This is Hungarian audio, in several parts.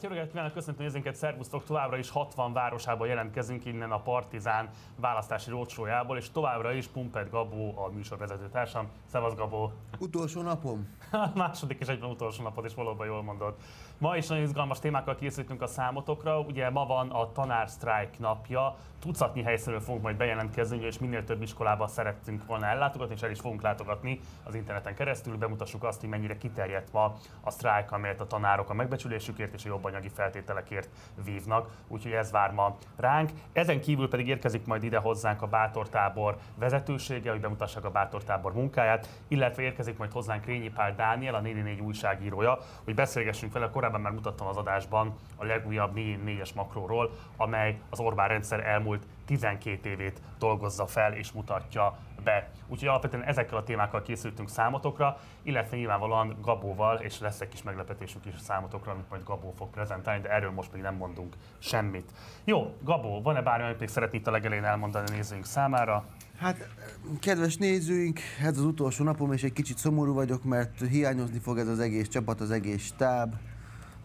Hát jó reggelt kívánok, köszöntöm nézőinket, szervusztok! Továbbra is 60 városában jelentkezünk innen a Partizán választási rócsójából, és továbbra is Pumpet Gabó a műsorvezető társam. Szevasz Gabó! Utolsó napom? Második és egyben utolsó napod, és valóban jól mondod. Ma is nagyon izgalmas témákkal készültünk a számotokra. Ugye ma van a tanársztrájk napja, tucatnyi helyszínről fogunk majd bejelentkezni, és minél több iskolába szerettünk volna ellátogatni, és el is fogunk látogatni az interneten keresztül. Bemutassuk azt, hogy mennyire kiterjedt ma a sztrájk, amelyet a tanárok a megbecsülésükért és a jobb anyagi feltételekért vívnak. Úgyhogy ez vár ma ránk. Ezen kívül pedig érkezik majd ide hozzánk a Bátortábor vezetősége, hogy bemutassák a Bátortábor munkáját, illetve érkezik majd hozzánk Rényi Pál Dániel, a 444 újságírója, hogy beszélgessünk vele. Korábban már mutattam az adásban a legújabb 4-4-es makróról, amely az Orbán rendszer elmúlt 12 évét dolgozza fel és mutatja be. Úgyhogy alapvetően ezekkel a témákkal készültünk számotokra, illetve nyilvánvalóan Gabóval, és lesz egy kis meglepetésünk is számotokra, amit majd Gabó fog prezentálni, de erről most még nem mondunk semmit. Jó, Gabó, van-e bármi, amit még szeretnéd a legelején elmondani a nézőink számára? Hát, kedves nézőink, ez az utolsó napom, és egy kicsit szomorú vagyok, mert hiányozni fog ez az egész csapat, az egész stáb.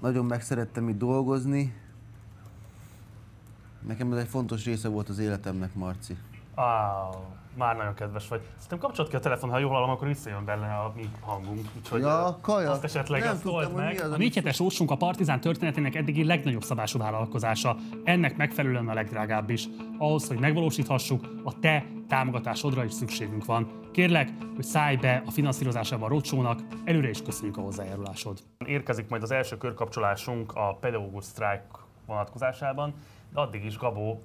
Nagyon megszerettem itt dolgozni. Nekem ez egy fontos része volt az életemnek, Marci. Ah, már nagyon kedves vagy. Szerintem kapcsolat ki a telefon, ha jól hallom, akkor visszajön benne a mi hangunk. Úgyhogy Ja, kaja. azt esetleg Nem azt tudtam, hogy mi meg. az, A négyhetes ósunk a Partizán történetének eddigi legnagyobb szabású vállalkozása. Ennek megfelelően a legdrágább is. Ahhoz, hogy megvalósíthassuk, a te támogatásodra is szükségünk van. Kérlek, hogy szállj be a finanszírozásába a rocsónak, előre is köszönjük a hozzájárulásod. Érkezik majd az első körkapcsolásunk a pedagógus sztrájk vonatkozásában, de addig is, Gabó,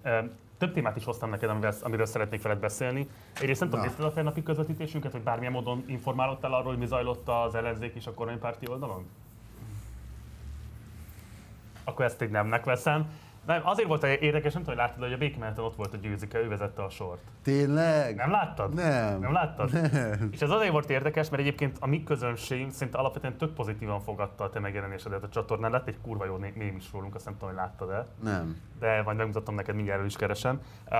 több témát is hoztam neked, amivel, amiről szeretnék veled beszélni. Egyrészt nem tudom, nézted a felnapi közvetítésünket, vagy bármilyen módon informálódtál arról, hogy mi zajlott az ellenzék és a kormánypárti oldalon? Akkor ezt egy nemnek veszem. Nem, azért volt érdekes, nem tudom, hogy láttad, hogy a békemeneten ott volt a győzike, ő vezette a sort. Tényleg? Nem láttad? Nem. Nem láttad? Nem. És ez azért volt érdekes, mert egyébként a mi közönségünk szinte alapvetően tök pozitívan fogadta a te megjelenésedet a csatornán. Lett egy kurva jó mém is rólunk, azt nem tudom, hogy láttad-e Nem. de majd megmutatom neked, mindjárt elő is keresem. Uh,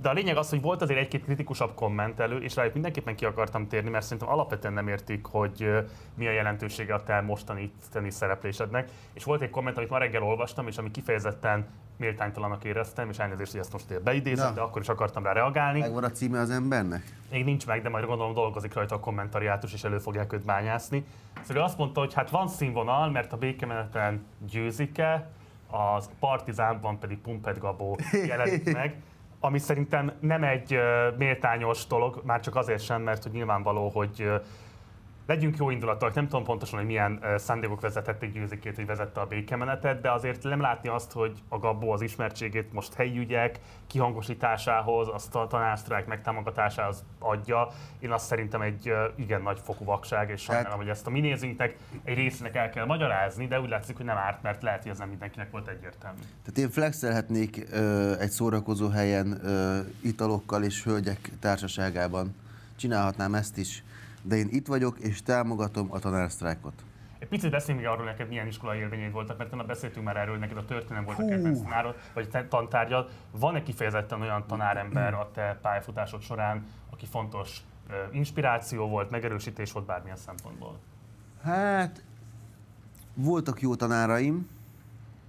De a lényeg az, hogy volt azért egy-két kritikusabb kommentelő, és rájuk mindenképpen ki akartam térni, mert szerintem alapvetően nem értik, hogy uh, mi a jelentősége a te mostani szereplésednek. És volt egy komment, amit ma reggel olvastam, és ami kifejezetten méltánytalanak éreztem, és elnézést, hogy ezt most beidézem, Na. de akkor is akartam rá reagálni. Megvan a címe az embernek? Még nincs meg, de majd gondolom dolgozik rajta a kommentariátus, és elő fogják őt bányászni. Szóval azt mondta, hogy hát van színvonal, mert a békemeneten győzik-e, az Partizánban pedig Pumpet Gabó jelenik meg, ami szerintem nem egy méltányos dolog, már csak azért sem, mert hogy nyilvánvaló, hogy legyünk jó indulatok, nem tudom pontosan, hogy milyen szándékok vezetették győzikét, hogy vezette a békemenetet, de azért nem látni azt, hogy a Gabó az ismertségét most helyi ügyek kihangosításához, azt a tanársztrájk megtámogatásához adja. Én azt szerintem egy igen nagy fokú vakság, és sajnálom, Hát- hogy ezt a mi nézőinknek egy részének el kell magyarázni, de úgy látszik, hogy nem árt, mert lehet, hogy ez nem mindenkinek volt egyértelmű. Tehát én flexelhetnék ö, egy szórakozó helyen ö, italokkal és hölgyek társaságában. Csinálhatnám ezt is. De én itt vagyok, és támogatom a tanársztrájkot. Egy picit beszéljünk még arról, neked milyen iskolai élményeid voltak, mert beszéltünk már erről, hogy neked a történelem volt a kedvenc tanárod, vagy tantárgyad. Van-e kifejezetten olyan tanárember a te pályafutásod során, aki fontos inspiráció volt, megerősítés volt bármilyen szempontból? Hát, voltak jó tanáraim,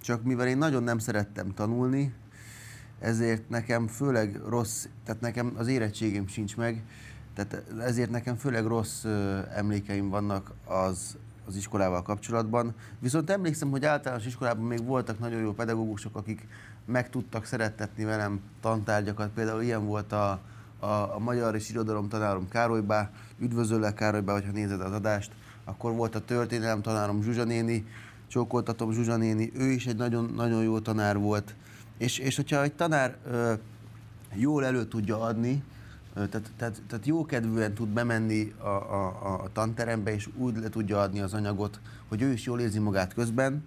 csak mivel én nagyon nem szerettem tanulni, ezért nekem főleg rossz, tehát nekem az érettségem sincs meg, tehát ezért nekem főleg rossz emlékeim vannak az, az iskolával kapcsolatban. Viszont emlékszem, hogy általános iskolában még voltak nagyon jó pedagógusok, akik meg tudtak szerettetni velem tantárgyakat. Például ilyen volt a, a, a magyar és irodalom tanárom Károlybá. Üdvözöllek Károlybá, hogyha nézed az adást. Akkor volt a történelem tanárom Zsuzsa néni, csókoltatom Zsuzsa néni, ő is egy nagyon, nagyon jó tanár volt. És, és hogyha egy tanár ö, jól elő tudja adni, tehát, tehát, tehát jó kedvűen tud bemenni a, a- a tanterembe, és úgy le tudja adni az anyagot, hogy ő is jól érzi magát közben,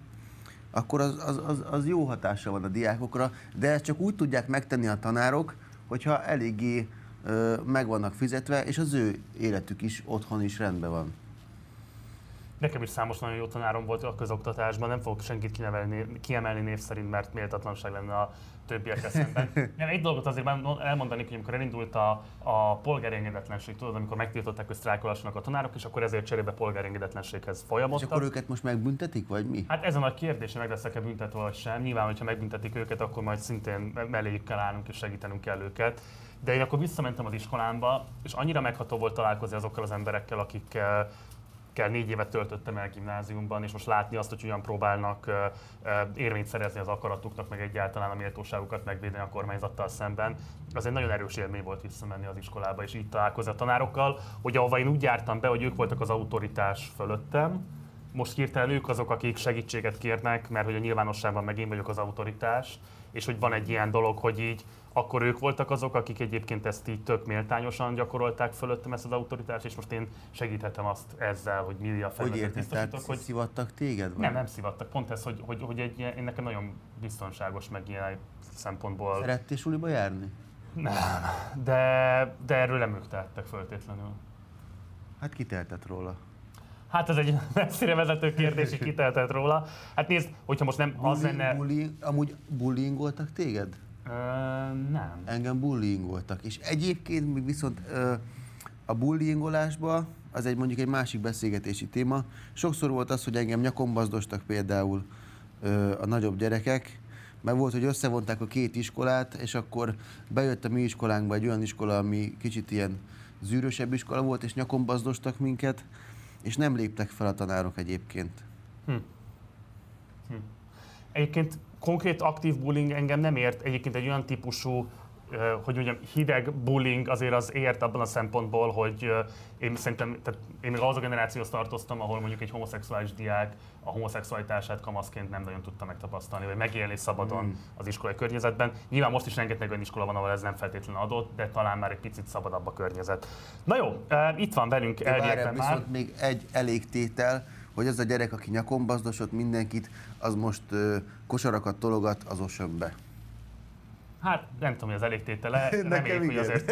akkor az, az, az, az jó hatása van a diákokra, de ezt csak úgy tudják megtenni a tanárok, hogyha eléggé ö, meg vannak fizetve, és az ő életük is otthon is rendben van. Nekem is számos nagyon jó tanárom volt a közoktatásban, nem fogok senkit kinevelni, kiemelni név szerint, mert méltatlanság lenne a többiek szemben. Nem, egy dolgot azért elmondani, hogy amikor elindult a, a polgárengedetlenség, tudod, amikor megtiltották, hogy sztrákolásnak a tanárok, és akkor ezért cserébe polgárengedetlenséghez folyamodtak. És akkor őket most megbüntetik, vagy mi? Hát ez a nagy kérdés, hogy meg leszek-e büntetve vagy sem. Nyilván, hogyha megbüntetik őket, akkor majd szintén melléjük kell állnunk és segítenünk kell őket. De én akkor visszamentem az iskolámba, és annyira megható volt találkozni azokkal az emberekkel, akikkel kell négy évet töltöttem el gimnáziumban, és most látni azt, hogy olyan próbálnak érvényt szerezni az akaratuknak, meg egyáltalán a méltóságukat megvédeni a kormányzattal szemben. Az egy nagyon erős élmény volt visszamenni az iskolába, és így találkozni a tanárokkal, hogy ahova én úgy jártam be, hogy ők voltak az autoritás fölöttem, most hirtelen ők azok, akik segítséget kérnek, mert hogy a nyilvánosságban meg én vagyok az autoritás, és hogy van egy ilyen dolog, hogy így akkor ők voltak azok, akik egyébként ezt így tök méltányosan gyakorolták fölöttem ezt az autoritást, és most én segíthetem azt ezzel, hogy mi a érted, tehát hogy szivattak téged? Vagy? Nem, nem szivattak. Pont ez, hogy, hogy, hogy egy, én nekem nagyon biztonságos, meg ilyen szempontból... Szerettél suliba járni? Nem, de, de erről nem ők tehettek föltétlenül. Hát kiteltett róla. Hát ez egy messzire vezető kérdés, hogy kiteltett róla. Hát nézd, hogyha most nem az lenne... Bullying, amúgy bullyingoltak téged? Ö, nem. Engem bullyingoltak. És egyébként még viszont ö, a bullyingolásba, az egy mondjuk egy másik beszélgetési téma. Sokszor volt az, hogy engem nyakombazdostak például ö, a nagyobb gyerekek, mert volt, hogy összevonták a két iskolát, és akkor bejött a mi iskolánkba egy olyan iskola, ami kicsit ilyen zűrösebb iskola volt, és nyakombazdostak minket, és nem léptek fel a tanárok egyébként. Hm. Hm. Egyébként konkrét aktív bullying engem nem ért. Egyébként egy olyan típusú hogy mondjam, hideg bullying azért az ért abban a szempontból, hogy én szerintem, tehát én még az a generációhoz tartoztam, ahol mondjuk egy homoszexuális diák a homoszexualitását kamaszként nem nagyon tudta megtapasztalni, vagy megélni szabadon mm. az iskolai környezetben. Nyilván most is rengeteg olyan iskola van, ahol ez nem feltétlenül adott, de talán már egy picit szabadabb a környezet. Na jó, itt van velünk elviekben már. Viszont még egy elégtétel, hogy az a gyerek, aki nyakon bazdosott mindenkit, az most ö, kosarakat tologat az osönbe. Hát nem tudom, hogy az elégtétele. Reméljük, hogy azért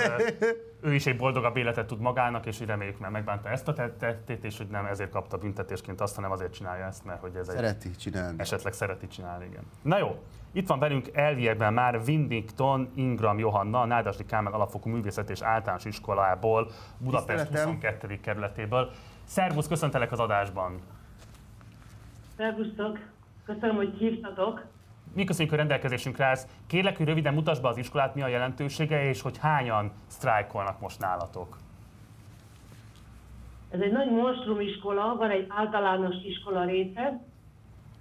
ő is egy boldogabb életet tud magának, és reméljük, mert megbánta ezt a tettét, és hogy nem ezért kapta büntetésként azt, hanem azért csinálja ezt, mert hogy ez szereti egy csinálni. Esetleg szereti csinálni, igen. Na jó, itt van velünk elviekben már Windington Ingram Johanna, a Nádasdi Kálmán Alapfokú Művészet és Általános Iskolából, Budapest Tiszteletem. 22. kerületéből. Szervusz, köszöntelek az adásban! Szervusztok! Köszönöm, hogy hívtatok. Mi köszönjük, hogy rendelkezésünkre állsz. Kérlek, hogy röviden mutasd be az iskolát, mi a jelentősége, és hogy hányan sztrájkolnak most nálatok. Ez egy nagy monstrum iskola, van egy általános iskola része,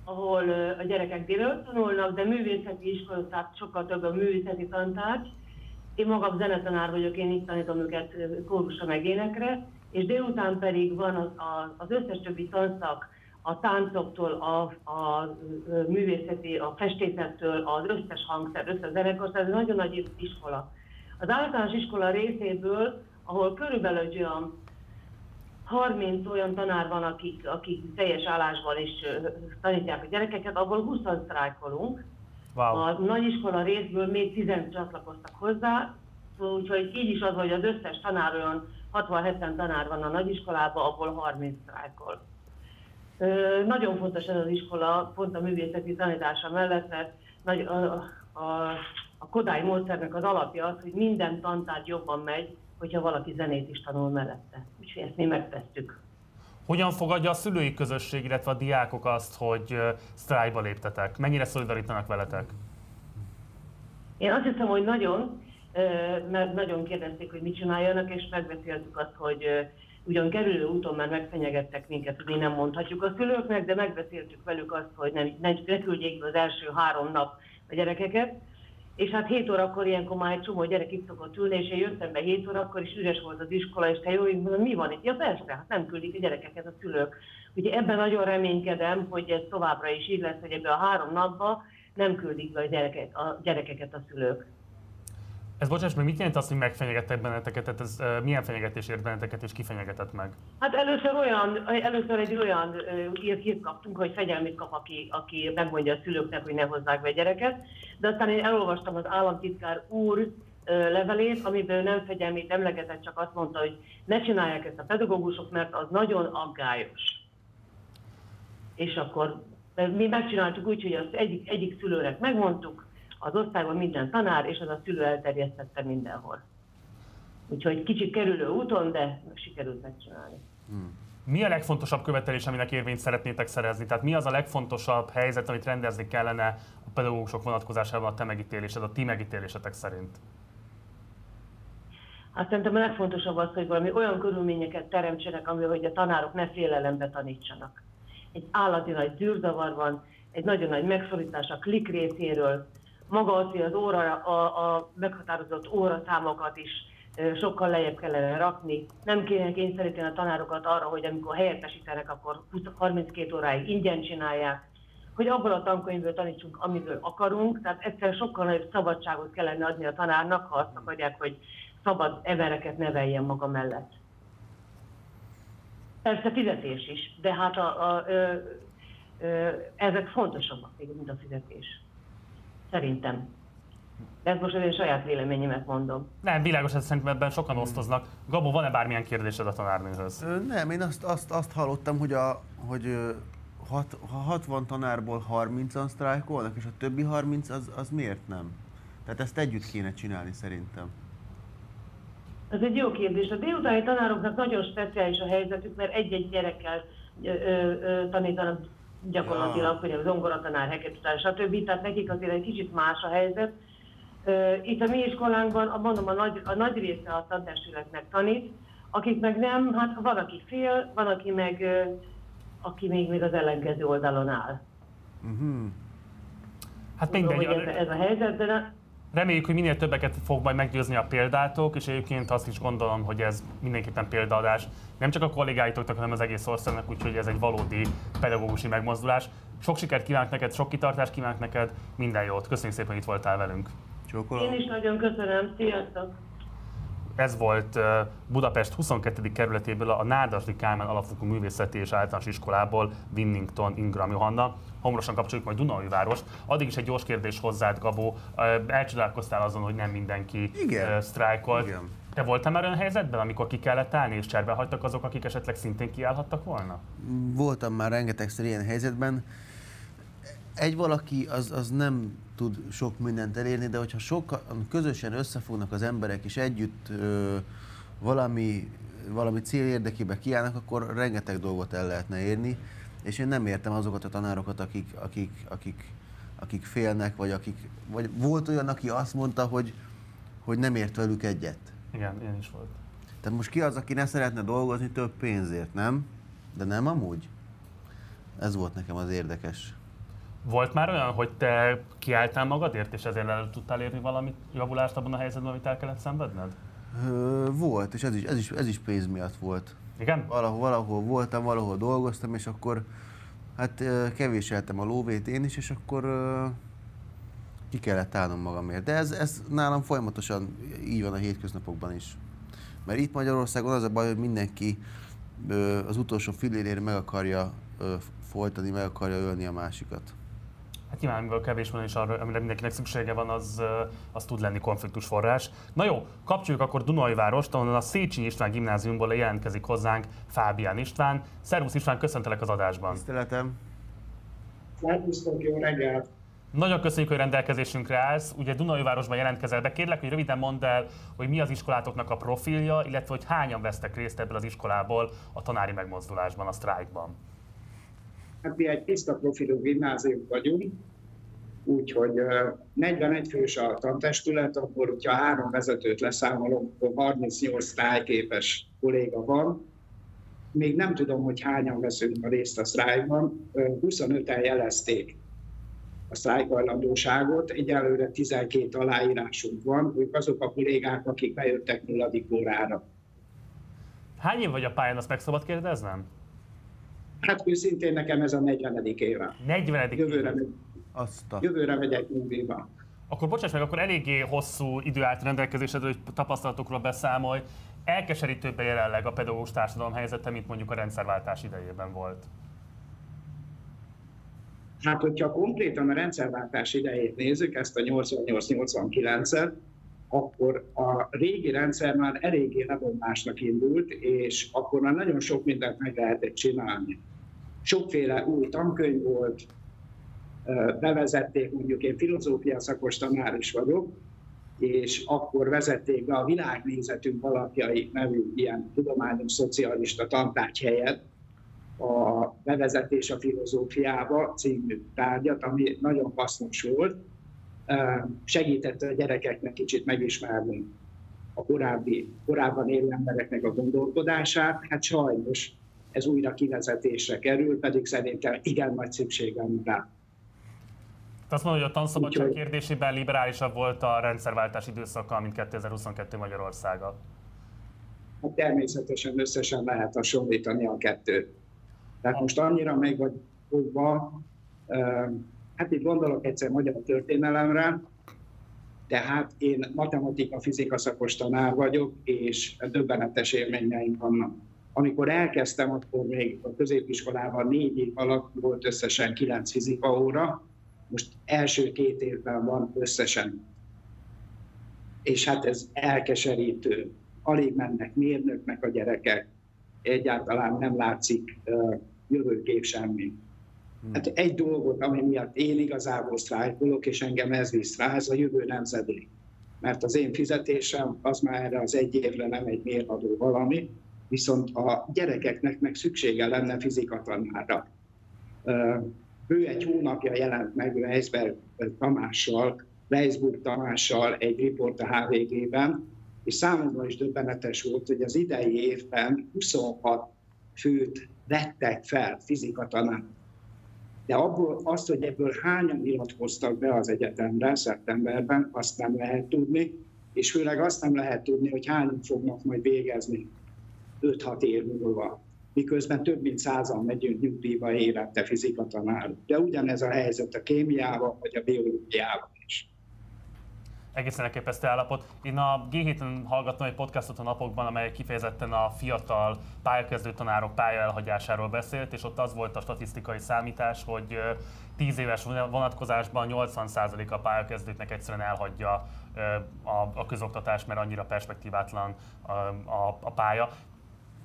ahol a gyerekek délelőtt tanulnak, de művészeti iskola, tehát sokkal több a művészeti tantárgy. Én magam zenetanár vagyok, én itt tanítom őket kórusra meg énekre, és délután pedig van az, az összes többi tanszak, a táncoktól, a, a művészeti, a festészettől, az összes hangszer, összes zenekar, ez nagyon nagy iskola. Az általános iskola részéből, ahol körülbelül egy olyan 30 olyan tanár van, akik, akik teljes állásban is tanítják a gyerekeket, abból 20 sztrájkolunk. Wow. A nagyiskola részből még 10 csatlakoztak hozzá, úgyhogy így is az, hogy az összes tanár olyan 60-70 tanár van a nagyiskolában, abból 30 sztrájkol. Nagyon fontos ez az iskola, pont a művészeti tanítása mellett, mert nagy, a, a, a Kodály módszernek az alapja az, hogy minden tantárgy jobban megy, hogyha valaki zenét is tanul mellette. Úgyhogy ezt mi megtesztük. Hogyan fogadja a szülői közösség, illetve a diákok azt, hogy sztrájba léptetek? Mennyire szolidarítanak veletek? Én azt hiszem, hogy nagyon, mert nagyon kérdezték, hogy mit csináljanak, és megbeszéltük azt, hogy ugyan kerülő úton már megfenyegettek minket, hogy mi nem mondhatjuk a szülőknek, de megbeszéltük velük azt, hogy nem, ne, ne küldjék az első három nap a gyerekeket. És hát 7 órakor ilyenkor már egy csomó gyerek itt szokott ülni, és én jöttem be 7 órakor, és üres volt az iskola, és te jó, mondom, mi van itt? Ja persze, hát nem küldik a gyerekeket a szülők. Ugye ebben nagyon reménykedem, hogy ez továbbra is így lesz, hogy ebben a három napban nem küldik be a, gyereket, a gyerekeket a szülők. Ez bocsáss meg, mit jelent az, hogy megfenyegettek benneteket? Tehát ez uh, milyen fenyegetés ért benneteket, és ki meg? Hát először olyan, először egy olyan uh, hírt kaptunk, hogy fegyelmét kap, aki, aki megmondja a szülőknek, hogy ne hozzák be gyereket. De aztán én elolvastam az államtitkár úr uh, levelét, amiből nem fegyelmét emlegetett, csak azt mondta, hogy ne csinálják ezt a pedagógusok, mert az nagyon aggályos. és akkor mi megcsináltuk úgy, hogy az egyik, egyik szülőnek megmondtuk, az osztályban minden tanár, és az a szülő elterjesztette mindenhol. Úgyhogy kicsit kerülő úton, de sikerült megcsinálni. Hmm. Mi a legfontosabb követelés, aminek érvényt szeretnétek szerezni? Tehát mi az a legfontosabb helyzet, amit rendezni kellene a pedagógusok vonatkozásában a te megítélésed, a ti megítélésetek szerint? Hát szerintem a legfontosabb az, hogy valami olyan körülményeket teremtsenek, ami, hogy a tanárok ne félelembe tanítsanak. Egy állati nagy zűrzavar van, egy nagyon nagy megszorítás a klik részéről, maga az, óra, a, a meghatározott óraszámokat is sokkal lejjebb kellene rakni. Nem kéne kényszeríteni a tanárokat arra, hogy amikor helyettesítenek, akkor 32 óráig ingyen csinálják, hogy abból a tankönyvből tanítsunk, amiből akarunk, tehát egyszerűen sokkal nagyobb szabadságot kellene adni a tanárnak, ha azt akarják, hogy szabad embereket neveljen maga mellett. Persze fizetés is, de hát a, a, ö, ö, ezek fontosabbak még, mint a fizetés. Szerintem. De ez most az én saját véleményemet mondom. Nem, világos, ez szerintem ebben sokan hmm. osztoznak. Gabó, van-e bármilyen kérdésed a tanárnőhöz? Ö, nem, én azt, azt, azt hallottam, hogy, a, hogy hat, ha 60 tanárból 30-an sztrájkolnak, és a többi 30 az, az miért nem? Tehát ezt együtt kéne csinálni szerintem. Ez egy jó kérdés. A délutáni tanároknak nagyon speciális a helyzetük, mert egy-egy gyerekkel ö, ö, tanítanak gyakorlatilag, ja. hogy a zongoratanár, heketutár, stb. Tehát nekik azért egy kicsit más a helyzet. Itt a mi iskolánkban, mondom, a nagy, a nagy része a tantestületnek tanít, akik meg nem, hát van, aki fél, van, aki meg, aki még, még az ellenkező oldalon áll. Uh-huh. Hát mindegy. ez, ez a helyzet, de Reméljük, hogy minél többeket fog majd meggyőzni a példátok, és egyébként azt is gondolom, hogy ez mindenképpen példaadás nem csak a kollégáitoknak, hanem az egész országnak, úgyhogy ez egy valódi pedagógusi megmozdulás. Sok sikert kívánok neked, sok kitartást kívánok neked, minden jót. Köszönjük szépen, hogy itt voltál velünk. Csókolom. Én is nagyon köszönöm, sziasztok! Ez volt Budapest 22. kerületéből a Nádasdi Kálmán Alapfokú Művészeti és Általános Iskolából Winnington Ingram Johanna. Hamarosan kapcsoljuk majd Dunaújvárost. Addig is egy gyors kérdés hozzád, Gabó. Elcsodálkoztál azon, hogy nem mindenki Igen. sztrájkolt. Igen. Te voltál már olyan helyzetben, amikor ki kellett állni, és cserbe hagytak azok, akik esetleg szintén kiállhattak volna? Voltam már rengetegszer ilyen helyzetben. Egy valaki az, az nem tud sok mindent elérni, de hogyha sok közösen összefognak az emberek, és együtt ö, valami, valami cél érdekében kiállnak, akkor rengeteg dolgot el lehetne érni. És én nem értem azokat a tanárokat, akik, akik, akik, akik félnek, vagy, akik, vagy volt olyan, aki azt mondta, hogy, hogy nem ért velük egyet. Igen, ilyen is volt. Tehát most ki az, aki ne szeretne dolgozni több pénzért, nem? De nem amúgy? Ez volt nekem az érdekes. Volt már olyan, hogy te kiálltál magadért, és ezért el tudtál érni valami javulást abban a helyzetben, amit el kellett szenvedned? Volt, és ez is, ez is, ez is pénz miatt volt. Igen? Valahol, valahol voltam, valahol dolgoztam, és akkor hát kevéseltem a lóvét én is, és akkor ki kellett állnom magamért. De ez, ez nálam folyamatosan így van a hétköznapokban is. Mert itt Magyarországon az a baj, hogy mindenki az utolsó fillérért meg akarja folytani, meg akarja ölni a másikat. Hát nyilván, mivel kevés van, és arra, amire mindenkinek szüksége van, az, az tud lenni konfliktusforrás. Na jó, kapcsoljuk akkor Dunajvárost, ahonnan a Széchenyi István gimnáziumból jelentkezik hozzánk Fábián István. Szervusz István, köszöntelek az adásban. Tiszteletem. Szervusztok, jó reggelt. Nagyon köszönjük, hogy rendelkezésünkre állsz. Ugye Dunajvárosban jelentkezel be. Kérlek, hogy röviden mondd el, hogy mi az iskolátoknak a profilja, illetve hogy hányan vesztek részt ebből az iskolából a tanári megmozdulásban, a sztrájkban. Hát mi egy tiszta profilú gimnázium vagyunk, úgyhogy 41 fős a tantestület, akkor, hogyha három vezetőt leszámolom, akkor 38 sztrájképes kolléga van. Még nem tudom, hogy hányan veszünk a részt a sztrájkban. 25-en jelezték a sztrájkhajlandóságot. Egyelőre 12 aláírásunk van, ők azok a kollégák, akik bejöttek nulladik órára. Hány év vagy a pályán, azt meg szabad kérdeznem? Hát őszintén nekem ez a 40. éve. 40. Jövőre, Azt a... jövőre megyek nyugdíjba. Akkor bocsáss meg, akkor eléggé hosszú idő állt rendelkezésedre, hogy tapasztalatokról beszámolj. Elkeserítőbb jelenleg a pedagógus társadalom helyzete, mint mondjuk a rendszerváltás idejében volt. Hát, hogyha konkrétan a rendszerváltás idejét nézzük, ezt a 88-89-et, akkor a régi rendszer már eléggé lebomlásnak indult, és akkor már nagyon sok mindent meg lehetett csinálni. Sokféle új tankönyv volt, bevezették, mondjuk én filozófia szakos tanár is vagyok, és akkor vezették be a világnézetünk alapjai nevű ilyen tudományos szocialista tantárgy helyett a bevezetés a filozófiába című tárgyat, ami nagyon hasznos volt. Segítette a gyerekeknek kicsit megismerni a korábbi, korábban élő embereknek a gondolkodását. Hát sajnos ez újra kivezetésre kerül, pedig szerintem igen nagy szükség van rá. Azt mondod, hogy a tanszabadság Úgyhogy... kérdésében liberálisabb volt a rendszerváltás időszaka, mint 2022 Magyarországa. Hát természetesen összesen lehet hasonlítani a kettőt. Tehát most annyira meg vagy fogva, hát itt gondolok egyszer magyar történelemre, tehát én matematika, fizika szakos tanár vagyok, és döbbenetes élményeim vannak. Amikor elkezdtem, akkor még a középiskolában négy év alatt volt összesen kilenc fizika óra, most első két évben van összesen. És hát ez elkeserítő. Alig mennek mérnöknek a gyerekek, egyáltalán nem látszik jövőkép semmi. Hmm. Hát egy dolgot, ami miatt én igazából sztrájkolok, és engem ez visz rá, ez a jövő nemzedék. Mert az én fizetésem az már erre az egy évre nem egy mérvadó valami, viszont a gyerekeknek meg szüksége lenne fizikatanárra. Ő egy hónapja jelent meg Weisberg Tamással, Weisburg Tamással egy riport a HVG-ben, és számomra is döbbenetes volt, hogy az idei évben 26 főt vettek fel fizikatanár. De abból azt, hogy ebből hányan iratkoztak be az egyetemre szeptemberben, azt nem lehet tudni, és főleg azt nem lehet tudni, hogy hányan fognak majd végezni 5-6 év múlva miközben több mint százan megyünk nyugdíjba évente fizikatanárok. De ugyanez a helyzet a kémiával vagy a biológiával is. Egészen elképesztő állapot. Én a G7-en hallgattam egy podcastot a napokban, amely kifejezetten a fiatal pályakezdő tanárok pálya elhagyásáról beszélt, és ott az volt a statisztikai számítás, hogy 10 éves vonatkozásban 80% a pályakezdőknek egyszerűen elhagyja a, a közoktatást, mert annyira perspektívátlan a, a, a pálya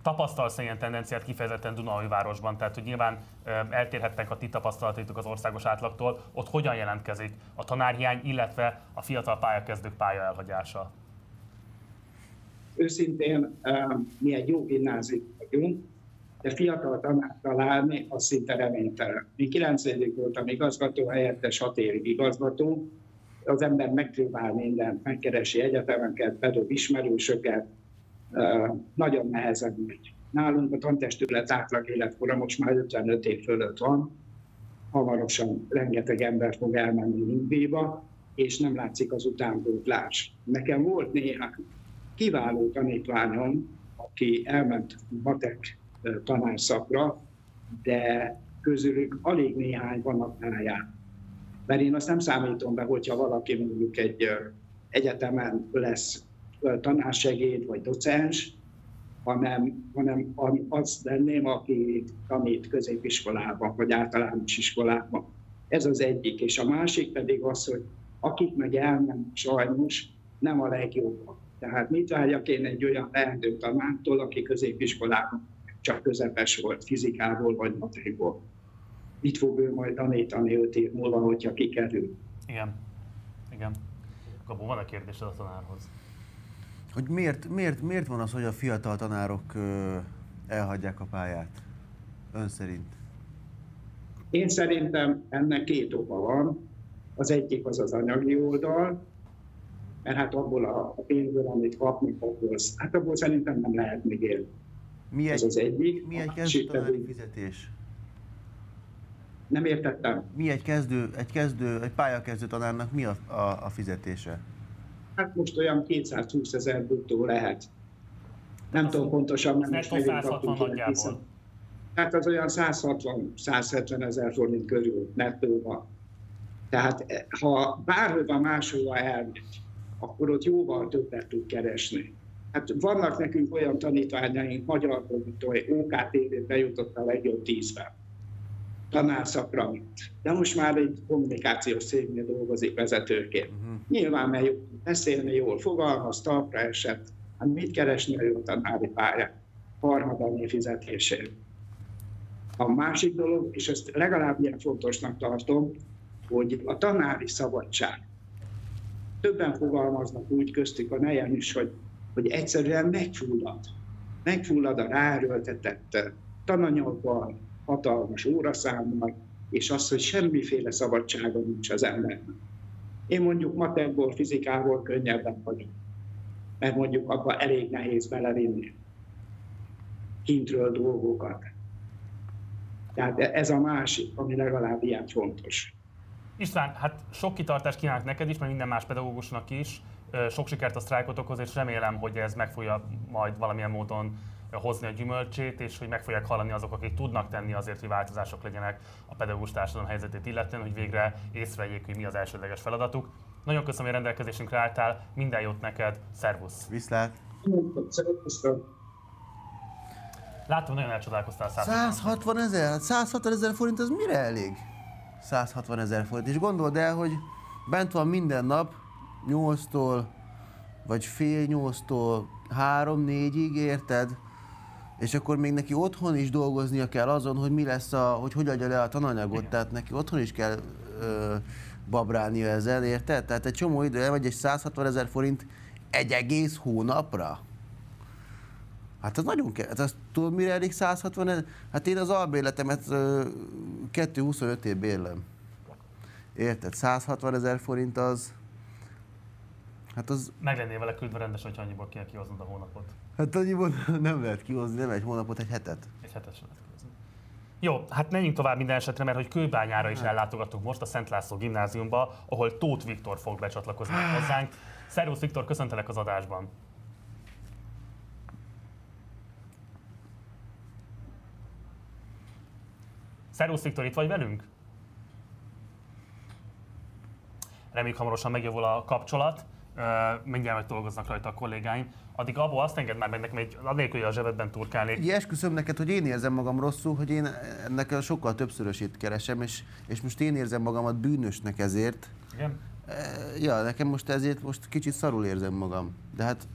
tapasztalsz ilyen tendenciát kifejezetten városban, tehát hogy nyilván eltérhetnek a ti tapasztalataitok az országos átlagtól, ott hogyan jelentkezik a tanárhiány, illetve a fiatal pályakezdők pálya elhagyása? Őszintén mi egy jó gimnázium vagyunk, de fiatal tanár találni az szinte reménytelen. Mi 9 évig voltam igazgató, helyettes 6 évig igazgató, az ember megpróbál mindent, megkeresi egyetemeket, bedob ismerősöket, nagyon nehezen megy. Nálunk a tantestület átlag életkora most már 55 év fölött van, hamarosan rengeteg ember fog elmenni nyugdíjba, és nem látszik az utánpótlás. Nekem volt néhány kiváló tanítványom, aki elment matek tanárszakra, de közülük alig néhány van a pályán. Mert én azt nem számítom be, hogyha valaki mondjuk egy egyetemen lesz tanársegéd vagy docens, hanem, hanem az lenném, aki tanít középiskolában vagy általános iskolában. Ez az egyik. És a másik pedig az, hogy akik meg elmennek sajnos, nem a legjobbak. Tehát mit várjak én egy olyan lehető tanártól, aki középiskolában csak közepes volt fizikából vagy matekból. Mit fog ő majd tanítani öt év múlva, hogyha kikerül? Igen. Igen. Gabó, van a kérdés a tanárhoz? Hogy miért, miért, miért van az, hogy a fiatal tanárok elhagyják a pályát? Ön szerint? Én szerintem ennek két oka van. Az egyik az az anyagi oldal, mert hát abból a, pénzből, amit kapnak, abból, hát abból szerintem nem lehet még élni. Mi egy, Ez az egyik. Mi egy kezdő fizetés? Nem értettem. Mi egy kezdő, egy kezdő, egy pályakezdő tanárnak mi a, a, a fizetése? Hát most olyan 220 ezer bruttó lehet. Nem tudom pontosan, nem is megyünk kaptunk. Hát az olyan 160-170 ezer forint körül nettóban. Tehát eh, ha bárhova máshova elmegy, akkor ott jóval többet tud keresni. Hát vannak nekünk olyan tanítványaink, magyar hogy OKTV bejutott a legjobb tízben tanárszakra, de most már egy kommunikációs cégnél dolgozik vezetőként. Uh-huh. Nyilván, mert jól beszélni, jól fogalmaz, talpra esett, hát mit keresni a jó tanári pályán? Harmadannyi fizetésért. A másik dolog, és ezt legalább ilyen fontosnak tartom, hogy a tanári szabadság. Többen fogalmaznak úgy köztük a nejem is, hogy, hogy egyszerűen megfullad. Megfullad a ráerőltetett tananyagban, hatalmas óraszámmal, és az, hogy semmiféle szabadsága nincs az embernek. Én mondjuk matekból, fizikából könnyebben vagyok, mert mondjuk abban elég nehéz belevinni kintről dolgokat. Tehát ez a másik, ami legalább ilyen fontos. István, hát sok kitartást kívánok neked is, mert minden más pedagógusnak is. Sok sikert a sztrájkotokhoz, és remélem, hogy ez meg fogja majd valamilyen módon hozni a gyümölcsét, és hogy meg fogják hallani azok, akik tudnak tenni azért, hogy változások legyenek a pedagógus társadalom helyzetét illetően, hogy végre észrevegyék, hogy mi az elsődleges feladatuk. Nagyon köszönöm, hogy rendelkezésünkre álltál, minden jót neked, szervusz! Viszlát! Látom, nagyon elcsodálkoztál 160 ezer? 160 ezer forint, az mire elég? 160 ezer forint. És gondold el, hogy bent van minden nap, 8-tól, vagy fél 8-tól 3-4-ig, érted? És akkor még neki otthon is dolgoznia kell azon, hogy mi lesz a, hogy hogy adja le a tananyagot, Igen. tehát neki otthon is kell ö, babrálnia ezzel, érted? Tehát egy csomó idő, vagy egy 160 ezer forint egy egész hónapra. Hát az nagyon kell. Hát azt tudod, mire elég 160 ezer? Hát én az albérletemet 2-25 év bérlem. Érted? 160 ezer forint az... Hát az... Meg lennél vele küldve rendes, hogy annyiból kell kihoznod a hónapot. Hát annyiból nem lehet kihozni, nem egy hónapot, egy hetet. Egy hetet sem lehet kihozni. Jó, hát menjünk tovább minden esetre, mert hogy Kőbányára is hát. ellátogatunk most a Szent László gimnáziumba, ahol Tóth Viktor fog becsatlakozni hozzánk. Szervusz Viktor, köszöntelek az adásban. Szervusz Viktor, itt vagy velünk? Reméljük hamarosan megjavul a kapcsolat, mindjárt meg dolgoznak rajta a kollégáim. Addig abból azt enged már meg nekem egy, annélkül, hogy a zsebedben turkálnék. Így esküszöm neked, hogy én érzem magam rosszul, hogy én ennek sokkal többszörösét keresem, és, és most én érzem magamat bűnösnek ezért. Igen? Ja, nekem most ezért most kicsit szarul érzem magam. De hát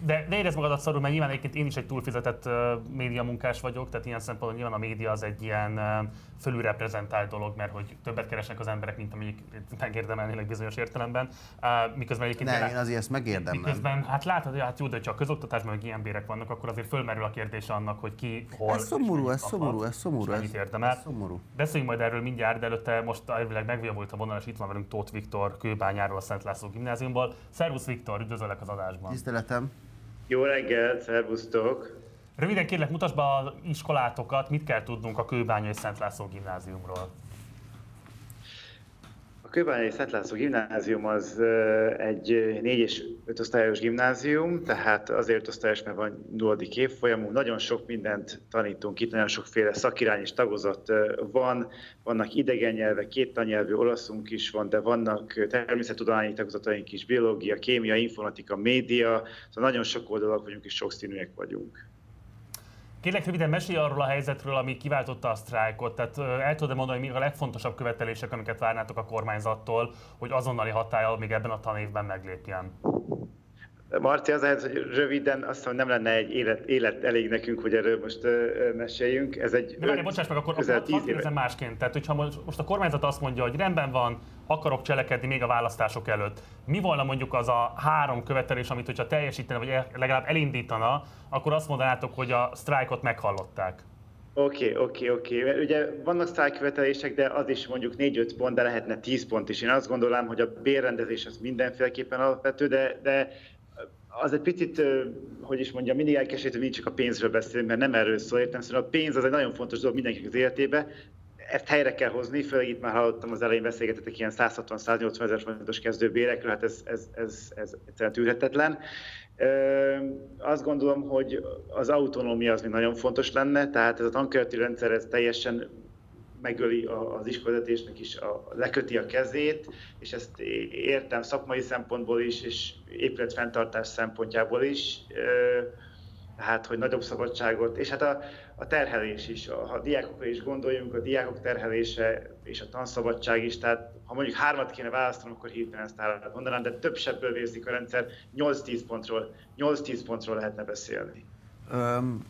de ne érezd magadat szarul, mert nyilván egyébként én is egy túlfizetett uh, média munkás vagyok, tehát ilyen szempontból nyilván a média az egy ilyen uh, fölülreprezentált dolog, mert hogy többet keresnek az emberek, mint amik megérdemelnének bizonyos értelemben. Uh, miközben egyébként... Ne, én azért ezt megérdemlem. Miközben, hát látod, hogy hát jó, de ha a közoktatásban meg ilyen bérek vannak, akkor azért fölmerül a kérdés annak, hogy ki, hol... Ez szomorú, ez szomorú, ez szomorú. Ez, érdemel. Ez szomorú. Beszéljünk majd erről mindjárt, de előtte most elvileg megvijavult a vonal, és itt van velünk Tóth Viktor Kőbányáról a Szent László gimnáziumból. Szervusz Viktor, üdvözöllek az adásban. Tiszteletem. Jó reggelt, szervusztok! Röviden kérlek, mutasd be az iskolátokat, mit kell tudnunk a Kőbányai Szent László gimnáziumról. A Kőbányai Szent László gimnázium az egy 4 és 5 osztályos gimnázium, tehát azért osztályos, mert van nulladik évfolyamú, nagyon sok mindent tanítunk itt, nagyon sokféle szakirány és tagozat van, vannak idegen nyelvek, két tannyelvű olaszunk is van, de vannak természettudományi tagozataink is, biológia, kémia, informatika, média, szóval nagyon sok oldalak vagyunk és sokszínűek vagyunk. Kérlek röviden mesélj arról a helyzetről, ami kiváltotta a sztrájkot. Tehát el tudod mondani, mi a legfontosabb követelések, amiket várnátok a kormányzattól, hogy azonnali hatája még ebben a tanévben meglépjen? Marci, az ehhez, hogy röviden, azt hiszem, nem lenne egy élet, élet elég nekünk, hogy erről most uh, meséljünk. Ez egy De várj, bocsáss meg, akkor hadd kérdezem másként. Tehát, hogyha most a kormányzat azt mondja, hogy rendben van, akarok cselekedni még a választások előtt, mi volna mondjuk az a három követelés, amit hogyha teljesítene, vagy legalább elindítana, akkor azt mondanátok, hogy a sztrájkot meghallották? Oké, okay, oké, okay, oké. Okay. Ugye vannak sztrájkkövetelések, de az is mondjuk 4-5 pont, de lehetne 10 pont is. Én azt gondolom, hogy a bérrendezés az mindenféleképpen alapvető, de, de az egy picit, hogy is mondjam, mindig elkeserít, hogy mindig csak a pénzről beszélünk, mert nem erről szól, értem szóval a pénz az egy nagyon fontos dolog mindenkinek az életébe, ezt helyre kell hozni, főleg itt már hallottam az elején beszélgetetek ilyen 160-180 ezer forintos kezdőbérekről, hát ez, ez, ez, ez egyszerűen tűrhetetlen. Azt gondolom, hogy az autonómia az még nagyon fontos lenne, tehát ez a tankerti rendszer ez teljesen megöli az iskolatésnek is, a, leköti a kezét, és ezt értem szakmai szempontból is, és épületfenntartás szempontjából is, hát, hogy nagyobb szabadságot, és hát a, a terhelés is, ha a diákokra is gondoljunk, a diákok terhelése és a tanszabadság is, tehát ha mondjuk hármat kéne választanom, akkor hirtelen ezt állat mondanám, de több sebből vérzik a rendszer, 8-10 pontról, 8-10 pontról lehetne beszélni. Um,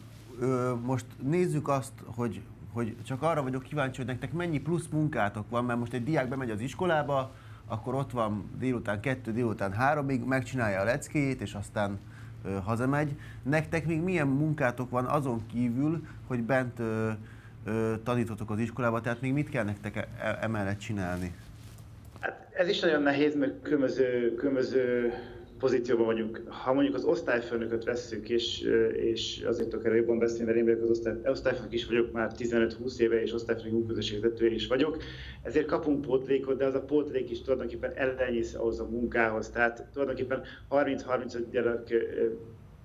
most nézzük azt, hogy hogy csak arra vagyok kíváncsi, hogy nektek mennyi plusz munkátok van, mert most egy diák bemegy az iskolába, akkor ott van délután kettő, délután háromig, megcsinálja a leckéjét, és aztán ö, hazamegy. Nektek még milyen munkátok van azon kívül, hogy bent ö, ö, tanítotok az iskolába, tehát még mit kell nektek e- e- emellett csinálni? Hát ez is nagyon nehéz, mert különböző, különböző pozícióban vagyunk. Ha mondjuk az osztályfőnököt vesszük, és, és azért tudok erről jobban beszélni, mert én vagyok az osztály, osztályfőnök is vagyok már 15-20 éve, és osztályfőnök munkaközösségvezetője is vagyok. Ezért kapunk pótlékot, de az a pótlék is tulajdonképpen ellenyész ahhoz a munkához. Tehát tulajdonképpen 30-35 gyerek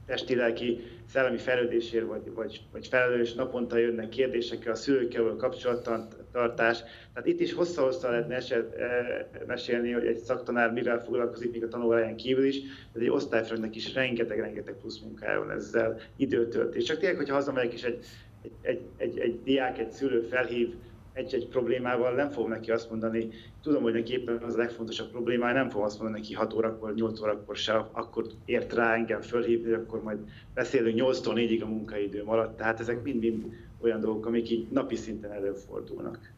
testi-lelki szellemi fejlődésért vagy, vagy, vagy felelős naponta jönnek kérdésekkel, a szülőkkel való kapcsolattartás. Tehát itt is hossza-hossza lehet mesél, eh, mesélni, hogy egy szaktanár mivel foglalkozik, még a tanulóhelyen kívül is, de egy osztályfőnöknek is rengeteg-rengeteg plusz munkája ezzel időtöltés. Csak tényleg, hogyha hazamegyek és egy, egy, egy, egy, egy diák, egy szülő felhív egy-egy problémával nem fog neki azt mondani, tudom, hogy neki éppen az a legfontosabb problémája, nem fog azt mondani neki 6 órakor, 8 órakor se, akkor ért rá engem fölhívni, akkor majd beszélünk 8-tól 4-ig a munkaidőm alatt. Tehát ezek mind-mind olyan dolgok, amik így napi szinten előfordulnak.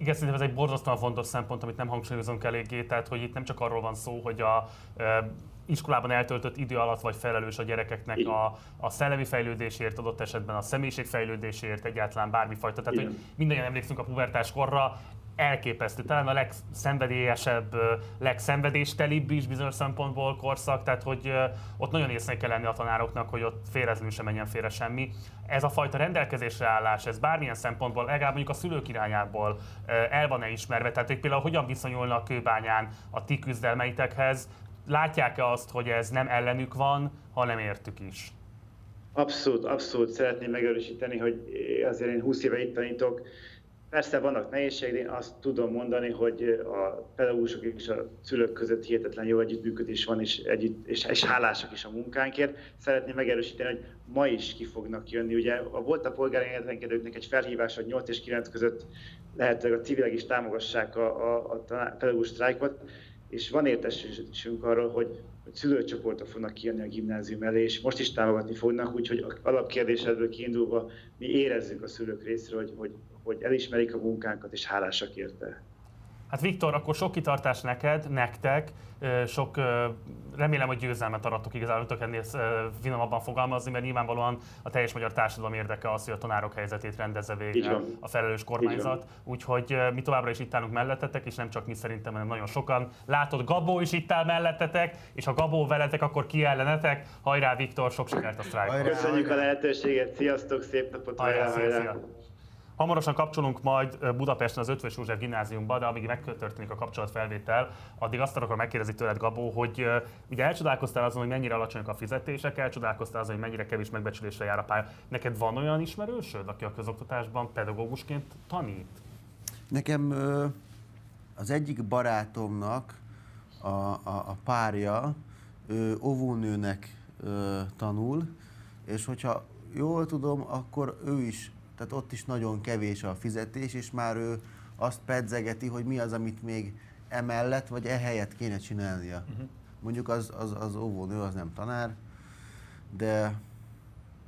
Igen, szerintem ez egy borzasztóan fontos szempont, amit nem hangsúlyozunk eléggé, tehát hogy itt nem csak arról van szó, hogy a iskolában eltöltött idő alatt vagy felelős a gyerekeknek a, a szellemi fejlődésért, adott esetben a személyiségfejlődésért, egyáltalán bármifajta. Tehát, Igen. hogy mindannyian emlékszünk a pubertás korra, elképesztő, talán a legszenvedélyesebb, legszenvedéstelibb is bizonyos szempontból korszak, tehát hogy ott nagyon észre kell lenni a tanároknak, hogy ott félrezni sem menjen félre semmi. Ez a fajta rendelkezésre állás, ez bármilyen szempontból, legalább mondjuk a szülők irányából el van-e ismerve, tehát hogy például hogyan viszonyulnak kőbányán a ti küzdelmeitekhez, látják-e azt, hogy ez nem ellenük van, hanem értük is? Abszolút, abszolút szeretném megerősíteni, hogy azért én 20 éve itt tanítok, Persze vannak nehézségek, én azt tudom mondani, hogy a pedagógusok és a szülők között hihetetlen jó együttműködés van, és, együtt, és, és hálásak is a munkánkért. Szeretném megerősíteni, hogy ma is ki fognak jönni. Ugye a volt a polgári engedélykedőknek egy felhívás, hogy 8 és 9 között lehetőleg a civilek is támogassák a, a, a pedagógus sztrájkot és van értesülésünk arról, hogy, hogy szülőcsoportok fognak kijönni a gimnázium elé, és most is támogatni fognak, úgyhogy alapkérdésedből kiindulva mi érezzük a szülők részéről, hogy, hogy, hogy elismerik a munkánkat, és hálásak érte. Hát Viktor, akkor sok kitartás neked, nektek, sok, remélem, hogy győzelmet aratok igazából, tudok ennél finomabban fogalmazni, mert nyilvánvalóan a teljes magyar társadalom érdeke az, hogy a tanárok helyzetét rendezze végre a felelős kormányzat. Úgyhogy mi továbbra is itt állunk mellettetek, és nem csak mi szerintem, hanem nagyon sokan. Látod, Gabó is itt áll mellettetek, és ha Gabó veletek, akkor ki ellenetek. Hajrá Viktor, sok sikert a sztrájkon! Köszönjük a lehetőséget, sziasztok, szép napot! Hajrá, hajrá, szia, szia. Hamarosan kapcsolunk majd Budapesten az Ötvös József gimnáziumba, de amíg megtörténik a kapcsolatfelvétel, addig azt akarom megkérdezni tőled, Gabó, hogy ugye elcsodálkoztál azon, hogy mennyire alacsonyak a fizetések, elcsodálkoztál azon, hogy mennyire kevés megbecsülésre jár a pálya. Neked van olyan ismerősöd, aki a közoktatásban pedagógusként tanít? Nekem az egyik barátomnak a, a, a párja óvónőnek tanul, és hogyha jól tudom, akkor ő is tehát ott is nagyon kevés a fizetés, és már ő azt pedzegeti, hogy mi az, amit még emellett, vagy ehelyett kéne csinálnia. Uh-huh. Mondjuk az, az, az óvónő, az nem tanár, de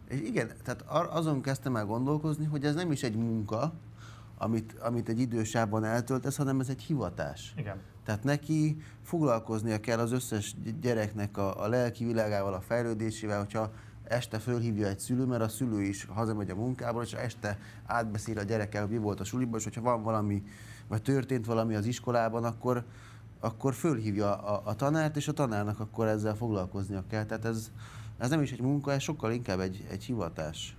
és igen, tehát azon kezdtem el gondolkozni, hogy ez nem is egy munka, amit, amit egy idősában eltöltesz, hanem ez egy hivatás. Igen. Tehát neki foglalkoznia kell az összes gyereknek a, a lelki világával, a fejlődésével, hogyha este fölhívja egy szülő, mert a szülő is hazamegy a munkából, és este átbeszél a gyerekkel, hogy mi volt a suliban, és hogyha van valami, vagy történt valami az iskolában, akkor, akkor fölhívja a, a tanárt, és a tanárnak akkor ezzel foglalkoznia kell. Tehát ez, ez nem is egy munka, ez sokkal inkább egy, egy hivatás.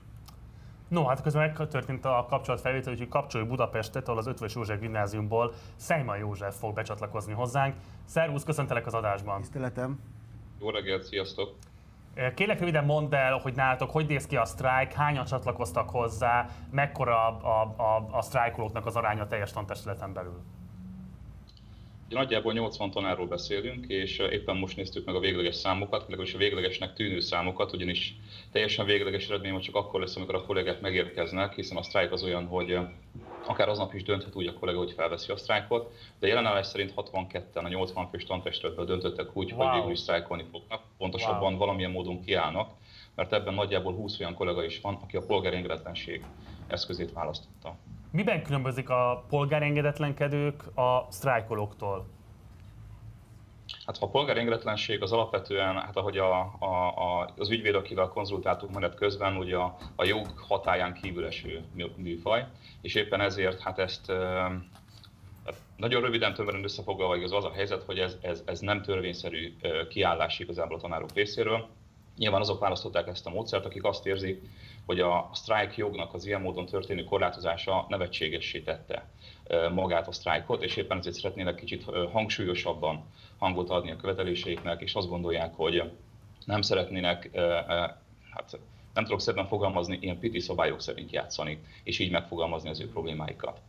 No, hát közben megtörtént a kapcsolatfelvétel, úgyhogy kapcsoljuk Budapestet, ahol az Ötvös József gimnáziumból Szejma József fog becsatlakozni hozzánk. Szervusz, köszöntelek az adásban! Tiszteletem! Jó reggelt, sziasztok! Kérlek röviden mondd el, hogy nálatok hogy néz ki a sztrájk, hányan csatlakoztak hozzá, mekkora a, a, a, a sztrájkolóknak az aránya a teljes tantestületen belül? Nagyjából 80 tanárról beszélünk, és éppen most néztük meg a végleges számokat, legalábbis a véglegesnek tűnő számokat, ugyanis teljesen végleges eredmény csak akkor lesz, amikor a kollégák megérkeznek, hiszen a sztrájk az olyan, hogy akár aznap is dönthet úgy a kollega, hogy felveszi a sztrájkot, de jelenállás szerint 62-en a 80 fős tantestületből döntöttek úgy, wow. hogy végül is sztrájkolni fognak, pontosabban wow. valamilyen módon kiállnak, mert ebben nagyjából 20 olyan kollega is van, aki a polgári engedetlenség eszközét választotta. Miben különbözik a polgárengedetlenkedők a sztrájkolóktól? Hát a polgári engedetlenség az alapvetően, hát ahogy a, a, a, az ügyvéd, akivel konzultáltunk menet közben, ugye a, a jog hatáján kívül eső műfaj, és éppen ezért hát ezt hát nagyon röviden tömören összefoglalva az a helyzet, hogy ez, ez, ez nem törvényszerű kiállás igazából a tanárok részéről. Nyilván azok választották ezt a módszert, akik azt érzik, hogy a sztrájk jognak az ilyen módon történő korlátozása nevetségessé tette magát a sztrájkot, és éppen ezért szeretnének kicsit hangsúlyosabban hangot adni a követeléseiknek, és azt gondolják, hogy nem szeretnének, hát nem tudok szépen fogalmazni, ilyen piti szabályok szerint játszani, és így megfogalmazni az ő problémáikat.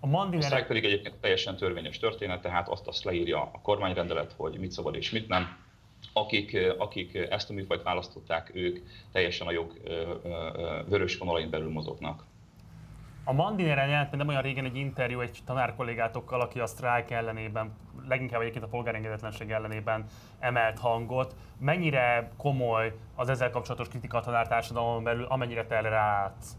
A, mandinere... a pedig egyébként teljesen törvényes történet, tehát azt azt leírja a kormányrendelet, hogy mit szabad és mit nem. Akik, akik ezt a műfajt választották, ők teljesen a jog vörös vonalain belül mozognak. A Mandineren jelent nem olyan régen egy interjú egy tanárkollégátokkal, aki a sztrájk ellenében, leginkább egyébként a polgárengedetlenség ellenében emelt hangot. Mennyire komoly az ezzel kapcsolatos kritika a tanártársadalomon belül, amennyire te erre rátsz?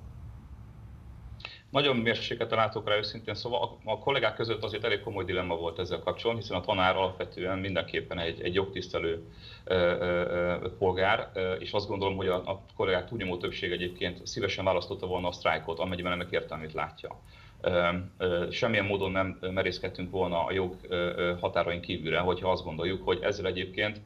Nagyon mérsékleten látok rá őszintén, szóval a, kollégák között azért elég komoly dilemma volt ezzel kapcsolatban, hiszen a tanár alapvetően mindenképpen egy, egy jogtisztelő ö, ö, polgár, és azt gondolom, hogy a, a kollégák túlnyomó többség egyébként szívesen választotta volna a sztrájkot, amennyiben ennek értelmét látja. Semmilyen módon nem merészkedtünk volna a jog határain kívülre, hogyha azt gondoljuk, hogy ezzel egyébként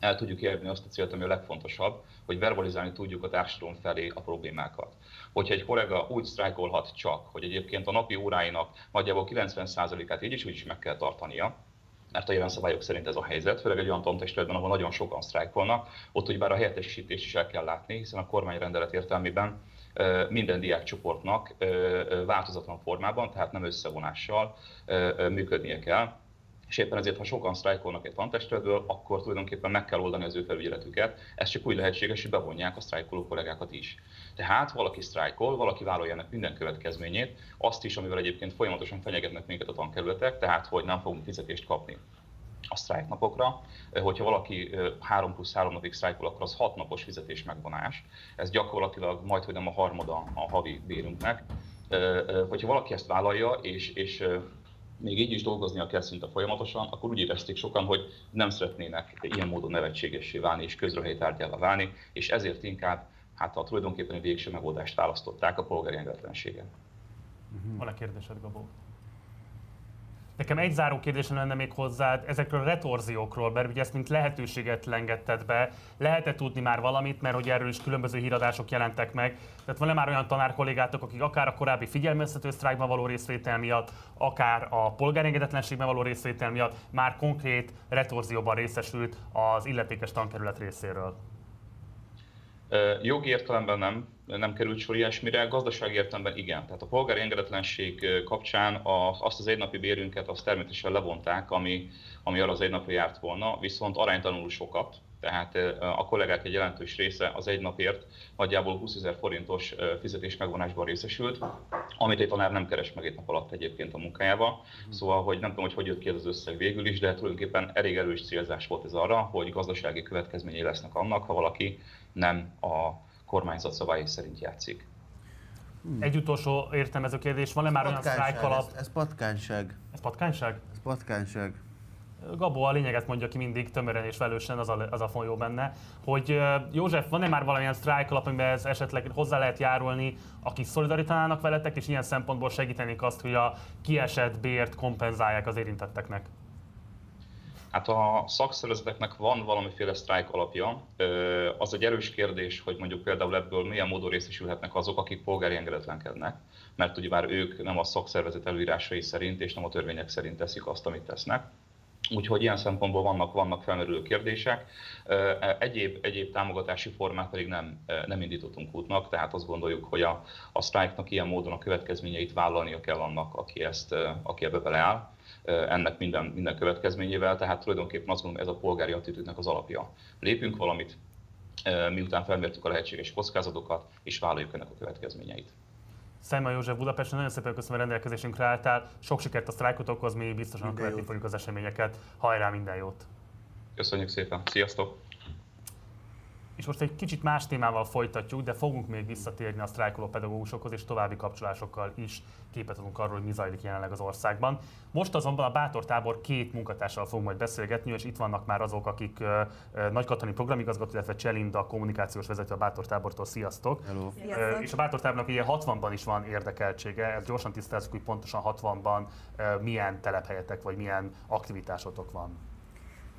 el tudjuk érni azt a célt, ami a legfontosabb, hogy verbalizálni tudjuk a társadalom felé a problémákat. Hogyha egy kollega úgy sztrájkolhat csak, hogy egyébként a napi óráinak nagyjából 90%-át így is úgy is meg kell tartania, mert a jelen szabályok szerint ez a helyzet, főleg egy olyan tantestületben, ahol nagyon sokan sztrájkolnak, ott hogy bár a helyettesítést is el kell látni, hiszen a kormányrendelet értelmében minden diákcsoportnak változatlan formában, tehát nem összevonással működnie kell és éppen ezért, ha sokan sztrájkolnak egy tantestületből, akkor tulajdonképpen meg kell oldani az ő felügyeletüket. Ez csak úgy lehetséges, hogy bevonják a sztrájkoló kollégákat is. Tehát valaki sztrájkol, valaki vállalja ennek minden következményét, azt is, amivel egyébként folyamatosan fenyegetnek minket a tankerületek, tehát hogy nem fogunk fizetést kapni a sztrájknapokra. Hogyha valaki 3 plusz 3 napig sztrájkol, akkor az 6 napos fizetés megvonás. Ez gyakorlatilag majd, hogy nem a harmada a havi bérünknek. Hogyha valaki ezt vállalja, és, és még így is dolgoznia kell szinte folyamatosan, akkor úgy érezték sokan, hogy nem szeretnének ilyen módon nevetségessé válni és közröhelyi tárgyává válni, és ezért inkább hát a tulajdonképpen a végső megoldást választották a polgári engedetlenségen. Van-e kérdésed, Gabó? Nekem egy záró kérdésem lenne még hozzád ezekről a retorziókról, mert ugye ezt mint lehetőséget lengetted be. Lehet-e tudni már valamit, mert hogy erről is különböző híradások jelentek meg. Tehát van-e már olyan tanár kollégátok, akik akár a korábbi figyelmeztető sztrájkban való részvétel miatt, akár a polgárengedetlenségben való részvétel miatt már konkrét retorzióban részesült az illetékes tankerület részéről? Jogi értelemben nem, nem került sor ilyesmire, gazdasági értelemben igen. Tehát a polgári engedetlenség kapcsán a, azt az egynapi bérünket azt természetesen levonták, ami, ami arra az egy napra járt volna, viszont aránytalanul sokat. Tehát a kollégák egy jelentős része az egy napért nagyjából 20 ezer forintos fizetés megvonásban részesült, amit egy tanár nem keres meg egy nap alatt egyébként a munkájába. Szóval, hogy nem tudom, hogy hogy jött ki ez az összeg végül is, de tulajdonképpen elég erős célzás volt ez arra, hogy gazdasági következményei lesznek annak, ha valaki nem a kormányzat szabályai szerint játszik. Hmm. Egy utolsó értelmező kérdés, van-e már olyan sztrájk alap? Ez, ez patkányság. Ez patkányság? Ez patkányság. Gabó a lényeget mondja ki mindig tömören és velősen, az a, az a folyó benne, hogy József, van-e már valamilyen sztrájk alap, amiben ez esetleg hozzá lehet járulni, akik szolidaritánának veletek, és ilyen szempontból segítenék azt, hogy a kiesett bért kompenzálják az érintetteknek? Hát a szakszervezeteknek van valamiféle sztrájk alapja. Az egy erős kérdés, hogy mondjuk például ebből milyen módon részesülhetnek azok, akik polgári engedetlenkednek, mert ugye már ők nem a szakszervezet előírásai szerint és nem a törvények szerint teszik azt, amit tesznek. Úgyhogy ilyen szempontból vannak, vannak felmerülő kérdések. Egyéb, egyéb támogatási formát pedig nem, nem indítottunk útnak, tehát azt gondoljuk, hogy a, a sztrájknak ilyen módon a következményeit vállalnia kell annak, aki, ezt, aki ebbe beleáll ennek minden, minden következményével, tehát tulajdonképpen azt gondolom, ez a polgári attitűdnek az alapja. Lépünk valamit, miután felmértük a lehetséges kockázatokat, és vállaljuk ennek a következményeit. Szájma József Budapesten, nagyon szépen köszönöm, hogy rendelkezésünkre álltál. Sok sikert a sztrájkotokhoz, mi biztosan minden követni jót. fogjuk az eseményeket. Hajrá, minden jót! Köszönjük szépen, sziasztok! És most egy kicsit más témával folytatjuk, de fogunk még visszatérni a sztrájkoló pedagógusokhoz, és további kapcsolásokkal is képet adunk arról, hogy mi zajlik jelenleg az országban. Most azonban a Bátor tábor két munkatársal fogunk majd beszélgetni, és itt vannak már azok, akik Nagy Katani programigazgató, illetve Cselinda kommunikációs vezető a Bátor tábortól. Sziasztok! Hello. Uh, és a Bátor tábornak ugye 60-ban is van érdekeltsége, ezt gyorsan tisztázzuk, hogy pontosan 60-ban uh, milyen telephelyetek vagy milyen aktivitásotok van.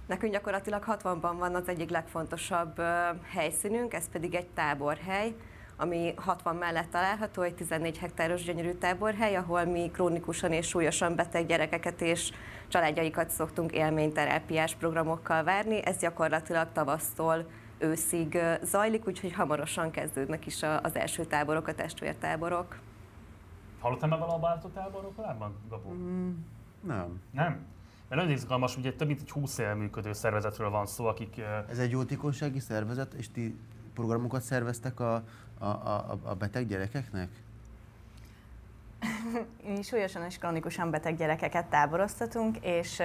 Nekünk gyakorlatilag 60-ban van az egyik legfontosabb helyszínünk, ez pedig egy táborhely, ami 60 mellett található, egy 14 hektáros gyönyörű táborhely, ahol mi krónikusan és súlyosan beteg gyerekeket és családjaikat szoktunk élményterápiás programokkal várni. Ez gyakorlatilag tavasztól őszig zajlik, úgyhogy hamarosan kezdődnek is az első táborok, a testvértáborok. Hallottál már valahol a táborok korábban, Gabu? Mm, nem. Nem? Mert nagyon izgalmas, ugye több mint egy 20 éve működő szervezetről van szó, akik... Ez egy jótékonysági szervezet, és ti programokat szerveztek a, a, a, a beteg gyerekeknek? Mi súlyosan és kronikusan beteg gyerekeket táboroztatunk, és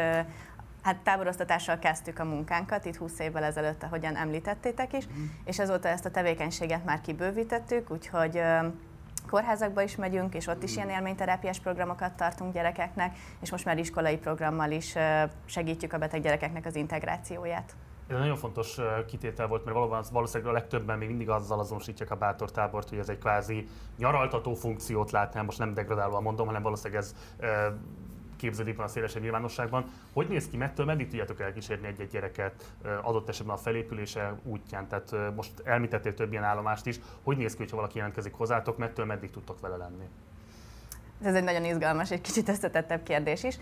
hát táboroztatással kezdtük a munkánkat, itt 20 évvel ezelőtt, ahogyan említettétek is, mm. és azóta ezt a tevékenységet már kibővítettük, úgyhogy kórházakba is megyünk, és ott is ilyen élményterápiás programokat tartunk gyerekeknek, és most már iskolai programmal is segítjük a beteg gyerekeknek az integrációját. Ez egy nagyon fontos kitétel volt, mert valóban valószínűleg a legtöbben még mindig azzal azonosítják a bátor tábort, hogy ez egy kvázi nyaraltató funkciót látnál, most nem degradálva mondom, hanem valószínűleg ez képződik van a szélesebb nyilvánosságban. Hogy néz ki, mettől meddig tudjátok elkísérni egy-egy gyereket adott esetben a felépülése útján? Tehát most elmítettél több ilyen állomást is. Hogy néz ki, ha valaki jelentkezik hozzátok, mettől meddig tudtok vele lenni? Ez egy nagyon izgalmas, egy kicsit összetettebb kérdés is.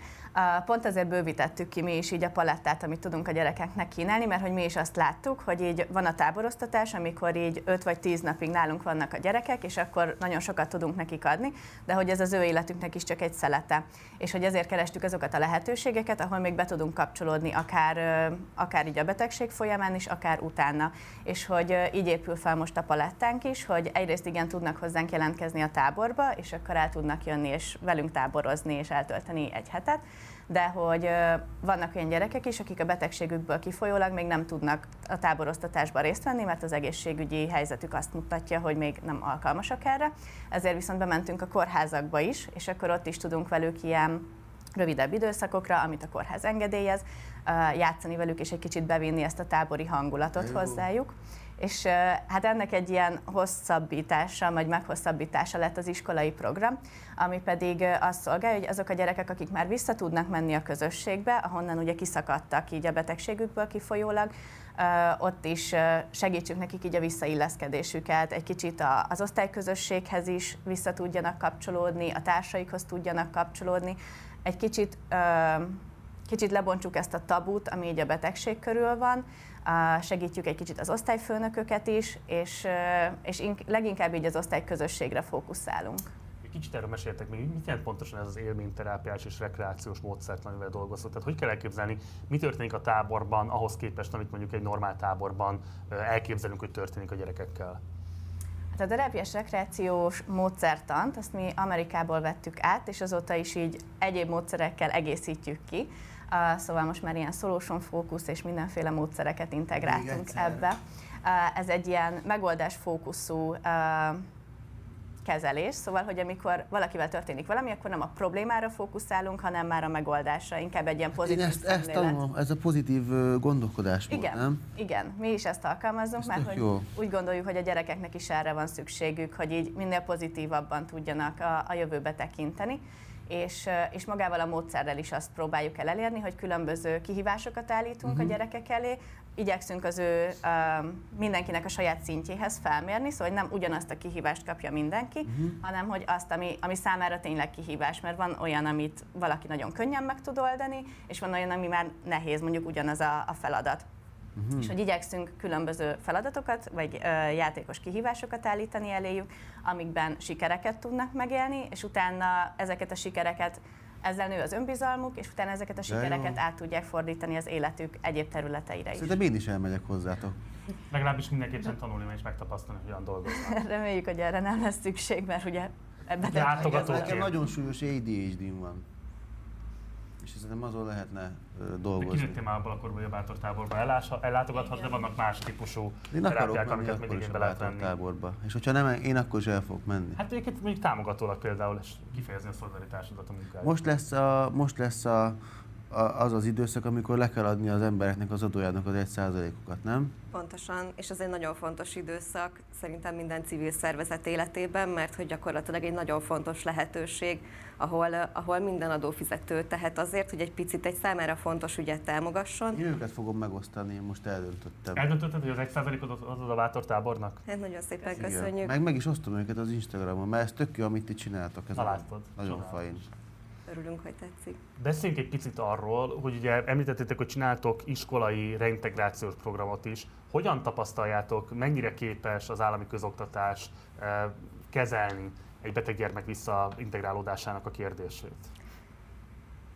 Pont azért bővítettük ki mi is így a palettát, amit tudunk a gyerekeknek kínálni, mert hogy mi is azt láttuk, hogy így van a táboroztatás, amikor így 5 vagy 10 napig nálunk vannak a gyerekek, és akkor nagyon sokat tudunk nekik adni, de hogy ez az ő életünknek is csak egy szelete. És hogy ezért kerestük azokat a lehetőségeket, ahol még be tudunk kapcsolódni akár, akár így a betegség folyamán is, akár utána. És hogy így épül fel most a palettánk is, hogy egyrészt igen tudnak hozzánk jelentkezni a táborba, és akkor el tudnak jönni és velünk táborozni és eltölteni egy hetet de hogy vannak olyan gyerekek is, akik a betegségükből kifolyólag még nem tudnak a táboroztatásban részt venni, mert az egészségügyi helyzetük azt mutatja, hogy még nem alkalmasak erre. Ezért viszont bementünk a kórházakba is, és akkor ott is tudunk velük ilyen rövidebb időszakokra, amit a kórház engedélyez, játszani velük, és egy kicsit bevinni ezt a tábori hangulatot Jó. hozzájuk és hát ennek egy ilyen hosszabbítása, vagy meghosszabbítása lett az iskolai program, ami pedig azt szolgálja, hogy azok a gyerekek, akik már vissza tudnak menni a közösségbe, ahonnan ugye kiszakadtak így a betegségükből kifolyólag, ott is segítsük nekik így a visszailleszkedésüket, egy kicsit az osztályközösséghez is vissza tudjanak kapcsolódni, a társaikhoz tudjanak kapcsolódni, egy kicsit kicsit lebontsuk ezt a tabut, ami így a betegség körül van, segítjük egy kicsit az osztályfőnököket is, és, és leginkább így az osztályközösségre fókuszálunk. Kicsit erről meséltek még, mit jelent pontosan ez az élményterápiás és rekreációs módszert, amivel dolgoztok? Tehát hogy kell elképzelni, mi történik a táborban ahhoz képest, amit mondjuk egy normál táborban elképzelünk, hogy történik a gyerekekkel? Hát a terápiás rekreációs módszertant, azt mi Amerikából vettük át, és azóta is így egyéb módszerekkel egészítjük ki. Uh, szóval most már ilyen solution fókusz és mindenféle módszereket integráltunk ebbe. Uh, ez egy ilyen megoldás fókuszú uh, kezelés, szóval, hogy amikor valakivel történik valami, akkor nem a problémára fókuszálunk, hanem már a megoldásra, inkább egy ilyen pozitív Én ezt, ezt tanulom, ez a pozitív gondolkodás igen, volt, nem? Igen, mi is ezt alkalmazunk, ez mert hogy jó. úgy gondoljuk, hogy a gyerekeknek is erre van szükségük, hogy így minél pozitívabban tudjanak a, a jövőbe tekinteni és, és magával a módszerrel is azt próbáljuk el elérni, hogy különböző kihívásokat állítunk uh-huh. a gyerekek elé, igyekszünk az ő uh, mindenkinek a saját szintjéhez felmérni, szóval hogy nem ugyanazt a kihívást kapja mindenki, uh-huh. hanem hogy azt, ami, ami számára tényleg kihívás, mert van olyan, amit valaki nagyon könnyen meg tud oldani, és van olyan, ami már nehéz, mondjuk ugyanaz a, a feladat. Uh-huh. És hogy igyekszünk különböző feladatokat, vagy ö, játékos kihívásokat állítani eléjük, amikben sikereket tudnak megélni, és utána ezeket a sikereket ezzel nő az önbizalmuk, és utána ezeket a sikereket át tudják fordítani az életük egyéb területeire is. Szerintem én is elmegyek hozzátok. Legalábbis mindenképpen tanulni és megtapasztalni, hogy olyan dolgoznak. Reméljük, hogy erre nem lesz szükség, mert ugye ebben Nekem nagyon súlyos ADHD-m van. És szerintem azon lehetne ö, De dolgozni. kinőttél már abban a korban, hogy a bátor táborba ellása- ellátogathatsz, de vannak más típusú Én terápiák, menni amiket akkor még igénybe lehet venni. táborba. És hogyha nem, én akkor is el fogok menni. Hát egyébként mondjuk támogatólag például, és kifejezni a szolidaritásodat a munkáját. Most lesz, a, most lesz a, a, az az időszak, amikor le kell adni az embereknek az adójának az egy százalékokat, nem? Pontosan, és ez egy nagyon fontos időszak szerintem minden civil szervezet életében, mert hogy gyakorlatilag egy nagyon fontos lehetőség, ahol, ahol minden adófizető tehet azért, hogy egy picit egy számára fontos ügyet támogasson. Én őket fogom megosztani, én most eldöntöttem. Eldöntötted, hogy az 1%-ot adod a bátor tábornak? Hát nagyon szépen Igen. köszönjük. Meg, meg is osztom őket az Instagramon, mert ez tök jó, amit ti csináltok. Ez Na látod. Nagyon Csodálatos. fajn. Örülünk, hogy tetszik. Beszéljünk egy picit arról, hogy ugye említettétek, hogy csináltok iskolai reintegrációs programot is. Hogyan tapasztaljátok, mennyire képes az állami közoktatás eh, kezelni egy beteg gyermek visszaintegrálódásának a kérdését?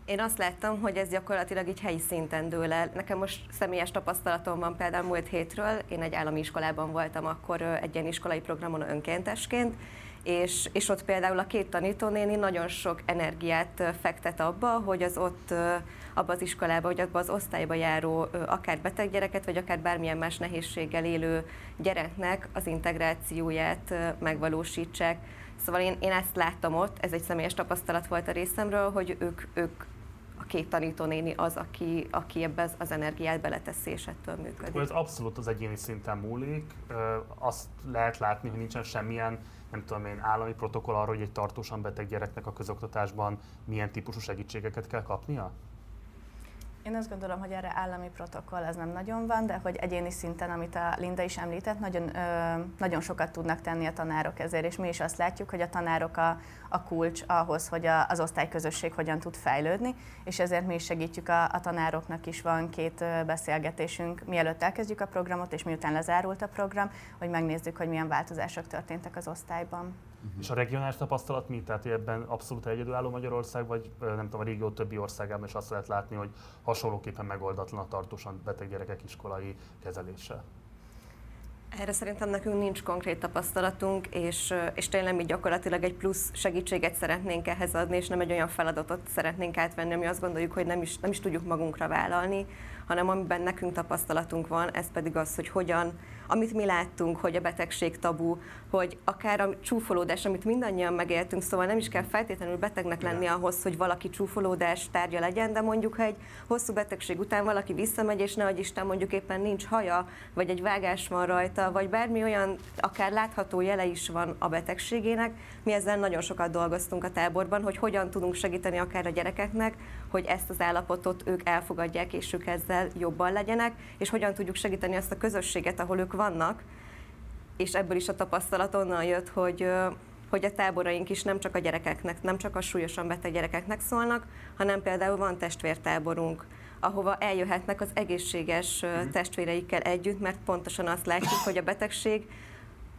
Én azt láttam, hogy ez gyakorlatilag így helyi szinten dől el. Nekem most személyes tapasztalatom van például múlt hétről, én egy állami iskolában voltam akkor egy ilyen iskolai programon önkéntesként, és, és ott például a két tanítónéni nagyon sok energiát fektet abba, hogy az ott ö, abba az iskolába, vagy abba az osztályba járó akár beteg gyereket, vagy akár bármilyen más nehézséggel élő gyereknek az integrációját megvalósítsák. Szóval én, én ezt láttam ott, ez egy személyes tapasztalat volt a részemről, hogy ők, ők a két tanítónéni az, aki, aki ebbe az, az energiát beleteszi, és ettől működik. Akkor ez abszolút az egyéni szinten múlik. Azt lehet látni, hogy nincsen semmilyen, nem tudom én, állami protokoll arról, hogy egy tartósan beteg gyereknek a közoktatásban milyen típusú segítségeket kell kapnia? Én azt gondolom, hogy erre állami protokoll ez nem nagyon van, de hogy egyéni szinten, amit a Linda is említett, nagyon, ö, nagyon sokat tudnak tenni a tanárok ezért, és mi is azt látjuk, hogy a tanárok a, a kulcs ahhoz, hogy a, az osztályközösség hogyan tud fejlődni, és ezért mi is segítjük a, a tanároknak is van két beszélgetésünk, mielőtt elkezdjük a programot, és miután lezárult a program, hogy megnézzük, hogy milyen változások történtek az osztályban. És a regionális tapasztalat mi? Tehát, hogy ebben abszolút egyedülálló Magyarország, vagy nem tudom, a régió többi országában is azt lehet látni, hogy hasonlóképpen megoldatlan a tartósan beteg gyerekek iskolai kezelése. Erre szerintem nekünk nincs konkrét tapasztalatunk, és, és tényleg mi gyakorlatilag egy plusz segítséget szeretnénk ehhez adni, és nem egy olyan feladatot szeretnénk átvenni, ami azt gondoljuk, hogy nem is, nem is tudjuk magunkra vállalni, hanem amiben nekünk tapasztalatunk van, ez pedig az, hogy hogyan, amit mi láttunk, hogy a betegség tabu, hogy akár a csúfolódás, amit mindannyian megéltünk, szóval nem is kell feltétlenül betegnek lenni ahhoz, hogy valaki csúfolódás tárgya legyen, de mondjuk, ha egy hosszú betegség után valaki visszamegy, és ne Isten mondjuk éppen nincs haja, vagy egy vágás van rajta, vagy bármi olyan, akár látható jele is van a betegségének, mi ezzel nagyon sokat dolgoztunk a táborban, hogy hogyan tudunk segíteni akár a gyerekeknek, hogy ezt az állapotot ők elfogadják, és ők ezzel jobban legyenek, és hogyan tudjuk segíteni azt a közösséget, ahol ők vannak, és ebből is a tapasztalat onnan jött, hogy, hogy a táboraink is nem csak a gyerekeknek, nem csak a súlyosan beteg gyerekeknek szólnak, hanem például van testvértáborunk, ahova eljöhetnek az egészséges ö, testvéreikkel együtt, mert pontosan azt látjuk, hogy a betegség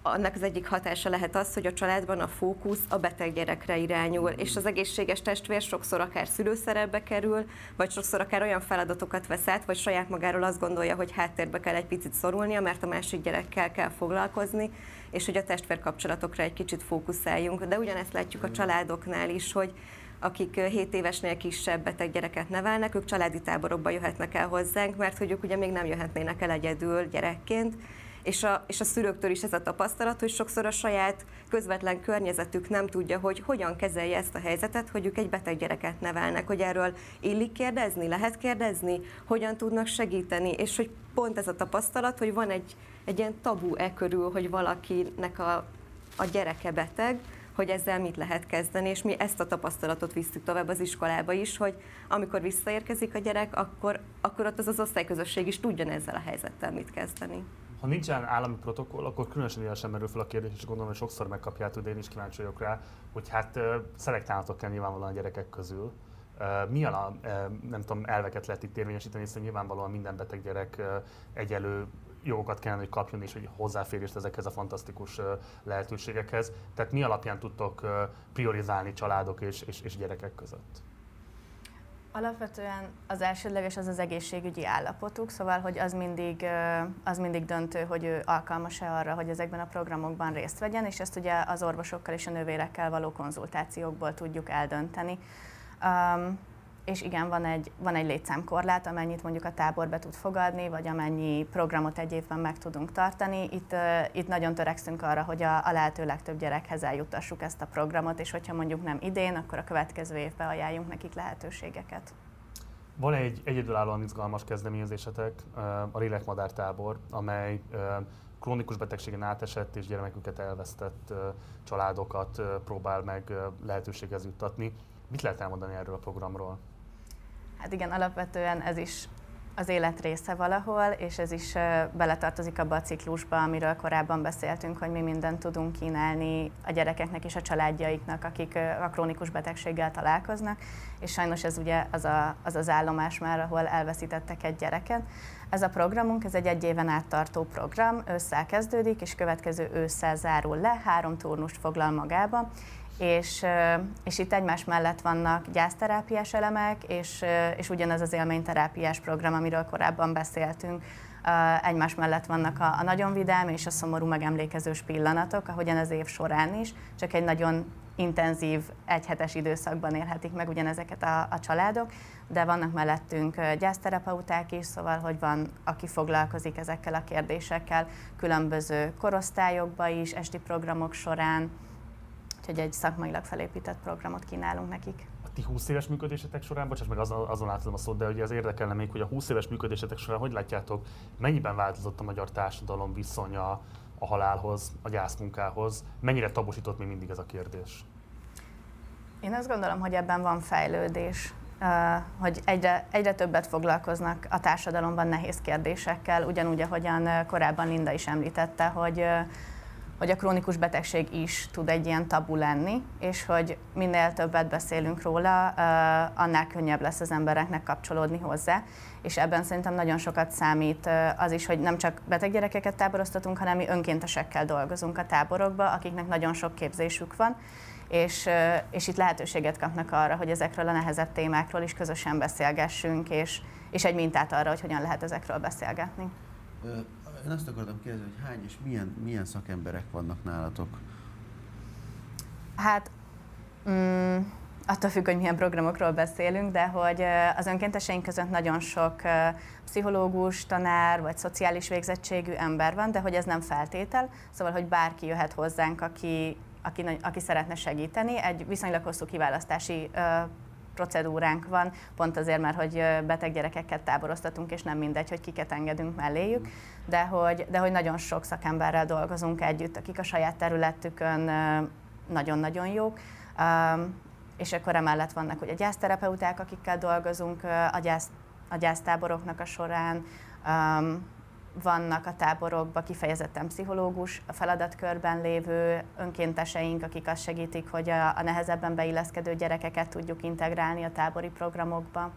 annak az egyik hatása lehet az, hogy a családban a fókusz a beteg gyerekre irányul, és az egészséges testvér sokszor akár szülőszerepbe kerül, vagy sokszor akár olyan feladatokat vesz át, vagy saját magáról azt gondolja, hogy háttérbe kell egy picit szorulnia, mert a másik gyerekkel kell foglalkozni, és hogy a testvér kapcsolatokra egy kicsit fókuszáljunk. De ugyanezt látjuk a családoknál is, hogy akik 7 évesnél kisebb beteg gyereket nevelnek, ők családi táborokba jöhetnek el hozzánk, mert hogy ők ugye még nem jöhetnének el egyedül gyerekként, és a, és a szülőktől is ez a tapasztalat, hogy sokszor a saját közvetlen környezetük nem tudja, hogy hogyan kezelje ezt a helyzetet, hogy ők egy beteg gyereket nevelnek, hogy erről illik kérdezni, lehet kérdezni, hogyan tudnak segíteni, és hogy pont ez a tapasztalat, hogy van egy, egy ilyen tabu e körül, hogy valakinek a, a gyereke beteg, hogy ezzel mit lehet kezdeni, és mi ezt a tapasztalatot visszük tovább az iskolába is, hogy amikor visszaérkezik a gyerek, akkor, akkor ott az az osztályközösség is tudjon ezzel a helyzettel mit kezdeni. Ha nincsen állami protokoll, akkor különösen ilyen sem merül fel a kérdés, és gondolom, hogy sokszor megkapjátok, de én is kíváncsi vagyok rá, hogy hát szelektálnatok kell nyilvánvalóan a gyerekek közül. Milyen a, nem tudom, elveket lehet itt érvényesíteni, hiszen nyilvánvalóan minden beteg gyerek egyelő jogokat kellene, hogy kapjon, és hogy hozzáférést ezekhez a fantasztikus lehetőségekhez. Tehát mi alapján tudtok priorizálni családok és, és, és gyerekek között? Alapvetően az elsődleges az az egészségügyi állapotuk, szóval, hogy az mindig, az mindig döntő, hogy ő alkalmas-e arra, hogy ezekben a programokban részt vegyen, és ezt ugye az orvosokkal és a nővérekkel való konzultációkból tudjuk eldönteni. Um, és igen, van egy, van egy létszámkorlát, amennyit mondjuk a tábor be tud fogadni, vagy amennyi programot egy évben meg tudunk tartani. Itt, itt nagyon törekszünk arra, hogy a, a lehető legtöbb gyerekhez eljutassuk ezt a programot, és hogyha mondjuk nem idén, akkor a következő évben ajánljunk nekik lehetőségeket. Van egy egyedülállóan izgalmas kezdeményezésetek, a Lélekmadár tábor, amely krónikus betegségen átesett és gyermeküket elvesztett családokat próbál meg lehetőséghez juttatni. Mit lehet elmondani erről a programról? Hát igen, alapvetően ez is az élet része valahol, és ez is beletartozik abba a ciklusba, amiről korábban beszéltünk, hogy mi mindent tudunk kínálni a gyerekeknek és a családjaiknak, akik a krónikus betegséggel találkoznak, és sajnos ez ugye az a, az, az állomás már, ahol elveszítettek egy gyereket. Ez a programunk, ez egy egy éven át tartó program, ősszel kezdődik, és következő ősszel zárul le, három turnust foglal magába, és, és itt egymás mellett vannak gyászterápiás elemek, és, és ugyanaz az élményterápiás program, amiről korábban beszéltünk, egymás mellett vannak a, a nagyon vidám és a szomorú megemlékezős pillanatok, ahogyan az év során is, csak egy nagyon intenzív, egyhetes időszakban élhetik meg ugyanezeket a, a családok, de vannak mellettünk gyászterapeuták is, szóval, hogy van, aki foglalkozik ezekkel a kérdésekkel különböző korosztályokba is, esti programok során, Úgyhogy egy szakmailag felépített programot kínálunk nekik. A ti 20 éves működésetek során, bocsáss meg azon, azon átadom a szót, de ugye az érdekelne még, hogy a 20 éves működésetek során hogy látjátok, mennyiben változott a magyar társadalom viszonya a halálhoz, a gyászmunkához, mennyire tabosított még mindig ez a kérdés? Én azt gondolom, hogy ebben van fejlődés, hogy egyre, egyre többet foglalkoznak a társadalomban nehéz kérdésekkel, ugyanúgy, ahogyan korábban Linda is említette, hogy hogy a krónikus betegség is tud egy ilyen tabu lenni, és hogy minél többet beszélünk róla, annál könnyebb lesz az embereknek kapcsolódni hozzá. És ebben szerintem nagyon sokat számít az is, hogy nem csak beteg gyerekeket táboroztatunk, hanem mi önkéntesekkel dolgozunk a táborokba, akiknek nagyon sok képzésük van, és, és itt lehetőséget kapnak arra, hogy ezekről a nehezebb témákról is közösen beszélgessünk, és, és egy mintát arra, hogy hogyan lehet ezekről beszélgetni. Én azt akartam kérdezni, hogy hány és milyen, milyen szakemberek vannak nálatok? Hát, mm, attól függ, hogy milyen programokról beszélünk, de hogy az önkénteseink között nagyon sok pszichológus, tanár vagy szociális végzettségű ember van, de hogy ez nem feltétel, szóval, hogy bárki jöhet hozzánk, aki, aki, aki szeretne segíteni. Egy viszonylag hosszú kiválasztási procedúránk van, pont azért, mert hogy beteg gyerekeket táboroztatunk, és nem mindegy, hogy kiket engedünk melléjük, de hogy, de hogy nagyon sok szakemberrel dolgozunk együtt, akik a saját területükön nagyon-nagyon jók. És akkor emellett vannak ugye gyászterapeuták, akikkel dolgozunk a, gyász, a gyásztáboroknak a során, vannak a táborokban kifejezetten pszichológus, a feladatkörben lévő önkénteseink, akik azt segítik, hogy a, a nehezebben beilleszkedő gyerekeket tudjuk integrálni a tábori programokba.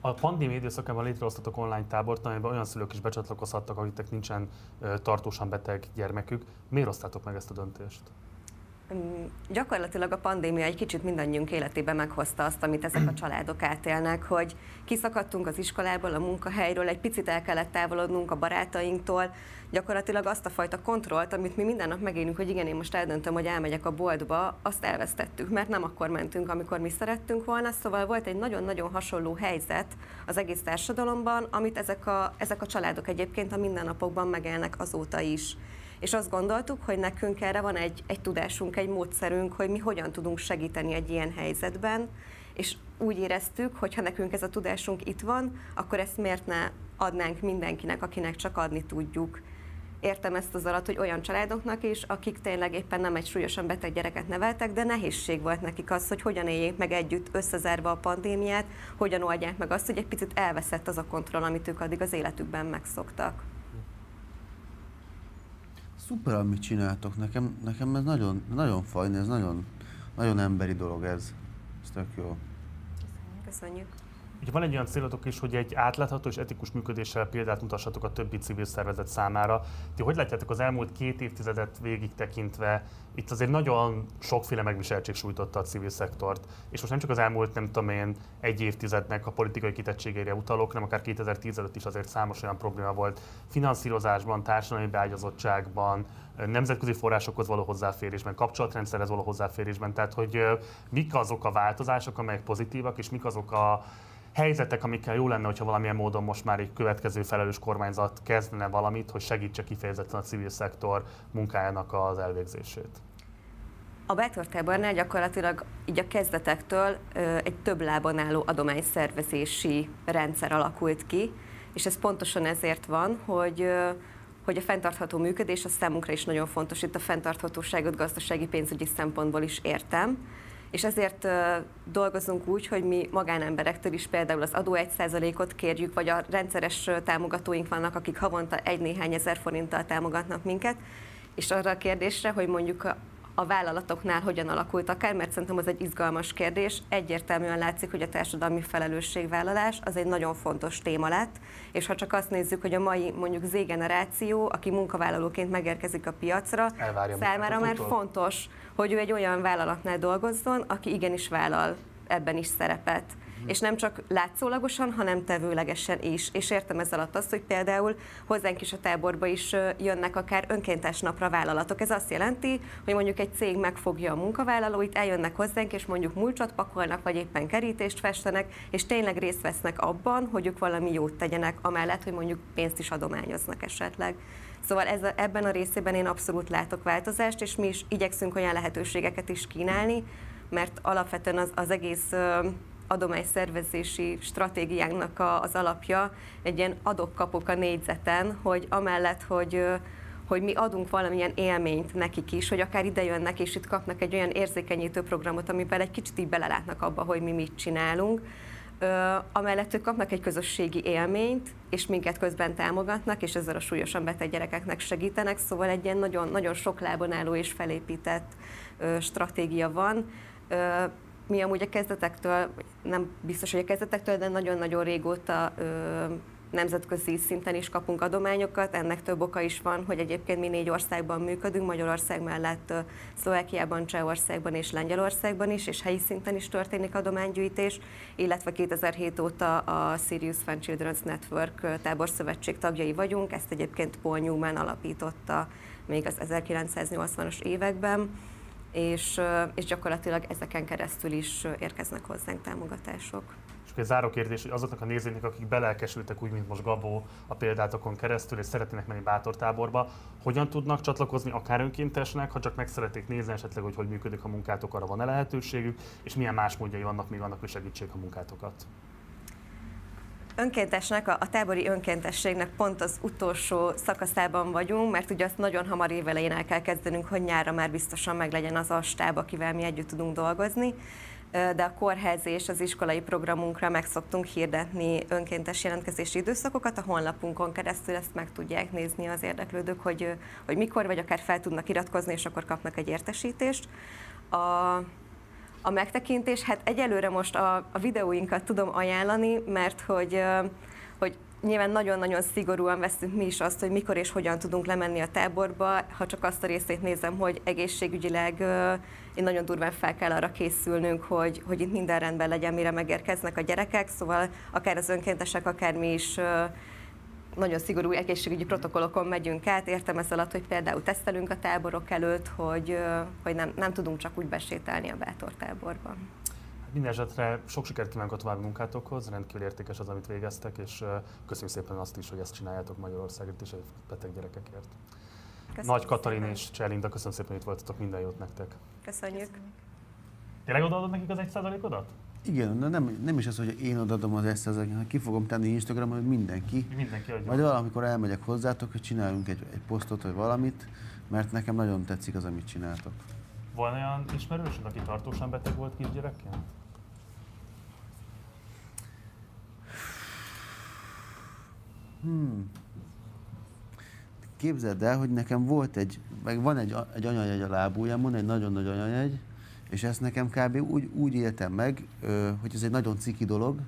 A pandémia időszakában létrehoztatok online tábort, amelyben olyan szülők is becsatlakozhattak, akiknek nincsen tartósan beteg gyermekük. Miért hoztátok meg ezt a döntést? Gyakorlatilag a pandémia egy kicsit mindannyiunk életében meghozta azt, amit ezek a családok átélnek, hogy kiszakadtunk az iskolából, a munkahelyről, egy picit el kellett távolodnunk a barátainktól, gyakorlatilag azt a fajta kontrollt, amit mi minden nap megélünk, hogy igen, én most eldöntöm, hogy elmegyek a boltba, azt elvesztettük, mert nem akkor mentünk, amikor mi szerettünk volna, szóval volt egy nagyon-nagyon hasonló helyzet az egész társadalomban, amit ezek a, ezek a családok egyébként a mindennapokban megélnek azóta is és azt gondoltuk, hogy nekünk erre van egy, egy tudásunk, egy módszerünk, hogy mi hogyan tudunk segíteni egy ilyen helyzetben, és úgy éreztük, hogy ha nekünk ez a tudásunk itt van, akkor ezt miért ne adnánk mindenkinek, akinek csak adni tudjuk. Értem ezt az alatt, hogy olyan családoknak is, akik tényleg éppen nem egy súlyosan beteg gyereket neveltek, de nehézség volt nekik az, hogy hogyan éljék meg együtt összezárva a pandémiát, hogyan oldják meg azt, hogy egy picit elveszett az a kontroll, amit ők addig az életükben megszoktak szuper, amit csináltok. Nekem, nekem ez nagyon, nagyon fajn, ez nagyon, nagyon emberi dolog ez. Ez tök jó. Köszönjük. Ugye van egy olyan célotok is, hogy egy átlátható és etikus működéssel példát mutassatok a többi civil szervezet számára. Ti hogy látjátok az elmúlt két évtizedet végig tekintve, itt azért nagyon sokféle megviseltség sújtotta a civil szektort, és most nem csak az elmúlt, nem tudom én, egy évtizednek a politikai kitettségeire utalok, hanem akár 2010 előtt is azért számos olyan probléma volt finanszírozásban, társadalmi beágyazottságban, nemzetközi forrásokhoz való hozzáférésben, kapcsolatrendszerhez való hozzáférésben, tehát hogy mik azok a változások, amelyek pozitívak, és mik azok a helyzetek, amikkel jó lenne, hogyha valamilyen módon most már egy következő felelős kormányzat kezdene valamit, hogy segítse kifejezetten a civil szektor munkájának az elvégzését. A Bátortábornál gyakorlatilag így a kezdetektől egy több lábon álló adományszervezési rendszer alakult ki, és ez pontosan ezért van, hogy hogy a fenntartható működés a számunkra is nagyon fontos. Itt a fenntarthatóságot gazdasági pénzügyi szempontból is értem és ezért dolgozunk úgy, hogy mi magánemberektől is például az adó 1%-ot kérjük, vagy a rendszeres támogatóink vannak, akik havonta egy néhány ezer forinttal támogatnak minket, és arra a kérdésre, hogy mondjuk a vállalatoknál hogyan alakult akár, mert szerintem az egy izgalmas kérdés. Egyértelműen látszik, hogy a társadalmi felelősségvállalás az egy nagyon fontos téma lett, és ha csak azt nézzük, hogy a mai mondjuk Z generáció, aki munkavállalóként megérkezik a piacra, Elvárja számára már fontos, hogy ő egy olyan vállalatnál dolgozzon, aki igenis vállal ebben is szerepet és nem csak látszólagosan, hanem tevőlegesen is. És értem ezzel alatt azt, hogy például hozzánk is a táborba is jönnek akár önkéntes napra vállalatok. Ez azt jelenti, hogy mondjuk egy cég megfogja a munkavállalóit, eljönnek hozzánk, és mondjuk mulcsot pakolnak, vagy éppen kerítést festenek, és tényleg részt vesznek abban, hogy ők valami jót tegyenek, amellett, hogy mondjuk pénzt is adományoznak esetleg. Szóval ez ebben a részében én abszolút látok változást, és mi is igyekszünk olyan lehetőségeket is kínálni, mert alapvetően az, az egész adományszervezési stratégiánknak az alapja egy ilyen adok-kapok a négyzeten, hogy amellett, hogy hogy mi adunk valamilyen élményt nekik is, hogy akár ide jönnek, és itt kapnak egy olyan érzékenyítő programot, amiben egy kicsit így belelátnak abba, hogy mi mit csinálunk, amellett ők kapnak egy közösségi élményt, és minket közben támogatnak, és ezzel a súlyosan beteg gyerekeknek segítenek, szóval egy ilyen nagyon, nagyon sok lábon álló és felépített stratégia van mi amúgy a kezdetektől, nem biztos, hogy a kezdetektől, de nagyon-nagyon régóta ö, nemzetközi szinten is kapunk adományokat. Ennek több oka is van, hogy egyébként mi négy országban működünk, Magyarország mellett Szlovákiában, Csehországban és Lengyelországban is, és helyi szinten is történik adománygyűjtés, illetve 2007 óta a Sirius Fan Children's Network táborszövetség tagjai vagyunk, ezt egyébként Paul Newman alapította még az 1980-as években és, és gyakorlatilag ezeken keresztül is érkeznek hozzánk támogatások. És egy záró kérdés, hogy azoknak a nézőknek, akik belelkesültek úgy, mint most Gabó a példátokon keresztül, és szeretnének menni bátortáborba, hogyan tudnak csatlakozni akár önkéntesnek, ha csak meg szeretnék nézni esetleg, hogy hogy működik a munkátok, arra van-e lehetőségük, és milyen más módjai vannak még annak, hogy segítsék a munkátokat? Önkéntesnek, a, a tábori önkéntességnek pont az utolsó szakaszában vagyunk, mert ugye azt nagyon hamar évelején el kell kezdenünk, hogy nyárra már biztosan meglegyen az a stáb, akivel mi együtt tudunk dolgozni de a kórházi és az iskolai programunkra meg szoktunk hirdetni önkéntes jelentkezési időszakokat. A honlapunkon keresztül ezt meg tudják nézni az érdeklődők, hogy, hogy mikor, vagy akár fel tudnak iratkozni, és akkor kapnak egy értesítést. A, a megtekintés, hát egyelőre most a, a videóinkat tudom ajánlani, mert hogy, hogy nyilván nagyon-nagyon szigorúan veszünk mi is azt, hogy mikor és hogyan tudunk lemenni a táborba. Ha csak azt a részét nézem, hogy egészségügyileg én nagyon durván fel kell arra készülnünk, hogy, hogy itt minden rendben legyen, mire megérkeznek a gyerekek, szóval akár az önkéntesek, akár mi is nagyon szigorú egészségügyi protokollokon megyünk át. Értem ez alatt, hogy például tesztelünk a táborok előtt, hogy, hogy nem, nem tudunk csak úgy besétálni a bátortáborban. Minden esetre sok sikert kívánok a további munkátokhoz, rendkívül értékes az, amit végeztek, és köszönjük szépen azt is, hogy ezt csináljátok Magyarországért és a beteg gyerekekért. Köszönjük Nagy Katalin szépen. és Cselinda, köszönöm szépen, hogy itt voltatok, minden jót nektek. Köszönjük. Tényleg odaadod nekik az egy százalékodat? Igen, de nem, nem is az, hogy én odaadom az ezt, hanem ki fogom tenni Instagramon, hogy mindenki. Mindenki adja. Majd valamikor elmegyek hozzátok, hogy csináljunk egy, egy posztot vagy valamit, mert nekem nagyon tetszik az, amit csináltok. Van olyan ismerősöd, aki tartósan beteg volt kisgyerekként? Hmm. Képzeld el, hogy nekem volt egy, meg van egy, egy anyajegy a lábújamon, egy nagyon nagy anyajegy, és ezt nekem kb. úgy, úgy éltem meg, hogy ez egy nagyon ciki dolog,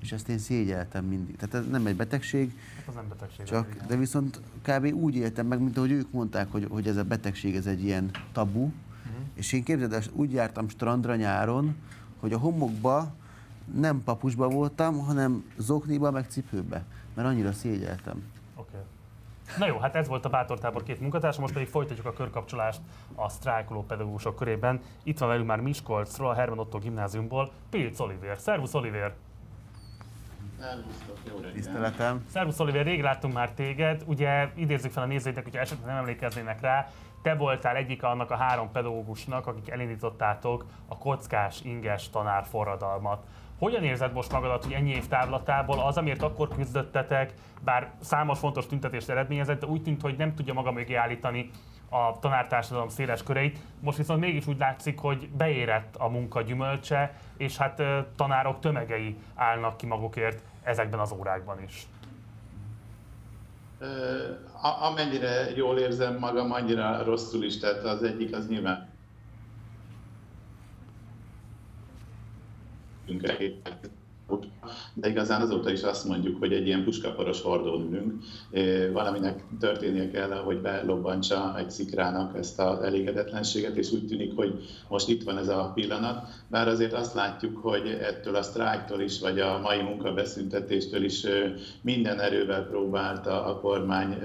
és ezt én szégyeltem mindig. Tehát ez nem egy betegség, Hát az nem betegség. csak, igen. de viszont kb. úgy éltem meg, mint ahogy ők mondták, hogy, hogy ez a betegség, ez egy ilyen tabu, uh-huh. és én képzeld, el, úgy jártam strandra nyáron, hogy a homokba nem papusba voltam, hanem zokniba, meg cipőbe, mert annyira szégyeltem. Na jó, hát ez volt a Bátortábor két munkatársa, most pedig folytatjuk a körkapcsolást a sztrájkoló pedagógusok körében. Itt van velünk már Miskolcról, a Herman Otto gimnáziumból, Pilc Oliver. Szervusz Oliver! Tiszteletem. Szervusz Oliver, rég láttunk már téged, ugye idézzük fel a nézőinknek, hogyha esetleg nem emlékeznének rá, te voltál egyik annak a három pedagógusnak, akik elindítottátok a kockás inges tanár forradalmat. Hogyan érzed most magadat, hogy ennyi év távlatából az, amiért akkor küzdöttetek, bár számos fontos tüntetést eredményezett, de úgy tűnt, hogy nem tudja maga mögé állítani a tanártársadalom széles köreit. Most viszont mégis úgy látszik, hogy beérett a munka gyümölcse, és hát tanárok tömegei állnak ki magukért ezekben az órákban is. Amennyire jól érzem magam, annyira rosszul is, tehát az egyik az nyilván de igazán azóta is azt mondjuk, hogy egy ilyen puskaporos hordón ülünk. Valaminek történnie kell, hogy belobbantsa egy szikrának ezt az elégedetlenséget, és úgy tűnik, hogy most itt van ez a pillanat. Bár azért azt látjuk, hogy ettől a sztrájktól is, vagy a mai munkabeszüntetéstől is minden erővel próbálta a kormány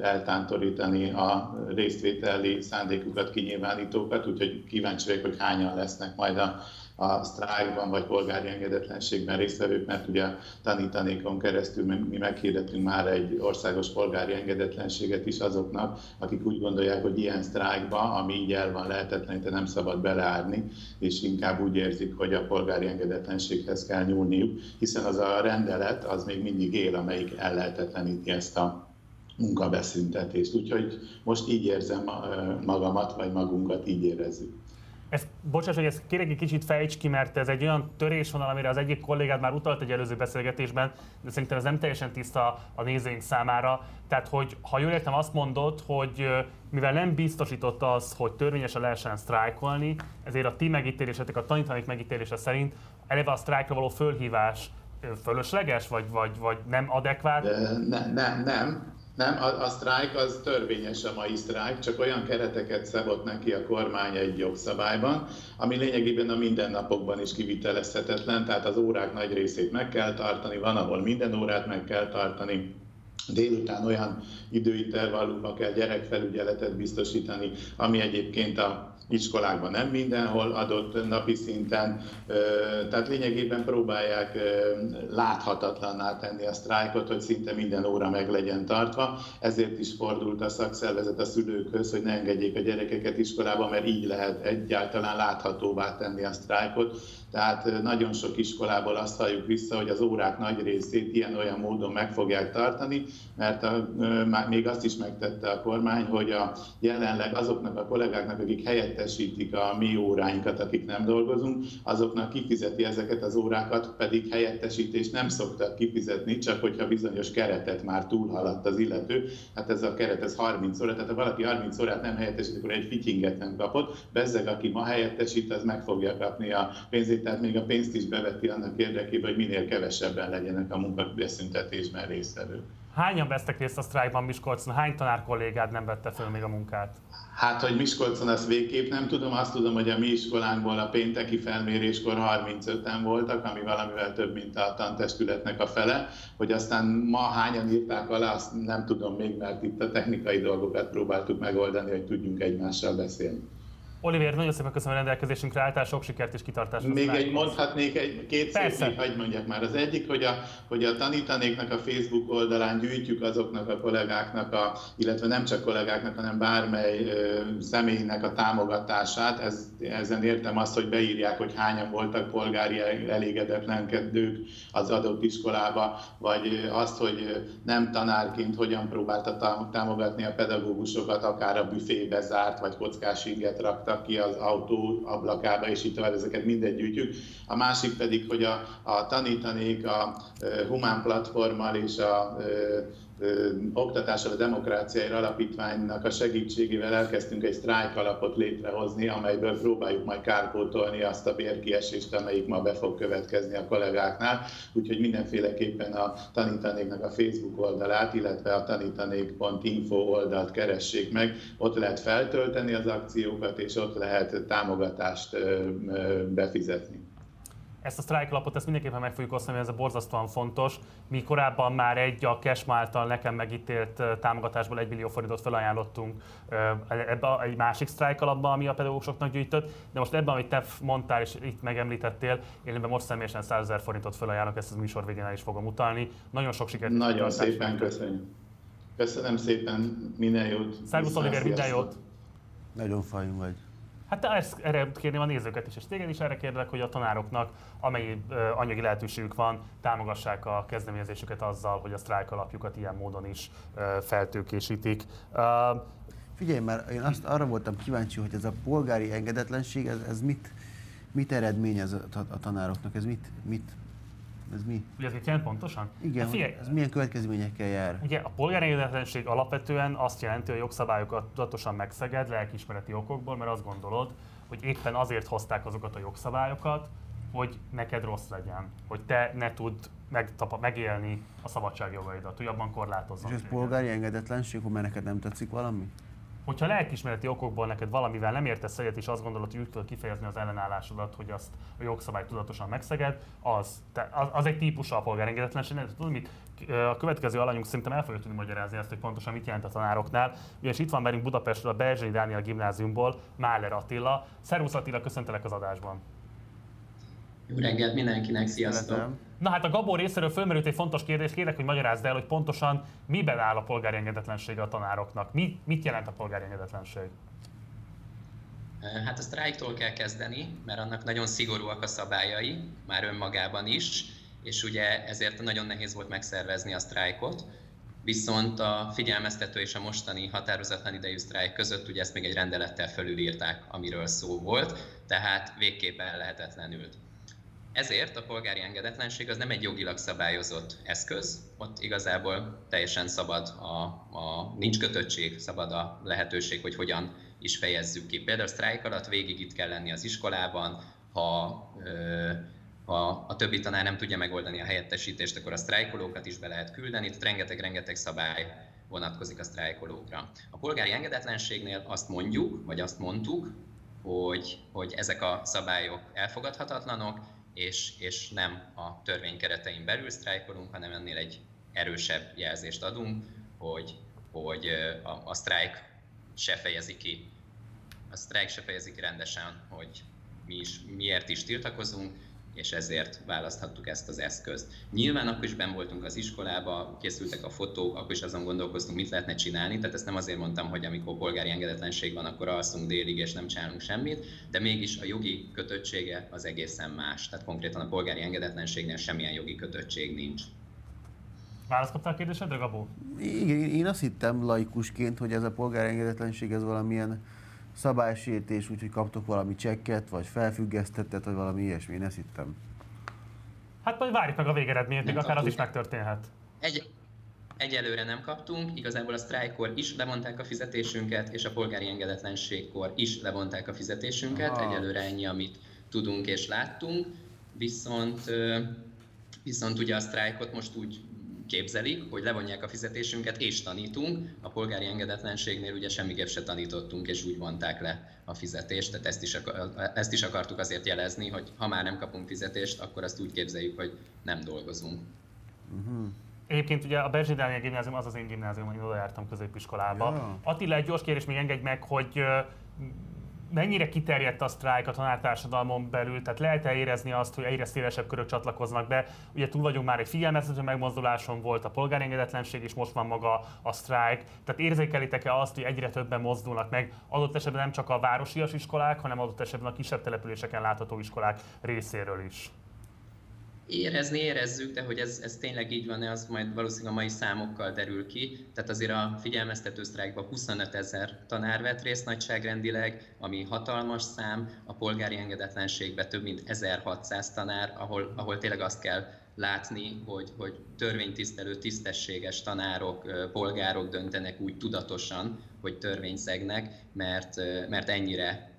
eltántorítani a résztvételi szándékukat kinyilvánítókat, úgyhogy kíváncsi vagyok, hogy hányan lesznek majd a a sztrájkban vagy polgári engedetlenségben résztvevők, mert ugye tanítanékon keresztül mi meghirdettünk már egy országos polgári engedetlenséget is azoknak, akik úgy gondolják, hogy ilyen sztrájkba, ami így el van lehetetlenítve, nem szabad beleárni, és inkább úgy érzik, hogy a polgári engedetlenséghez kell nyúlniuk, hiszen az a rendelet az még mindig él, amelyik ellehetetleníti ezt a munkabeszüntetést. Úgyhogy most így érzem magamat, vagy magunkat így érezzük. Ez, bocsáss, hogy ezt kérek egy kicsit fejts ki, mert ez egy olyan törésvonal, amire az egyik kollégád már utalt egy előző beszélgetésben, de szerintem ez nem teljesen tiszta a nézőink számára. Tehát, hogy ha jól értem, azt mondod, hogy mivel nem biztosított az, hogy törvényesen lehessen sztrájkolni, ezért a ti megítélésetek, a tanítanék megítélése szerint eleve a sztrájkra való fölhívás fölösleges, vagy, vagy, vagy nem adekvát? De ne, nem, nem. Nem, a, a sztrájk az törvényes a mai sztrájk, csak olyan kereteket szabott neki a kormány egy jogszabályban, ami lényegében a mindennapokban is kivitelezhetetlen, tehát az órák nagy részét meg kell tartani, van, ahol minden órát meg kell tartani, délután olyan időintervallumban kell gyerekfelügyeletet biztosítani, ami egyébként a iskolákban nem mindenhol adott napi szinten, tehát lényegében próbálják láthatatlanná tenni a sztrájkot, hogy szinte minden óra meg legyen tartva. Ezért is fordult a szakszervezet a szülőkhöz, hogy ne engedjék a gyerekeket iskolába, mert így lehet egyáltalán láthatóvá tenni a sztrájkot. Tehát nagyon sok iskolából azt halljuk vissza, hogy az órák nagy részét ilyen-olyan módon meg fogják tartani, mert a, még azt is megtette a kormány, hogy a jelenleg azoknak a kollégáknak, akik helyettesítik a mi óráinkat, akik nem dolgozunk, azoknak kifizeti ezeket az órákat, pedig helyettesítést nem szoktak kifizetni, csak hogyha bizonyos keretet már túlhaladt az illető. Hát ez a keret, ez 30 óra, tehát ha valaki 30 órát nem helyettesít, akkor egy fityinget nem kapott. Bezzeg, aki ma helyettesít, az meg fogja kapni a pénzét, tehát még a pénzt is beveti annak érdekében, hogy minél kevesebben legyenek a munkabeszüntetésben résztvevők. Hányan vesztek részt a sztrájkban Miskolcon? Hány tanár kollégád nem vette föl még a munkát? Hát, hogy Miskolcon azt végképp nem tudom, azt tudom, hogy a mi iskolánkból a pénteki felméréskor 35-en voltak, ami valamivel több, mint a tantestületnek a fele, hogy aztán ma hányan írták alá, azt nem tudom még, mert itt a technikai dolgokat próbáltuk megoldani, hogy tudjunk egymással beszélni. Oliver, nagyon szépen köszönöm a rendelkezésünkre álltál, sok sikert és kitartást. Még egy mondhatnék egy két Persze. szép, hagyd mondjak már. Az egyik, hogy a, hogy a tanítanéknak a Facebook oldalán gyűjtjük azoknak a kollégáknak, a, illetve nem csak kollégáknak, hanem bármely ö, személynek a támogatását. Ez, ezen értem azt, hogy beírják, hogy hányan voltak polgári elégedetlenkedők az adott iskolába, vagy azt, hogy nem tanárként hogyan próbálta tá- támogatni a pedagógusokat, akár a büfébe zárt, vagy kockás inget raktak ki az autó ablakába, és így tovább, ezeket mindegy gyűjtjük. A másik pedig, hogy a, a tanítanék a ö, humán platformmal és a ö, Oktatással a Demokráciáért Alapítványnak a segítségével elkezdtünk egy sztrájk alapot létrehozni, amelyből próbáljuk majd kárpótolni azt a bérkiesést, amelyik ma be fog következni a kollégáknál. Úgyhogy mindenféleképpen a tanítanéknak a Facebook oldalát, illetve a tanítanék.info oldalt keressék meg. Ott lehet feltölteni az akciókat, és ott lehet támogatást befizetni ezt a strike lapot ezt mindenképpen meg fogjuk osztani, mert ez a borzasztóan fontos. Mi korábban már egy a Cash által nekem megítélt támogatásból egy millió forintot felajánlottunk ebbe egy másik strike alapban, ami a pedagógusoknak gyűjtött, de most ebben, amit te mondtál és itt megemlítettél, én ebben most személyesen 100 ezer forintot felajánlok, ezt az műsor végén el is fogom utalni. Nagyon sok sikert! Nagyon szépen köszönjük! Köszönöm szépen, minden jót! Szervusz Oliver, minden jót! Nagyon fajn vagy. Hát ezt, erre kérném a nézőket is, és téged is erre kérlek, hogy a tanároknak, amennyi anyagi lehetőségük van, támogassák a kezdeményezésüket azzal, hogy a sztrájk alapjukat ilyen módon is feltőkésítik. Figyelj már, én azt arra voltam kíváncsi, hogy ez a polgári engedetlenség, ez, ez mit, mit eredményez a, a tanároknak, ez mit, mit ez mi? Ugye ez mit jelent pontosan? Igen, hát figyelj, ez milyen következményekkel jár? Ugye a polgárengedetlenség alapvetően azt jelenti, hogy a jogszabályokat tudatosan megszeged lelkismereti okokból, mert azt gondolod, hogy éppen azért hozták azokat a jogszabályokat, hogy neked rossz legyen, hogy te ne tudd megtapa, megélni a szabadságjogaidat, hogy abban korlátozzon. És ez polgári engedetlenség, hogy mert neked nem tetszik valami? Hogyha lelkismereti okokból neked valamivel nem értesz egyet, és azt gondolod, hogy úgy tudod kifejezni az ellenállásodat, hogy azt a jogszabály tudatosan megszeged, az, te, az, az egy típusa a polgárengedetlenség. Tudod mit? A következő alanyunk szerintem el fogja tudni magyarázni ezt, hogy pontosan mit jelent a tanároknál. Ugyanis itt van velünk Budapestről a Berzsényi Dániel gimnáziumból Máler Attila. Szervusz Attila, köszöntelek az adásban. Jó reggelt mindenkinek, sziasztok! Na hát a Gabor részéről fölmerült egy fontos kérdés, kérlek, hogy magyarázd el, hogy pontosan miben áll a polgári engedetlensége a tanároknak. Mi, mit jelent a polgári engedetlenség? Hát a sztrájktól kell kezdeni, mert annak nagyon szigorúak a szabályai, már önmagában is, és ugye ezért nagyon nehéz volt megszervezni a sztrájkot. Viszont a figyelmeztető és a mostani határozatlan idejű sztrájk között ugye ezt még egy rendelettel fölülírták, amiről szó volt, tehát végképp lehetetlenült. Ezért a polgári engedetlenség az nem egy jogilag szabályozott eszköz, ott igazából teljesen szabad, a, a, nincs kötöttség, szabad a lehetőség, hogy hogyan is fejezzük ki. Például a sztrájk alatt végig itt kell lenni az iskolában, ha, ö, ha a többi tanár nem tudja megoldani a helyettesítést, akkor a sztrájkolókat is be lehet küldeni, itt rengeteg-rengeteg szabály vonatkozik a sztrájkolókra. A polgári engedetlenségnél azt mondjuk, vagy azt mondtuk, hogy, hogy ezek a szabályok elfogadhatatlanok, és, és nem a törvény keretein belül sztrájkolunk, hanem ennél egy erősebb jelzést adunk, hogy, hogy a, a sztrájk se fejezi ki, a sztrájk se fejezi ki rendesen, hogy mi is, miért is tiltakozunk, és ezért választhattuk ezt az eszközt. Nyilván akkor is ben voltunk az iskolába, készültek a fotók, akkor is azon gondolkoztunk, mit lehetne csinálni, tehát ezt nem azért mondtam, hogy amikor polgári engedetlenség van, akkor alszunk délig és nem csinálunk semmit, de mégis a jogi kötöttsége az egészen más. Tehát konkrétan a polgári engedetlenségnél semmilyen jogi kötöttség nincs. Választ kaptál a kérdésedre, Gabó? Igen, én azt hittem laikusként, hogy ez a polgári engedetlenség ez valamilyen szabálysértés, úgyhogy kaptok valami csekket, vagy felfüggesztettet, vagy valami ilyesmi, én ezt hittem. Hát majd várjuk meg a végeredményt, még akár az is megtörténhet. Egy, egyelőre nem kaptunk, igazából a sztrájkor is levonták a fizetésünket, és a polgári engedetlenségkor is levonták a fizetésünket, Aha. egyelőre ennyi, amit tudunk és láttunk, viszont, viszont ugye a sztrájkot most úgy képzelik, hogy levonják a fizetésünket és tanítunk. A polgári engedetlenségnél ugye semmiképp se tanítottunk, és úgy vonták le a fizetést. Tehát ezt is, ezt is akartuk azért jelezni, hogy ha már nem kapunk fizetést, akkor azt úgy képzeljük, hogy nem dolgozunk. Uh-huh. Egyébként ugye a Berzsi Dániel gimnázium az az én gimnázium, oda jártam középiskolába. Ja. Attila, egy gyors kérés még engedj meg, hogy mennyire kiterjedt a sztrájk a tanártársadalmon belül, tehát lehet-e érezni azt, hogy egyre szélesebb körök csatlakoznak be? Ugye túl vagyunk már egy figyelmeztető megmozduláson, volt a polgári engedetlenség, és most van maga a sztrájk. Tehát érzékelitek-e azt, hogy egyre többen mozdulnak meg, adott esetben nem csak a városias iskolák, hanem adott esetben a kisebb településeken látható iskolák részéről is? Érezni érezzük, de hogy ez, ez tényleg így van-e, az majd valószínűleg a mai számokkal derül ki. Tehát azért a figyelmeztető sztrájkban 25 ezer tanár vett részt nagyságrendileg, ami hatalmas szám, a polgári engedetlenségben több mint 1600 tanár, ahol, ahol tényleg azt kell látni, hogy, hogy törvénytisztelő, tisztességes tanárok, polgárok döntenek úgy tudatosan, hogy törvényszegnek, mert, mert ennyire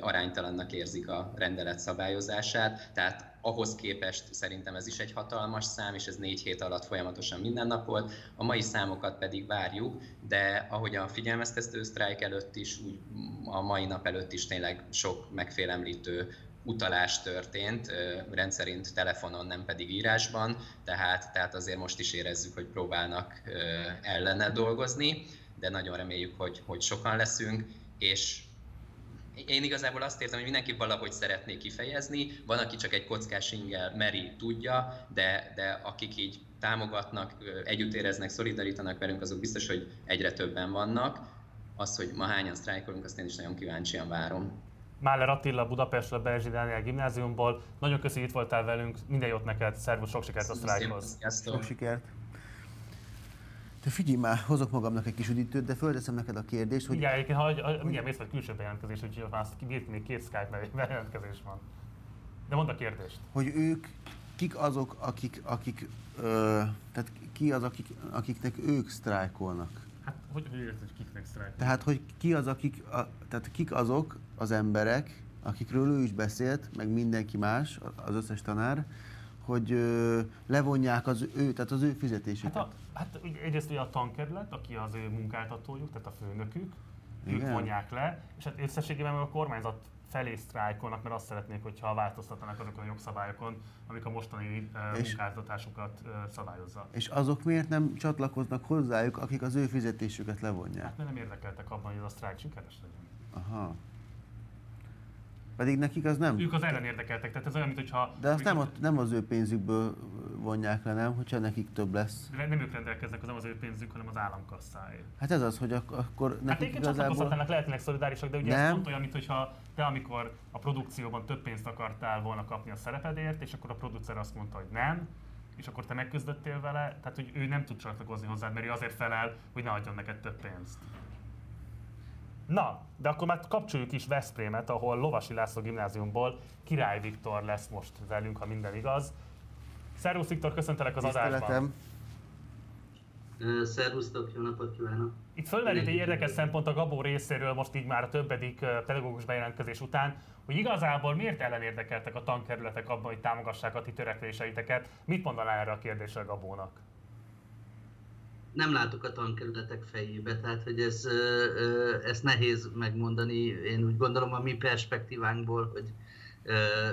aránytalannak érzik a rendelet szabályozását. Tehát ahhoz képest szerintem ez is egy hatalmas szám, és ez négy hét alatt folyamatosan minden nap volt. A mai számokat pedig várjuk, de ahogy a figyelmeztető sztrájk előtt is, úgy a mai nap előtt is tényleg sok megfélemlítő utalás történt, rendszerint telefonon, nem pedig írásban, tehát, tehát azért most is érezzük, hogy próbálnak ellene dolgozni, de nagyon reméljük, hogy, hogy sokan leszünk, és én igazából azt érzem, hogy mindenki valahogy szeretné kifejezni, van, aki csak egy kockás ingel meri, tudja, de, de akik így támogatnak, együtt éreznek, szolidarítanak velünk, azok biztos, hogy egyre többen vannak. Az, hogy ma hányan sztrájkolunk, azt én is nagyon kíváncsian várom. Máler Attila Budapestről, Berzsi Dániel gimnáziumból. Nagyon köszi, itt voltál velünk. Minden jót neked, szervusz, sok sikert a sztrájkhoz. Sok sikert. Te figyelj már, hozok magamnak egy kis üdítőt, de fölteszem neked a kérdést, hogy... Igen, egyébként, ha, mindjárt mész vagy külső bejelentkezés, úgyhogy már még két Skype bejelentkezés van. De mondd a kérdést. Hogy ők, kik azok, akik, akik ö, tehát ki az, akik, akiknek ők sztrájkolnak? Hát, hogy, hogy érted, hogy kiknek sztrájkolnak? Tehát, hogy ki az, akik, a, tehát kik azok az emberek, akikről ő is beszélt, meg mindenki más, az összes tanár, hogy ö, levonják az ő, tehát az ő fizetésüket. Hát, a, hát egyrészt ugye a tankerület, aki az ő munkáltatójuk, tehát a főnökük, Igen. ők vonják le, és hát összességében a kormányzat felé sztrájkolnak, mert azt szeretnék, hogyha változtatnak azokon a jogszabályokon, amik a mostani uh, munkáltatásukat uh, szabályozza. És azok miért nem csatlakoznak hozzájuk, akik az ő fizetésüket levonják? Hát mert nem érdekeltek abban, hogy ez a sztrájk sikeres legyen. Aha. Pedig nekik az nem. Ők az ellen érdekeltek, tehát ez olyan, mintha... De azt nem, a, nem az ő pénzükből vonják le, nem? Hogyha nekik több lesz. De nem ők rendelkeznek, az nem az ő pénzük, hanem az államkasszáé. Hát ez az, hogy ak- akkor hát nekik hát igazából... Hát lehetnek szolidárisak, de ugye nem. ez pont olyan, mintha te amikor a produkcióban több pénzt akartál volna kapni a szerepedért, és akkor a producer azt mondta, hogy nem, és akkor te megküzdöttél vele, tehát hogy ő nem tud csatlakozni hozzád, mert ő azért felel, hogy ne adjon neked több pénzt. Na, de akkor már kapcsoljuk is Veszprémet, ahol Lovasi László gimnáziumból Király Viktor lesz most velünk, ha minden igaz. Szervusz Viktor, köszöntelek az adásban. Szervusztok, jó napot kívánok! Itt fölmerült egy érdekes szempont a Gabó részéről, most így már a többedik pedagógus bejelentkezés után, hogy igazából miért ellenérdekeltek a tankerületek abban, hogy támogassák a ti törekvéseiteket. Mit mondanál erre a kérdésre Gabónak? nem látok a tankerületek fejébe, tehát hogy ez, ez nehéz megmondani. Én úgy gondolom a mi perspektívánkból, hogy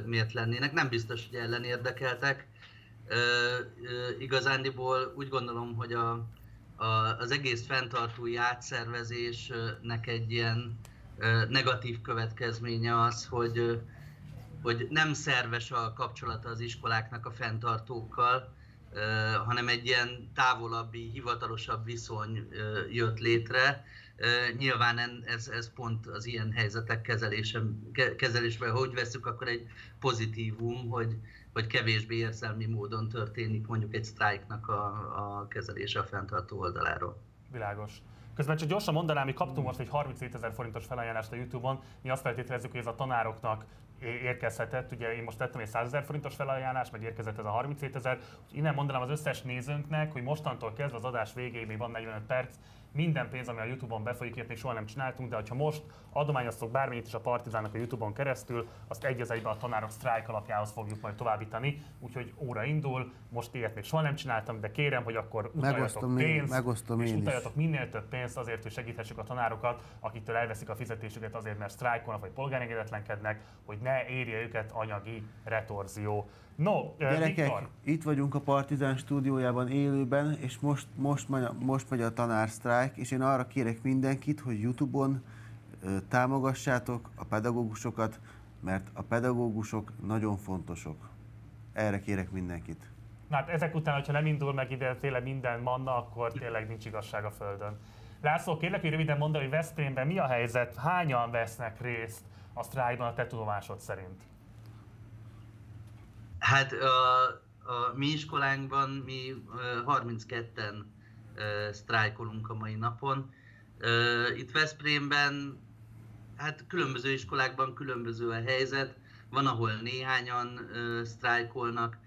miért lennének. Nem biztos, hogy ellen érdekeltek. Igazándiból úgy gondolom, hogy a, a, az egész fenntartói átszervezésnek egy ilyen negatív következménye az, hogy, hogy nem szerves a kapcsolata az iskoláknak a fenntartókkal, hanem egy ilyen távolabbi, hivatalosabb viszony jött létre. Nyilván ez, ez pont az ilyen helyzetek kezelése, kezelésben, hogy veszük, akkor egy pozitívum, hogy, hogy kevésbé érzelmi módon történik mondjuk egy sztrájknak a, a kezelése a fenntartó oldaláról. Világos. Közben csak gyorsan mondanám, hogy kaptunk most egy 37 ezer forintos felajánlást a Youtube-on. Mi azt feltételezzük, hogy ez a tanároknak érkezhetett. Ugye én most tettem egy 100 ezer forintos felajánlást, meg érkezett ez a 37 ezer. Innen mondanám az összes nézőnknek, hogy mostantól kezdve az adás végéig még van 45 perc, minden pénz, ami a Youtube-on befolyik, ilyet még soha nem csináltunk, de ha most adományoztok bármit is a Partizánnak a Youtube-on keresztül, azt egy az egyben a tanárok sztrájk alapjához fogjuk majd továbbítani. Úgyhogy óra indul, most ilyet még soha nem csináltam, de kérem, hogy akkor utaljatok pénzt, megosztom és én utaljatok is. minél több pénzt azért, hogy segíthessük a tanárokat, akiktől elveszik a fizetésüket azért, mert sztrájkolnak vagy polgárengedetlenkednek, hogy ne érje őket anyagi retorzió. No, Gyerekek, Viktor. itt vagyunk a Partizán stúdiójában élőben, és most, most, megy, most megy a tanársztrájk, és én arra kérek mindenkit, hogy Youtube-on támogassátok a pedagógusokat, mert a pedagógusok nagyon fontosok. Erre kérek mindenkit. Na hát ezek után, hogyha nem indul meg ide tényleg minden manna, akkor tényleg nincs igazság a Földön. László, kérlek, hogy röviden mondd, hogy Veszprémben mi a helyzet, hányan vesznek részt a sztrájkban a te tudomásod szerint? Hát a, a mi iskolánkban mi 32-en sztrájkolunk a mai napon. Itt Veszprémben, hát különböző iskolákban különböző a helyzet. Van, ahol néhányan sztrájkolnak,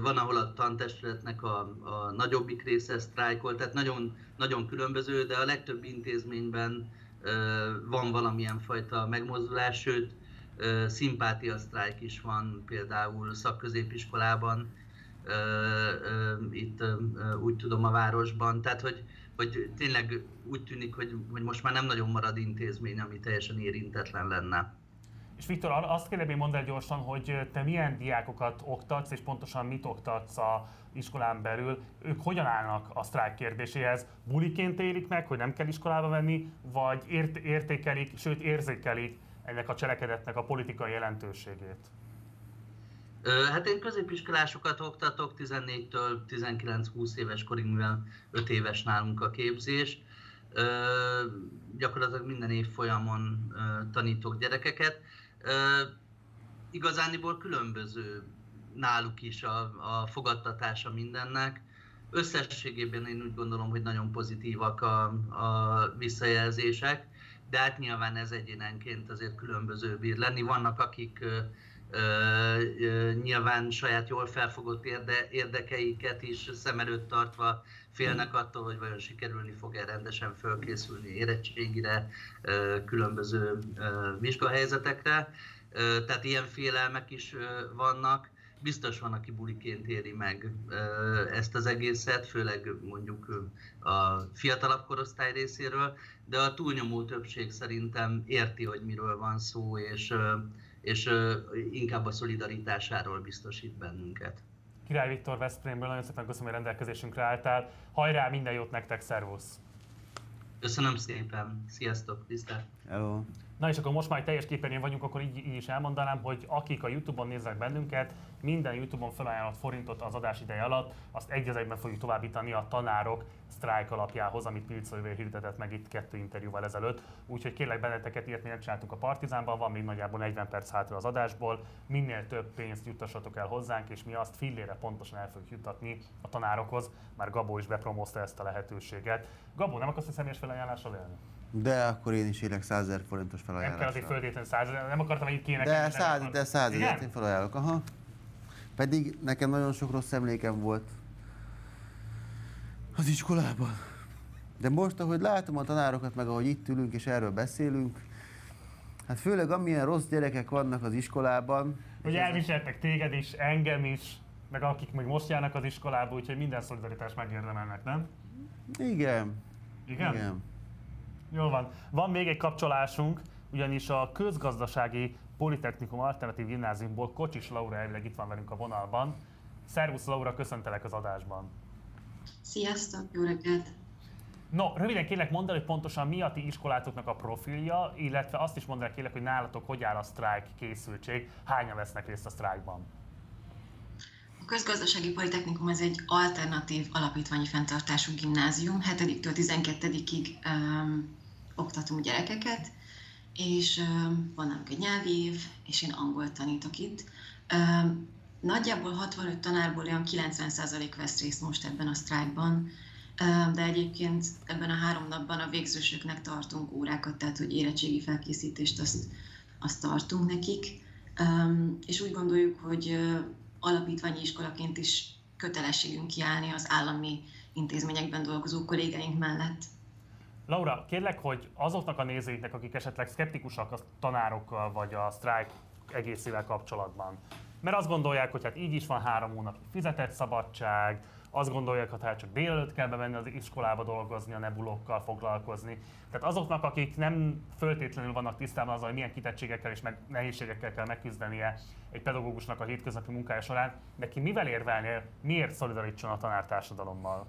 van, ahol a tantestületnek a, a nagyobbik része sztrájkol, tehát nagyon, nagyon különböző, de a legtöbb intézményben van valamilyen fajta megmozdulás, sőt, szimpátia sztrájk is van például szakközépiskolában, itt úgy tudom a városban, tehát hogy, hogy tényleg úgy tűnik, hogy, hogy most már nem nagyon marad intézmény, ami teljesen érintetlen lenne. És Viktor, azt kérdem, mondd gyorsan, hogy te milyen diákokat oktatsz, és pontosan mit oktatsz a iskolán belül. Ők hogyan állnak a sztrájk kérdéséhez? Buliként élik meg, hogy nem kell iskolába venni, vagy ért- értékelik, sőt érzékelik ennek a cselekedetnek a politikai jelentőségét? Hát én középiskolásokat oktatok 14-től 19-20 éves korig, mivel 5 éves nálunk a képzés. Gyakorlatilag minden év folyamon tanítok gyerekeket. Igazániból különböző náluk is a, a fogadtatása mindennek. Összességében én úgy gondolom, hogy nagyon pozitívak a, a visszajelzések, de hát nyilván ez egyénenként azért különböző bír lenni. Vannak, akik nyilván saját jól felfogott érde, érdekeiket is szem előtt tartva félnek attól, hogy vajon sikerülni fog-e rendesen fölkészülni érettségire, különböző vizsgahelyzetekre. Tehát ilyen félelmek is vannak. Biztos van, aki buliként éri meg ezt az egészet, főleg mondjuk a fiatalabb korosztály részéről, de a túlnyomó többség szerintem érti, hogy miről van szó, és és inkább a szolidaritásáról biztosít bennünket. Király Viktor Veszprémből nagyon szépen köszönöm, hogy rendelkezésünkre álltál. Hajrá, minden jót nektek, szervusz! Köszönöm szépen, sziasztok, tisztelt! Hello. Na és akkor most már teljes képernyőn vagyunk, akkor így, így is elmondanám, hogy akik a Youtube-on néznek bennünket, minden Youtube-on felajánlott forintot az adás ideje alatt, azt egy egyben fogjuk továbbítani a tanárok sztrájk alapjához, amit Pilcővé hirdetett meg itt kettő interjúval ezelőtt. Úgyhogy kérlek benneteket, ilyet mi nem csináltunk a Partizánban, van még nagyjából 40 perc hátra az adásból. Minél több pénzt juttassatok el hozzánk, és mi azt fillére pontosan el fogjuk juttatni a tanárokhoz. Már Gabó is bepromózta ezt a lehetőséget. Gabó, nem akarsz a személyes felajánlással élni? De akkor én is élek 100 ezer forintos felajánlással. Nem kell azért föltétlenül 100 nem akartam, hogy itt kéne. De 100, de 100 ezeret én felajánlok, aha. Pedig nekem nagyon sok rossz emlékem volt az iskolában. De most, ahogy látom a tanárokat, meg ahogy itt ülünk és erről beszélünk, hát főleg amilyen rossz gyerekek vannak az iskolában. Hogy elviseltek téged is, engem is, meg akik még most járnak az iskolába, úgyhogy minden szolidaritást megérdemelnek, nem? Igen. Igen? Igen. Jól van. Van még egy kapcsolásunk, ugyanis a közgazdasági Politechnikum Alternatív Gimnáziumból Kocsis Laura elvileg itt van velünk a vonalban. Szervusz Laura, köszöntelek az adásban. Sziasztok, jó reggelt! No, röviden kérlek mondd el, hogy pontosan mi a ti iskolátoknak a profilja, illetve azt is mondd el kérlek, hogy nálatok hogy áll a sztrájk készültség, hányan vesznek részt a sztrájkban? A Közgazdasági Politechnikum ez egy alternatív alapítványi fenntartású gimnázium, 7-től 12-ig um, oktatunk gyerekeket, és van nálunk egy nyelvi év, és én angol tanítok itt. Nagyjából 65 tanárból olyan 90% vesz részt most ebben a sztrájkban, de egyébként ebben a három napban a végzősöknek tartunk órákat, tehát hogy érettségi felkészítést azt, azt tartunk nekik. És úgy gondoljuk, hogy alapítványi iskolaként is kötelességünk kiállni az állami intézményekben dolgozó kollégáink mellett. Laura, kérlek, hogy azoknak a nézőinknek, akik esetleg szkeptikusak a tanárokkal vagy a sztrájk egészével kapcsolatban, mert azt gondolják, hogy hát így is van három hónap fizetett szabadság, azt gondolják, hogy hát csak délelőtt kell bemenni az iskolába dolgozni, a nebulokkal foglalkozni. Tehát azoknak, akik nem föltétlenül vannak tisztában azzal, hogy milyen kitettségekkel és meg nehézségekkel kell megküzdenie egy pedagógusnak a hétköznapi munkája során, neki mivel érvelnél, miért szolidarítson a tanártársadalommal?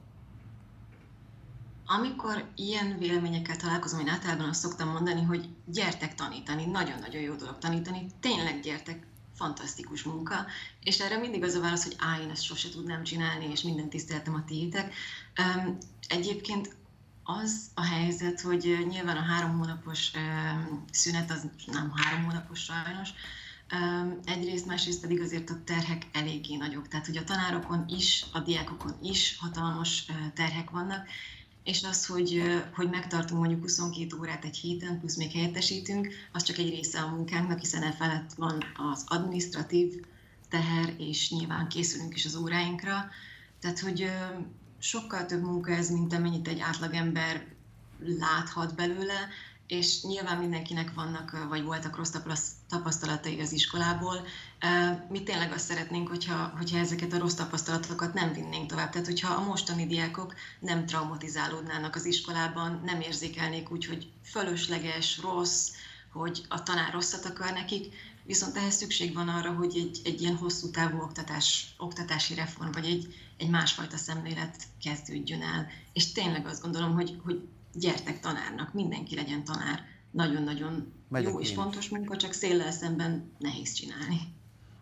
Amikor ilyen véleményekkel találkozom, én általában azt szoktam mondani, hogy gyertek tanítani, nagyon-nagyon jó dolog tanítani, tényleg gyertek, fantasztikus munka, és erre mindig az a válasz, hogy á, én ezt sose tudnám csinálni, és minden tiszteltem a tiétek. Egyébként az a helyzet, hogy nyilván a három hónapos szünet az nem három hónapos sajnos, Egyrészt, másrészt pedig azért a terhek eléggé nagyok. Tehát, hogy a tanárokon is, a diákokon is hatalmas terhek vannak, és az, hogy, hogy megtartunk mondjuk 22 órát egy héten, plusz még helyettesítünk, az csak egy része a munkánknak, hiszen e felett van az administratív teher, és nyilván készülünk is az óráinkra. Tehát, hogy sokkal több munka ez, mint amennyit egy átlagember láthat belőle, és nyilván mindenkinek vannak, vagy voltak rossz tapasztalatai az iskolából. Mi tényleg azt szeretnénk, hogyha, hogyha ezeket a rossz tapasztalatokat nem vinnénk tovább. Tehát, hogyha a mostani diákok nem traumatizálódnának az iskolában, nem érzékelnék úgy, hogy fölösleges, rossz, hogy a tanár rosszat akar nekik, viszont ehhez szükség van arra, hogy egy, egy ilyen hosszú távú oktatás, oktatási reform, vagy egy, egy másfajta szemlélet kezdődjön el. És tényleg azt gondolom, hogy, hogy gyertek tanárnak, mindenki legyen tanár. Nagyon-nagyon Megyek jó és fontos munka, csak széllel szemben nehéz csinálni.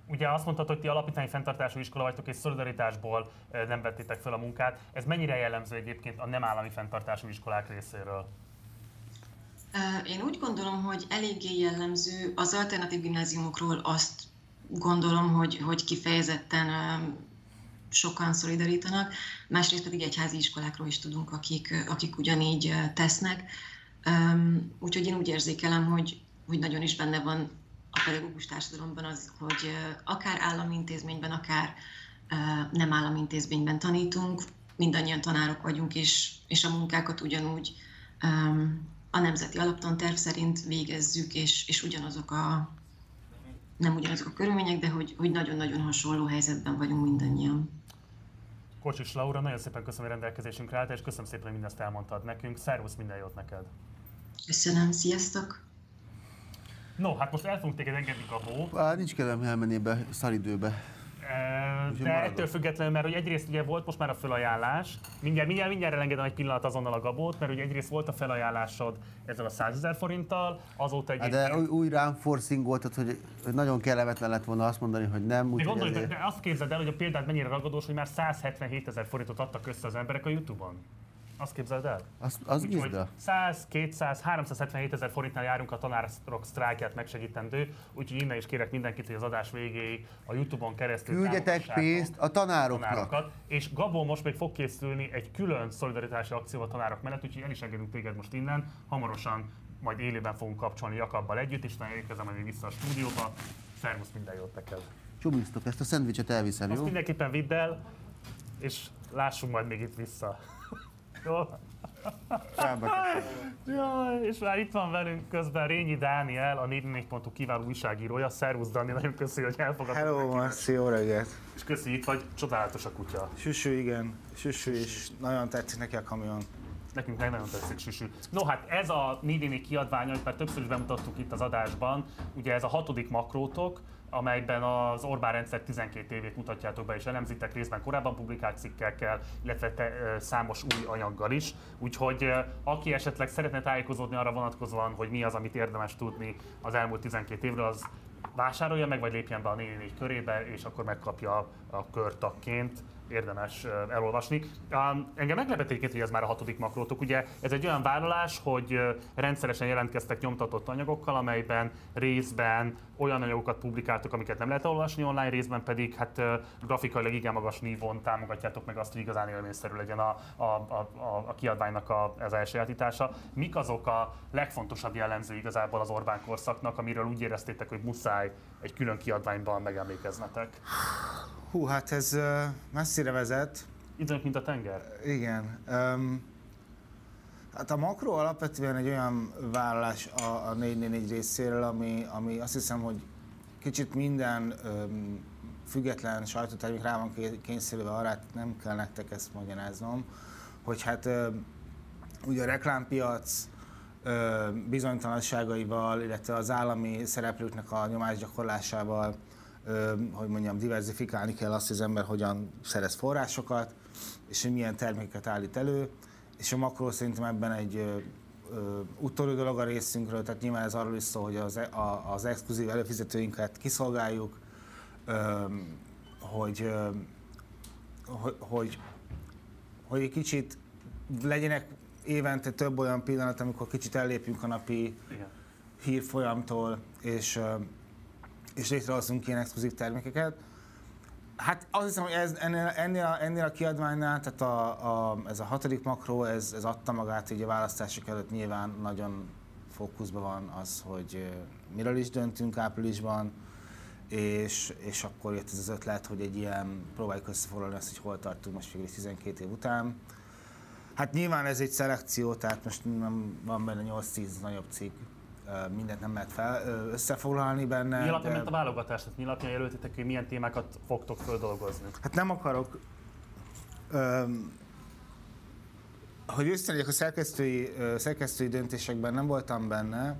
Ugye azt mondtad, hogy ti alapítványi fenntartású iskola vagytok, és szolidaritásból nem vettétek fel a munkát. Ez mennyire jellemző egyébként a nem állami fenntartású iskolák részéről? Én úgy gondolom, hogy eléggé jellemző az alternatív gimnáziumokról azt gondolom, hogy, hogy kifejezetten sokan szolidarítanak, másrészt pedig egyházi iskolákról is tudunk, akik, akik ugyanígy tesznek. Úgyhogy én úgy érzékelem, hogy, hogy nagyon is benne van a pedagógus társadalomban az, hogy akár állami intézményben, akár nem állami intézményben tanítunk, mindannyian tanárok vagyunk, és, és a munkákat ugyanúgy a nemzeti alaptanterv szerint végezzük, és, és ugyanazok a, nem ugyanazok a körülmények, de hogy, hogy nagyon-nagyon hasonló helyzetben vagyunk mindannyian. Kocsis Laura, nagyon szépen köszönöm, hogy rendelkezésünkre állt, és köszönöm szépen, hogy mindezt elmondtad nekünk. Szervusz, minden jót neked! Köszönöm, sziasztok! No, hát most el fogunk téged engedni a Á, nincs kedvem elmenni be szaridőbe. De ettől függetlenül, mert hogy egyrészt ugye volt most már a felajánlás, mindjárt, mindjárt, mindjárt elengedem egy pillanat azonnal a Gabót, mert ugye egyrészt volt a felajánlásod ezzel a 100 ezer forinttal, azóta egy. De új rám forcingoltad, hogy nagyon kellemetlen lett volna azt mondani, hogy nem. De, gondolj, ezért... de azt képzeld el, hogy a példát mennyire ragadós, hogy már 177 ezer forintot adtak össze az emberek a Youtube-on. Azt képzeld el? Az, az Úgy, 100, 200, 377 ezer forintnál járunk a tanárok sztrájkját megsegítendő, úgyhogy innen is kérek mindenkit, hogy az adás végéig a Youtube-on keresztül Küldjetek pénzt a tanároknak. tanárokat. És Gabó most még fog készülni egy külön szolidaritási akció a tanárok mellett, úgyhogy el is engedünk téged most innen. Hamarosan majd élőben fogunk kapcsolni Jakabbal együtt, és nagyon érkezem majd vissza a stúdióba. Szervusz, minden jót neked! Csumisztok, ezt a szendvicset elviszem, Azt jó? mindenképpen vidd el, és lássunk majd még itt vissza. Jó? Jaj, és már itt van velünk közben Rényi Dániel, a 44 kiváló újságírója. Szervusz Dani, nagyon köszi, hogy elfogadtad. Hello, Marci, jó reggelt. És köszi, itt vagy, csodálatos a kutya. Süsű, igen, süsű, és nagyon tetszik neki a kamion. Nekünk meg nagyon tetszik Süsű. No hát ez a Nidini kiadványa, mert többször is bemutattuk itt az adásban, ugye ez a hatodik makrótok, amelyben az Orbán rendszer 12 évét mutatjátok be és elemzitek részben korábban publikált cikkekkel, illetve te, számos új anyaggal is. Úgyhogy aki esetleg szeretne tájékozódni arra vonatkozóan, hogy mi az, amit érdemes tudni az elmúlt 12 évről, az vásárolja meg, vagy lépjen be a 4 körébe, és akkor megkapja a körtakként érdemes elolvasni. Engem meglepett egyébként, hogy ez már a hatodik makrótok. Ugye ez egy olyan vállalás, hogy rendszeresen jelentkeztek nyomtatott anyagokkal, amelyben részben olyan anyagokat publikáltok, amiket nem lehet olvasni online, részben pedig hát grafikailag igen magas nívon támogatjátok meg azt, hogy igazán élményszerű legyen a, a, a, a kiadványnak a, az elsajátítása. Mik azok a legfontosabb jellemző igazából az Orbán korszaknak, amiről úgy éreztétek, hogy muszáj egy külön kiadványban megemlékeznetek? Hú, hát ez messzire vezet. Időnk, mint a tenger? Igen. Um, hát a makro alapvetően egy olyan vállalás a, a 444 részéről, ami, ami azt hiszem, hogy kicsit minden um, független sajtótermék rá van kényszerülve arra, hát nem kell nektek ezt magyaráznom, hogy hát um, ugye a reklámpiac bizonytalanságaival, illetve az állami szereplőknek a nyomásgyakorlásával hogy mondjam, diversifikálni kell azt, hogy az ember hogyan szerez forrásokat, és hogy milyen termékeket állít elő, és a makro szerintem ebben egy utolsó dolog a részünkről, tehát nyilván ez arról is szól, hogy az, e, a, az exkluzív előfizetőinket kiszolgáljuk, hogy, hogy, hogy, hogy egy kicsit legyenek évente több olyan pillanat, amikor kicsit ellépünk a napi Igen. hírfolyamtól, és és létrehozunk ilyen exkluzív termékeket. Hát azt hiszem, hogy ez, ennél, ennél, a, ennél a kiadványnál, tehát a, a, ez a hatodik makró, ez, ez adta magát, hogy a választások előtt nyilván nagyon fókuszban van az, hogy miről is döntünk áprilisban, és, és akkor jött ez az ötlet, hogy egy ilyen, próbáljuk összefoglalni azt, hogy hol tartunk most végül 12 év után. Hát nyilván ez egy szelekció, tehát most nem van benne 8-10 nagyobb cikk, mindent nem lehet fel, összefoglalni benne. Mi alapján de... ment a válogatás? Tehát mi alapján jelöltétek, hogy milyen témákat fogtok földolgozni? Hát nem akarok... Öm, hogy őszintén a szerkesztői, szerkesztői döntésekben nem voltam benne,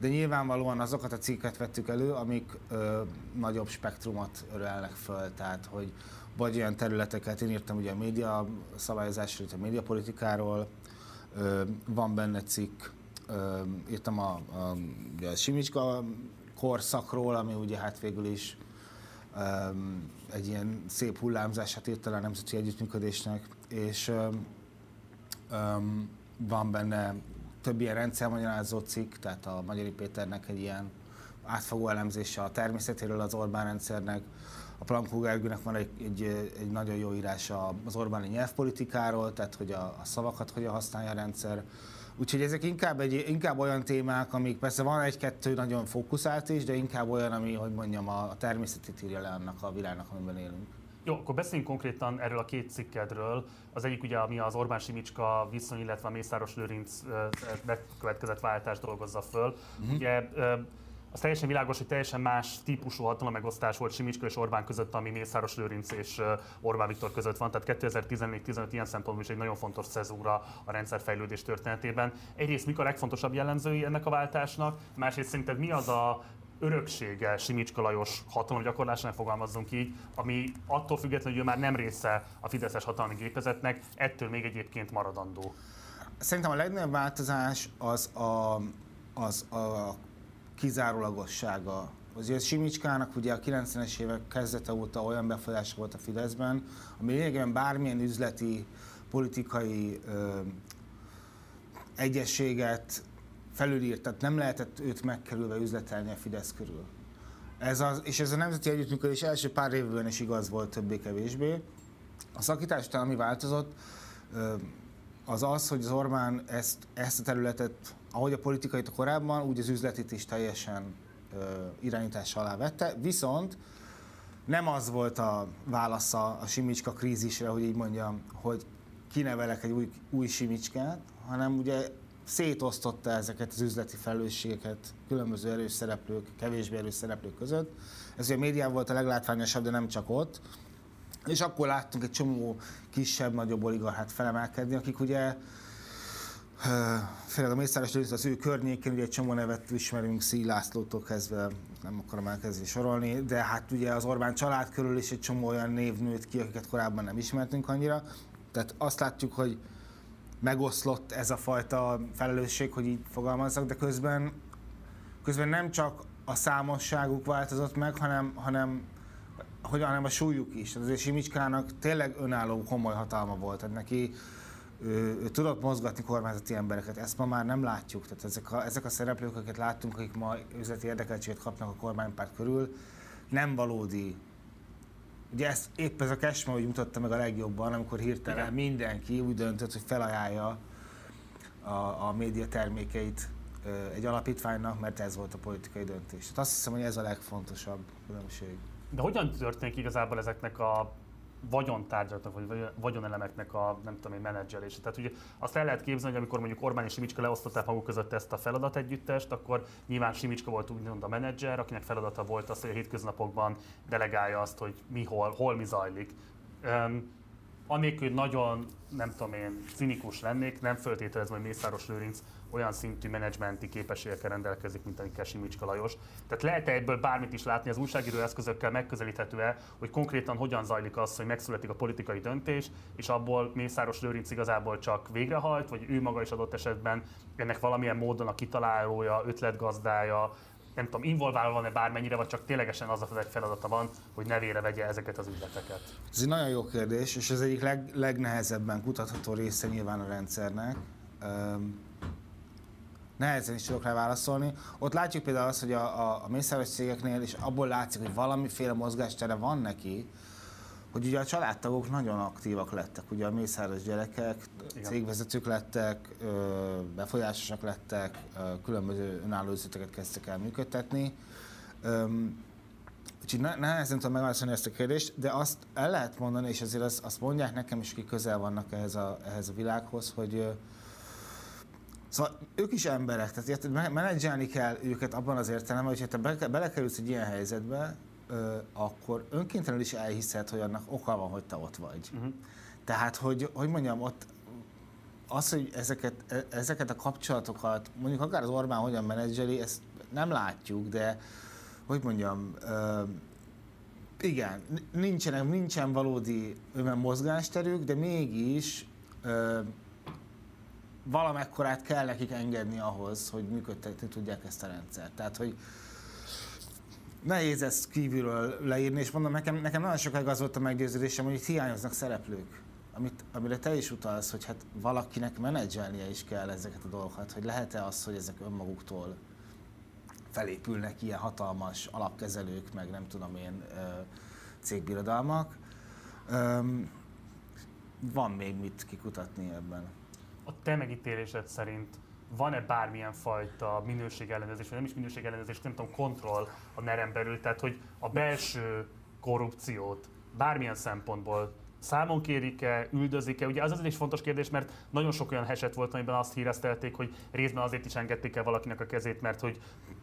de nyilvánvalóan azokat a cikket vettük elő, amik ö, nagyobb spektrumot örelnek föl, tehát hogy vagy olyan területeket, én írtam ugye a média szabályozásról, a médiapolitikáról, ö, van benne cikk, írtam a, a, a Simicska korszakról, ami ugye hát végül is egy ilyen szép hullámzását írt a nemzeti együttműködésnek, és ö, van benne több ilyen rendszermagyarázó cikk, tehát a Magyari Péternek egy ilyen átfogó elemzése a természetéről az Orbán rendszernek, a Plankó Gergőnek van egy, egy, egy nagyon jó írása az Orbáni nyelvpolitikáról, tehát hogy a, a szavakat hogyan használja a rendszer. Úgyhogy ezek inkább, egy, inkább olyan témák, amik persze van egy-kettő nagyon fókuszált is, de inkább olyan, ami, hogy mondjam, a természetét írja le annak a világnak, amiben élünk. Jó, akkor beszéljünk konkrétan erről a két cikkedről. Az egyik ugye, ami az Orbán Simicska viszony, illetve a Mészáros Lőrinc bekövetkezett váltást dolgozza föl. Uh-huh. Ugye az teljesen világos, hogy teljesen más típusú hatalommegosztás volt Simicska és Orbán között, ami Mészáros Lőrinc és Orbán Viktor között van. Tehát 2014-15 ilyen szempontból is egy nagyon fontos szezúra a rendszerfejlődés történetében. Egyrészt mik a legfontosabb jellemzői ennek a váltásnak, másrészt szerinted mi az a öröksége Simicska Lajos hatalomgyakorlásánál fogalmazzunk így, ami attól függetlenül, hogy ő már nem része a Fideszes hatalmi gépezetnek, ettől még egyébként maradandó. Szerintem a legnagyobb változás az a, az a kizárólagossága. Azért Simicskának ugye a 90-es évek kezdete óta olyan befolyása volt a Fideszben, ami lényegében bármilyen üzleti, politikai ö, egyességet felülírt, tehát nem lehetett őt megkerülve üzletelni a Fidesz körül. Ez az, és ez a nemzeti együttműködés első pár évben is igaz volt többé-kevésbé. A szakítás után, ami változott, az az, hogy az Orbán ezt, ezt a területet, ahogy a politikait korábban, úgy az üzletit is teljesen irányítás alá vette, viszont nem az volt a válasza a Simicska krízisre, hogy így mondjam, hogy kinevelek egy új, új Simicskát, hanem ugye szétosztotta ezeket az üzleti felelősségeket különböző erős szereplők, kevésbé erős szereplők között. Ez ugye a médiában volt a leglátványosabb, de nem csak ott. És akkor láttunk egy csomó kisebb, nagyobb oligarchát felemelkedni, akik ugye főleg a Mészáros Lőrinc az ő környékén, ugye egy csomó nevet ismerünk, Szíj Lászlótól kezdve, nem akarom elkezdeni sorolni, de hát ugye az Orbán család körül is egy csomó olyan név nőtt ki, akiket korábban nem ismertünk annyira. Tehát azt látjuk, hogy megoszlott ez a fajta felelősség, hogy így fogalmazzak, de közben, közben nem csak a számosságuk változott meg, hanem, hanem hogy hanem a súlyuk is. Azért Simicskának tényleg önálló komoly hatalma volt, tehát neki ő, ő tudott mozgatni kormányzati embereket, ezt ma már nem látjuk. Tehát ezek a, ezek a szereplők, akiket láttunk, akik ma üzleti érdekeltséget kapnak a kormánypárt körül, nem valódi Ugye ezt épp ez a Cashman úgy mutatta meg a legjobban, amikor hirtelen Igen. mindenki úgy döntött, hogy felajánlja a, a média termékeit egy alapítványnak, mert ez volt a politikai döntés. Tehát azt hiszem, hogy ez a legfontosabb különbség. De hogyan történik igazából ezeknek a vagyontárgyaknak, vagy vagyonelemeknek a nem tudom én, menedzselése. Tehát ugye azt el lehet képzelni, hogy amikor mondjuk Orbán és Simicska leosztották maguk között ezt a feladat együttest, akkor nyilván Simicska volt úgymond a menedzser, akinek feladata volt az, hogy a hétköznapokban delegálja azt, hogy mi hol, hol mi zajlik. Um, anélkül, hogy nagyon, nem tudom én, cinikus lennék, nem föltételezem, hogy Mészáros Lőrinc olyan szintű menedzsmenti képességekkel rendelkezik, mint amikkel Simicska Lajos. Tehát lehet ebből bármit is látni, az újságíró eszközökkel megközelíthető-e, hogy konkrétan hogyan zajlik az, hogy megszületik a politikai döntés, és abból Mészáros Lőrinc igazából csak végrehajt, vagy ő maga is adott esetben ennek valamilyen módon a kitalálója, ötletgazdája, nem tudom, involválva van-e bármennyire, vagy csak ténylegesen az a feladata van, hogy nevére vegye ezeket az üzleteket? Ez egy nagyon jó kérdés, és ez egyik leg, legnehezebben kutatható része nyilván a rendszernek. Um, nehezen is tudok rá válaszolni. Ott látjuk például azt, hogy a, a, a mészáros cégeknél, és abból látszik, hogy valamiféle mozgástere van neki, hogy ugye a családtagok nagyon aktívak lettek, ugye a mészáros gyerekek, Igen. cégvezetők lettek, befolyásosak lettek, különböző önálló üzleteket kezdtek el működtetni. Úgyhogy Úgyhogy ne, nehezen tudom megválaszolni ezt a kérdést, de azt el lehet mondani, és azért azt, azt mondják nekem is, akik közel vannak ehhez a, ehhez a világhoz, hogy Szóval ők is emberek, tehát érted, menedzselni kell őket abban az értelemben, hogy ha te belekerülsz egy ilyen helyzetbe, akkor önkéntlenül is elhiszed, hogy annak oka van, hogy te ott vagy. Uh-huh. Tehát, hogy, hogy mondjam, ott az, hogy ezeket, e, ezeket a kapcsolatokat, mondjuk akár az Orbán hogyan menedzseli, ezt nem látjuk, de hogy mondjam, igen, nincsen, nincsen valódi mozgásterük, de mégis valamekkorát kell nekik engedni ahhoz, hogy működtetni tudják ezt a rendszert. Tehát, hogy nehéz ezt kívülről leírni, és mondom, nekem, nekem nagyon sokáig az volt a meggyőződésem, hogy itt hiányoznak szereplők. Amit, amire te is utalsz, hogy hát valakinek menedzselnie is kell ezeket a dolgokat, hogy lehet-e az, hogy ezek önmaguktól felépülnek ilyen hatalmas alapkezelők, meg nem tudom én cégbirodalmak. Van még mit kikutatni ebben te megítélésed szerint van-e bármilyen fajta minőségellenőrzés, vagy nem is minőségellenőrzés, nem tudom, kontroll a nerem belül, tehát hogy a belső korrupciót bármilyen szempontból számon kérik-e, üldözik-e? Ugye az azért is fontos kérdés, mert nagyon sok olyan eset volt, amiben azt híreztelték, hogy részben azért is engedték el valakinek a kezét, mert hogy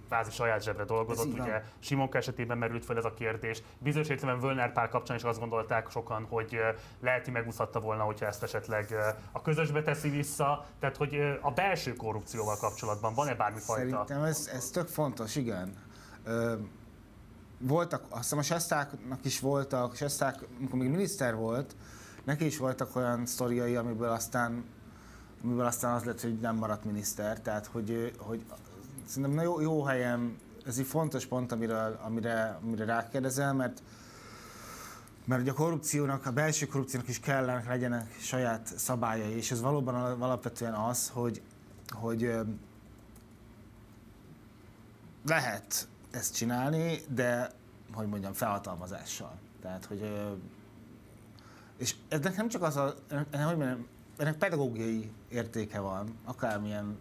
kvázi saját zsebre dolgozott. Ugye Simonka esetében merült fel ez a kérdés. Bizonyos értelemben Völner Pál kapcsán is azt gondolták sokan, hogy lehet, hogy megúszhatta volna, hogyha ezt esetleg a közösbe teszi vissza. Tehát, hogy a belső korrupcióval kapcsolatban van-e bármi fajta? Szerintem ez, ez tök fontos, igen. Ö, voltak, azt hiszem a Sestáknak is voltak, Sesták, amikor még miniszter volt, neki is voltak olyan sztoriai, amiből aztán, amiből aztán az lett, hogy nem maradt miniszter. Tehát, hogy, hogy szerintem jó, jó helyen, ez egy fontos pont, amire, amire, amire rákérdezel, mert mert ugye a korrupciónak, a belső korrupciónak is kellene legyenek saját szabályai, és ez valóban alapvetően az, hogy, hogy lehet ezt csinálni, de hogy mondjam, felhatalmazással. Tehát, hogy és ennek nem csak az a, hogy mondjam, ennek pedagógiai értéke van, akármilyen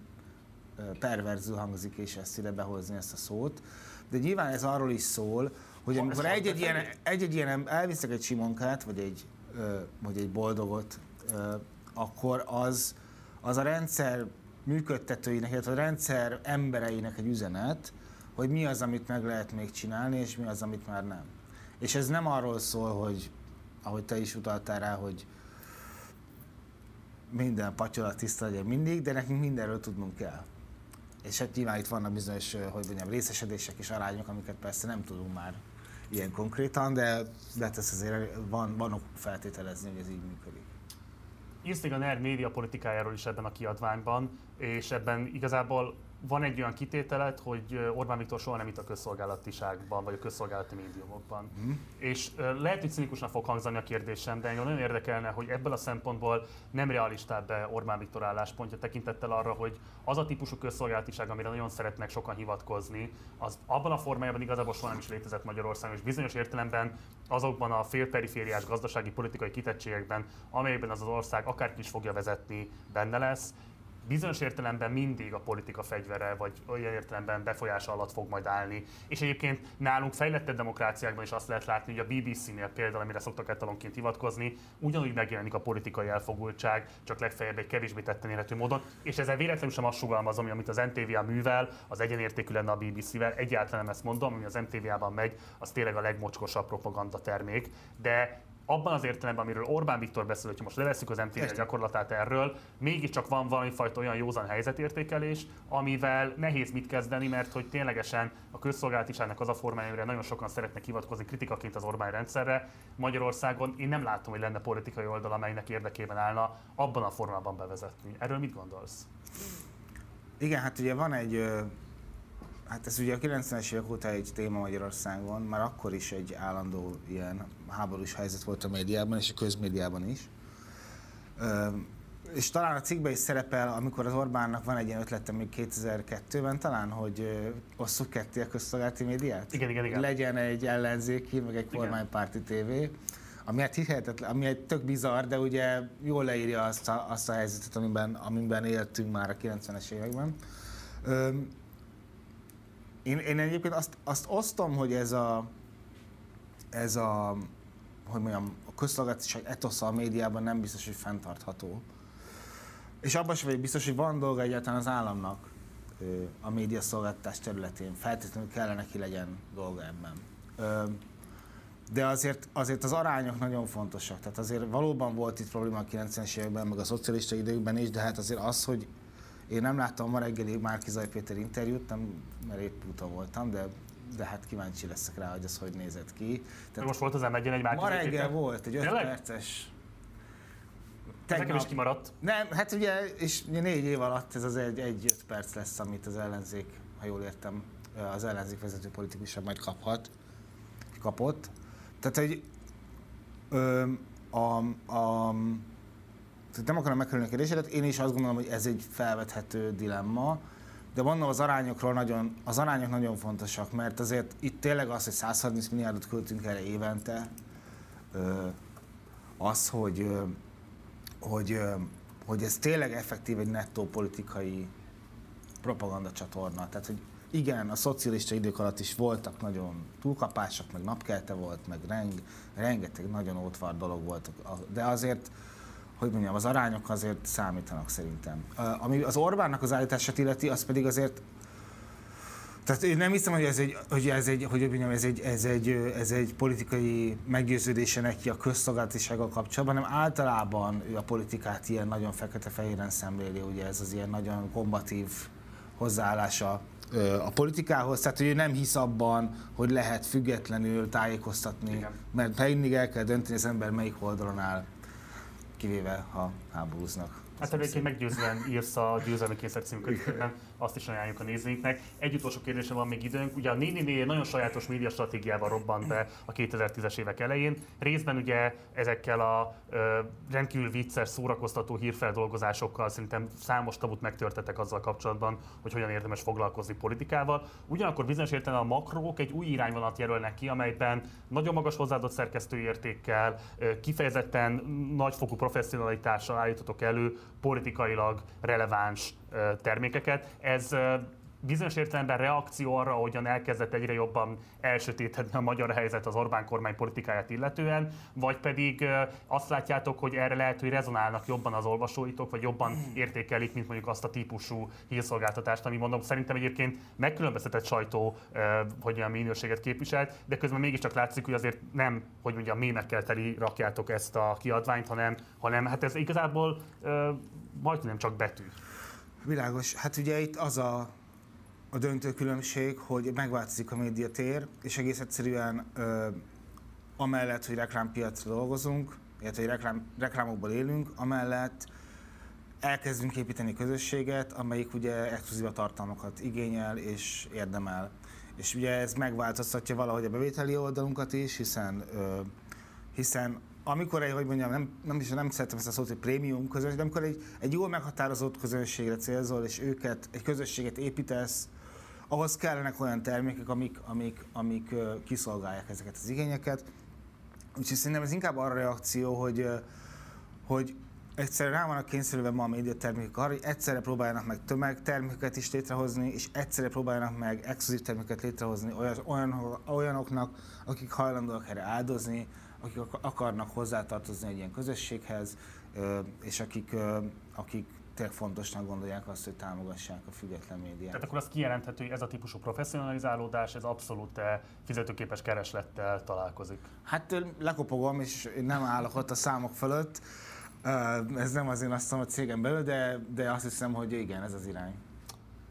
perverzül hangzik, és ezt ide behozni ezt a szót, de nyilván ez arról is szól, hogy amikor egy-egy ilyen, egy-egy ilyen elviszek egy simonkát, vagy egy, vagy egy boldogot, akkor az, az a rendszer működtetőinek, illetve a rendszer embereinek egy üzenet, hogy mi az, amit meg lehet még csinálni, és mi az, amit már nem. És ez nem arról szól, hogy ahogy te is utaltál rá, hogy minden patyolat tiszta legyen mindig, de nekünk mindenről tudnunk kell. És hát nyilván itt vannak bizonyos, hogy mondjam, részesedések és arányok, amiket persze nem tudunk már ilyen konkrétan, de, de ez azért van, van ok feltételezni, hogy ez így működik. Írsz a NER média politikájáról is ebben a kiadványban, és ebben igazából van egy olyan kitételet, hogy Orbán Viktor soha nem itt a közszolgálatiságban, vagy a közszolgálati médiumokban. Mm. És lehet, hogy cinikusnak fog hangzani a kérdésem, de engem nagyon érdekelne, hogy ebből a szempontból nem realistább Orbán Viktor álláspontja tekintettel arra, hogy az a típusú közszolgálatiság, amire nagyon szeretnek sokan hivatkozni, az abban a formájában igazából soha nem is létezett Magyarországon, és bizonyos értelemben azokban a félperifériás gazdasági politikai kitettségekben, amelyekben az az ország akárki is fogja vezetni, benne lesz, bizonyos értelemben mindig a politika fegyvere, vagy olyan értelemben befolyása alatt fog majd állni. És egyébként nálunk fejlettebb demokráciákban is azt lehet látni, hogy a BBC-nél például, amire szoktak etalonként hivatkozni, ugyanúgy megjelenik a politikai elfogultság, csak legfeljebb egy kevésbé tetten érhető módon. És ezzel véletlenül sem azt sugalmazom, amit az NTVA művel, az egyenértékű lenne a BBC-vel. Egyáltalán nem ezt mondom, ami az NTVA-ban megy, az tényleg a legmocskosabb propaganda termék. De abban az értelemben, amiről Orbán Viktor beszél, hogy most leveszük az MTV gyakorlatát erről, mégiscsak van valami fajta olyan józan helyzetértékelés, amivel nehéz mit kezdeni, mert hogy ténylegesen a közszolgálatiságnak az a formája, amire nagyon sokan szeretnek hivatkozni kritikaként az Orbán rendszerre, Magyarországon én nem látom, hogy lenne politikai oldal, amelynek érdekében állna abban a formában bevezetni. Erről mit gondolsz? Igen, hát ugye van egy Hát ez ugye a 90-es évek óta egy téma Magyarországon, már akkor is egy állandó ilyen háborús helyzet volt a médiában és a közmédiában is. És talán a cikkben is szerepel, amikor az Orbánnak van egy ilyen ötlete még 2002-ben talán, hogy osszuk ketté a közszolgálati médiát? Igen, igen, igen. Legyen egy ellenzéki, meg egy kormánypárti tévé, ami hát hihetetlen, ami egy tök bizarr, de ugye jól leírja azt a, azt a helyzetet, amiben, amiben éltünk már a 90-es években. Én, én egyébként azt, azt osztom, hogy ez a, ez a, hogy mondjam, a közszolgáltatások etosza a médiában nem biztos, hogy fenntartható. És abban sem vagyok biztos, hogy van dolga egyáltalán az államnak a média szolgáltatás területén. Feltétlenül kellene neki legyen dolga ebben. De azért, azért az arányok nagyon fontosak. Tehát azért valóban volt itt probléma a 90-es években, meg a szocialista időkben is, de hát azért az, hogy én nem láttam ma reggeli Márki Zaj Péter interjút, nem, mert épp úton voltam, de de hát kíváncsi leszek rá, hogy az hogy nézett ki. Tehát most volt az m egy Márki Ma reggel volt egy 5 perces Tegnap... Nekem is kimaradt. Nem, hát ugye, és négy év alatt ez az egy, egy öt perc lesz, amit az ellenzék, ha jól értem, az ellenzék vezető politikusabb majd kaphat, kapott. Tehát, hogy ö, a, a, nem akarom megkerülni a kérdésedet, én is azt gondolom, hogy ez egy felvethető dilemma, de mondom, az arányokról nagyon, az arányok nagyon fontosak, mert azért itt tényleg az, hogy 130 milliárdot költünk erre évente, az, hogy hogy, hogy ez tényleg effektív egy nettó politikai propaganda csatorna. Tehát, hogy igen, a szocialista idők alatt is voltak nagyon túlkapások, meg napkelte volt, meg reng, rengeteg nagyon ótvar dolog volt, de azért, hogy mondjam, az arányok azért számítanak szerintem. Ami az Orbánnak az állítását illeti, az pedig azért tehát én nem hiszem, hogy ez egy, hogy ez egy, hogy mondjam, ez egy, ez egy, ez egy politikai meggyőződése neki a közszolgálatisággal kapcsolatban, hanem általában ő a politikát ilyen nagyon fekete-fehéren szemléli, ugye ez az ilyen nagyon kombatív hozzáállása a politikához, tehát hogy ő nem hisz abban, hogy lehet függetlenül tájékoztatni, Igen. mert mindig el kell dönteni az ember melyik oldalon áll, kivéve ha háborúznak. Hát egyébként meggyőzően írsz a Győzelmi Kényszer című azt is ajánljuk a nézőinknek. Egy utolsó kérdésre van még időnk. Ugye a Néni nagyon sajátos média stratégiával robbant be a 2010-es évek elején. Részben ugye ezekkel a ö, rendkívül vicces, szórakoztató hírfeldolgozásokkal szerintem számos tabut megtörtetek azzal kapcsolatban, hogy hogyan érdemes foglalkozni politikával. Ugyanakkor bizonyos értelemben a makrók egy új irányvonalat jelölnek ki, amelyben nagyon magas hozzáadott szerkesztői értékkel, kifejezetten nagyfokú professzionalitással állítotok elő politikailag releváns termékeket. Ez bizonyos értelemben reakció arra, hogyan elkezdett egyre jobban elsötétedni a magyar helyzet az Orbán kormány politikáját illetően, vagy pedig azt látjátok, hogy erre lehet, hogy rezonálnak jobban az olvasóitok, vagy jobban értékelik, mint mondjuk azt a típusú hírszolgáltatást, ami mondom, szerintem egyébként megkülönböztetett sajtó, hogy a minőséget képviselt, de közben mégiscsak látszik, hogy azért nem, hogy mondjam, mémekkel teli rakjátok ezt a kiadványt, hanem, hanem hát ez igazából majdnem csak betű. Világos. Hát ugye itt az a, a döntő különbség, hogy megváltozik a médiatér, és egész egyszerűen ö, amellett, hogy reklámpiacra dolgozunk, illetve hogy reklám, reklámokból élünk, amellett elkezdünk építeni közösséget, amelyik ugye exkluzíva tartalmakat igényel és érdemel. És ugye ez megváltoztatja valahogy a bevételi oldalunkat is, hiszen, ö, hiszen amikor egy, hogy mondjam, nem, nem is nem szeretem ezt a szót, hogy prémium közönség, de amikor egy, egy jól meghatározott közönségre célzol, és őket, egy közösséget építesz, ahhoz kellenek olyan termékek, amik, amik, amik kiszolgálják ezeket az igényeket. Úgyhogy szerintem ez inkább arra reakció, hogy, hogy egyszerűen rá vannak kényszerülve ma a médiatermékek arra, hogy egyszerre próbáljanak meg tömegtermékeket is létrehozni, és egyszerre próbáljanak meg exkluzív termékeket létrehozni olyan, olyan, olyanoknak, akik hajlandóak erre áldozni, akik akarnak hozzátartozni egy ilyen közösséghez, és akik, akik tényleg fontosnak gondolják azt, hogy támogassák a független médiát. Tehát akkor azt kijelenthető, hogy ez a típusú professzionalizálódás, ez abszolút fizetőképes kereslettel találkozik. Hát lekopogom, és nem állok ott a számok fölött. Ez nem az én azt a cégem belül, de, de azt hiszem, hogy igen, ez az irány.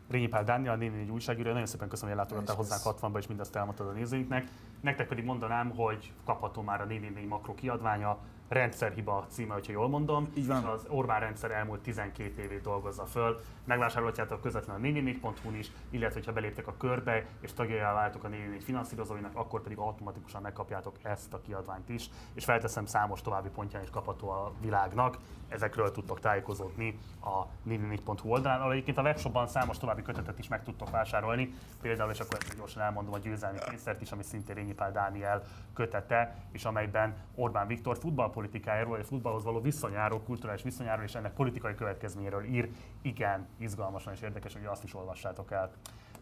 Rényi Pál Dániel, a Néni egy újságíró, nagyon szépen köszönöm, hogy ellátogattál hozzánk 60-ba, és mindazt elmondtad a nézőinknek. Nektek pedig mondanám, hogy kapható már a 444 makro kiadványa, rendszerhiba címe, hogyha jól mondom. Így van. És az Orbán rendszer elmúlt 12 évét dolgozza föl. Megvásárolhatjátok közvetlenül a 444.hu-n is, illetve ha beléptek a körbe és tagjává váltok a 444 finanszírozóinak, akkor pedig automatikusan megkapjátok ezt a kiadványt is. És felteszem számos további pontján is kapható a világnak. Ezekről tudtok tájékozódni a 444.hu oldalán, ahol egyébként a webshopban számos további kötetet is meg tudtok vásárolni. Például, és akkor gyorsan elmondom, a győzelmi kényszert is, ami szintén Rényi Pál Dániel kötete, és amelyben Orbán Viktor futball futballpolitikájáról, vagy a futballhoz való viszonyáról, kulturális viszonyáról és ennek politikai következményéről ír. Igen, izgalmasan és érdekes, hogy azt is olvassátok el.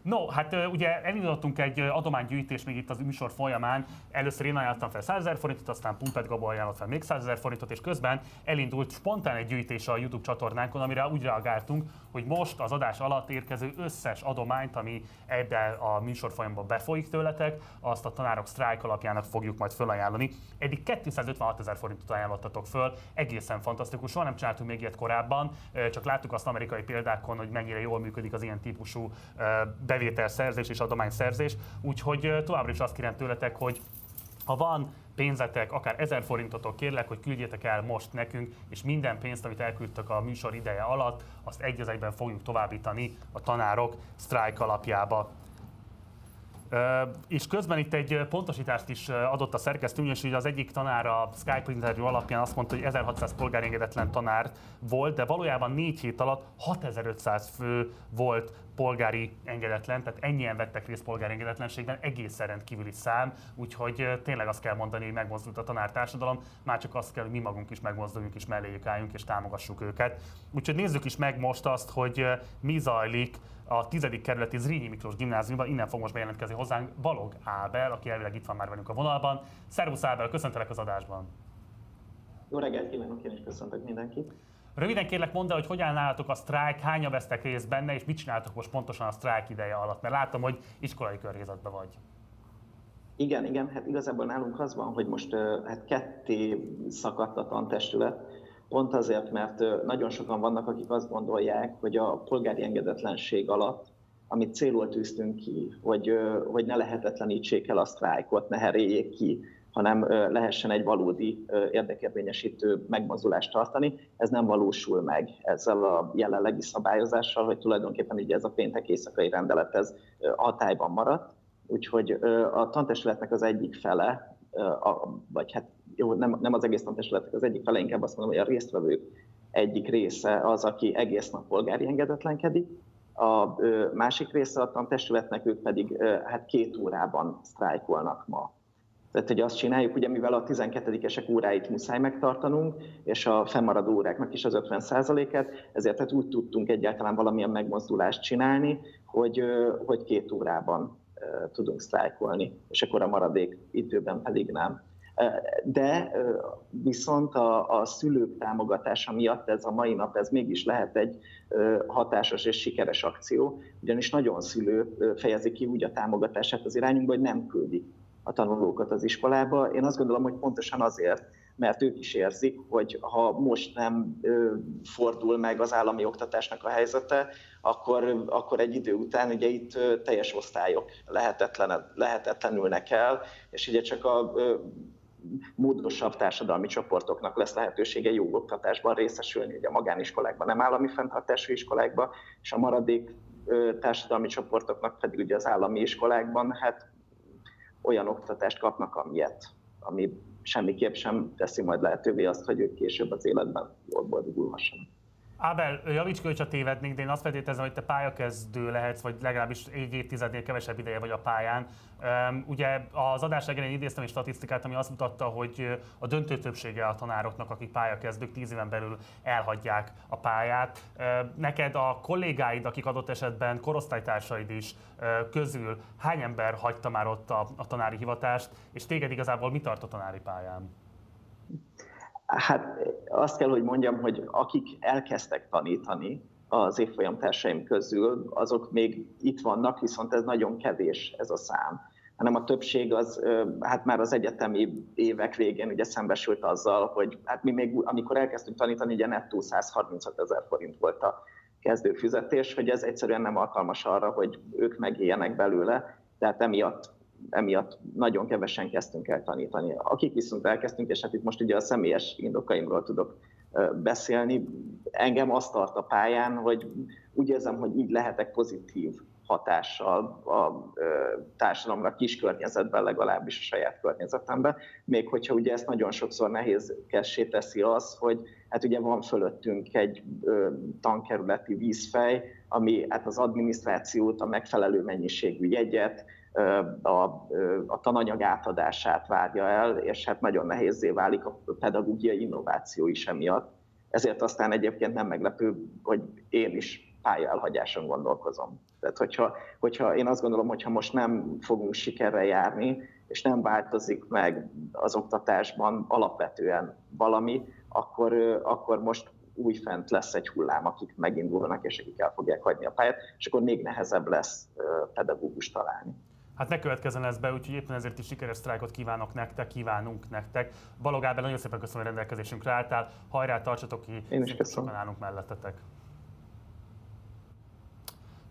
No, hát ugye elindítottunk egy adománygyűjtés még itt az műsor folyamán. Először én ajánlottam fel 100 ezer forintot, aztán Pumpet Gabo ajánlott fel még 100 ezer forintot, és közben elindult spontán egy gyűjtés a YouTube csatornánkon, amire úgy reagáltunk, hogy most az adás alatt érkező összes adományt, ami ebben a műsor folyamban befolyik tőletek, azt a tanárok sztrájk alapjának fogjuk majd felajánlani. Eddig 256 ezer forintot ajánlottatok föl, egészen fantasztikus, soha nem csináltunk még ilyet korábban, csak láttuk azt amerikai példákon, hogy mennyire jól működik az ilyen típusú bevételszerzés és adományszerzés, úgyhogy továbbra is azt kérem tőletek, hogy ha van pénzetek, akár 1000 forintotok, kérlek, hogy küldjétek el most nekünk, és minden pénzt, amit elküldtök a műsor ideje alatt, azt egy az egyben fogjuk továbbítani a tanárok sztrájk alapjába. És közben itt egy pontosítást is adott a szerkesztő, ugyanis hogy az egyik tanár a Skype interjú alapján azt mondta, hogy 1600 polgárengedetlen tanár volt, de valójában 4 hét alatt 6500 fő volt polgári engedetlen, tehát ennyien vettek részt polgári engedetlenségben, egészen rendkívüli szám, úgyhogy tényleg azt kell mondani, hogy megmozdult a tanártársadalom, már csak azt kell, hogy mi magunk is megmozduljunk és melléjük álljunk és támogassuk őket. Úgyhogy nézzük is meg most azt, hogy mi zajlik a 10. kerületi Zrínyi Miklós gimnáziumban, innen fog most bejelentkezni hozzánk Balog Ábel, aki elvileg itt van már velünk a vonalban. Szervusz Ábel, köszöntelek az adásban! Jó reggelt kívánok, én is köszöntök mindenkit! Röviden kérlek mondd hogy hogyan nálatok a sztrájk, hányan vesztek részt benne, és mit csináltok most pontosan a sztrájk ideje alatt, mert látom, hogy iskolai környezetben vagy. Igen, igen, hát igazából nálunk az van, hogy most hát ketté szakadt a tantestület, pont azért, mert nagyon sokan vannak, akik azt gondolják, hogy a polgári engedetlenség alatt, amit célul tűztünk ki, hogy, hogy ne lehetetlenítsék el a sztrájkot, ne heréljék ki, hanem lehessen egy valódi érdekérvényesítő megmozdulást tartani. Ez nem valósul meg ezzel a jelenlegi szabályozással, hogy tulajdonképpen ugye ez a péntek éjszakai rendelet ez hatályban maradt. Úgyhogy a tantestületnek az egyik fele, vagy hát jó, nem, nem az egész tantestületnek az egyik fele, inkább azt mondom, hogy a résztvevők egyik része az, aki egész nap polgári engedetlenkedik, a másik része a tantestületnek, ők pedig hát két órában sztrájkolnak ma. Tehát, hogy azt csináljuk, ugye mivel a 12-esek óráit muszáj megtartanunk, és a fennmaradó óráknak is az 50%-et, ezért hát úgy tudtunk egyáltalán valamilyen megmozdulást csinálni, hogy, hogy két órában tudunk sztrájkolni, és akkor a maradék időben pedig nem. De viszont a, a szülők támogatása miatt ez a mai nap ez mégis lehet egy hatásos és sikeres akció, ugyanis nagyon szülő fejezi ki úgy a támogatását az irányunkba, hogy nem küldik a tanulókat az iskolába. Én azt gondolom, hogy pontosan azért, mert ők is érzik, hogy ha most nem ö, fordul meg az állami oktatásnak a helyzete, akkor, akkor egy idő után ugye itt ö, teljes osztályok lehetetlen, lehetetlenülnek el, és ugye csak a ö, módosabb társadalmi csoportoknak lesz lehetősége jó oktatásban részesülni, ugye a magániskolákban, nem állami fenntartású iskolákban, és a maradék társadalmi csoportoknak pedig ugye az állami iskolákban, hát olyan oktatást kapnak, amilyet, ami semmiképp sem teszi majd lehetővé azt, hogy ők később az életben jól boldogulhassanak. Ábel, javíts ki, hogyha tévednék, de én azt feltételezem, hogy te pályakezdő lehetsz, vagy legalábbis egy évtizednél kevesebb ideje vagy a pályán. Um, ugye az adás legelején idéztem egy statisztikát, ami azt mutatta, hogy a döntő többsége a tanároknak, akik pályakezdők, tíz éven belül elhagyják a pályát. Uh, neked a kollégáid, akik adott esetben korosztálytársaid is közül, hány ember hagyta már ott a, a tanári hivatást, és téged igazából mi tart a tanári pályán? Hát azt kell, hogy mondjam, hogy akik elkezdtek tanítani az évfolyam társaim közül, azok még itt vannak, viszont ez nagyon kevés ez a szám. Hanem a többség az, hát már az egyetemi évek végén ugye szembesült azzal, hogy hát mi még, amikor elkezdtünk tanítani, ugye nettó 135 ezer forint volt a kezdőfizetés, hogy ez egyszerűen nem alkalmas arra, hogy ők megéljenek belőle, tehát emiatt emiatt nagyon kevesen kezdtünk el tanítani. Akik viszont elkezdtünk, és hát itt most ugye a személyes indokaimról tudok beszélni, engem azt tart a pályán, hogy úgy érzem, hogy így lehetek pozitív hatással a társadalomra kis környezetben, legalábbis a saját környezetemben, még hogyha ugye ezt nagyon sokszor nehézkessé teszi az, hogy hát ugye van fölöttünk egy tankerületi vízfej, ami hát az adminisztrációt, a megfelelő mennyiségű jegyet, a, a tananyag átadását várja el, és hát nagyon nehézé válik a pedagógiai innováció is emiatt. Ezért aztán egyébként nem meglepő, hogy én is pályaelhagyáson gondolkozom. Tehát hogyha, hogyha én azt gondolom, hogyha most nem fogunk sikerrel járni, és nem változik meg az oktatásban alapvetően valami, akkor, akkor most újfent lesz egy hullám, akik megindulnak, és akik el fogják hagyni a pályát, és akkor még nehezebb lesz pedagógus találni. Hát ne következzen ez be, úgyhogy éppen ezért is sikeres sztrájkot kívánok nektek, kívánunk nektek. Balog Ábel, nagyon szépen köszönöm, hogy rendelkezésünkre álltál. Hajrá, tartsatok ki, Én is köszönöm. állunk mellettetek.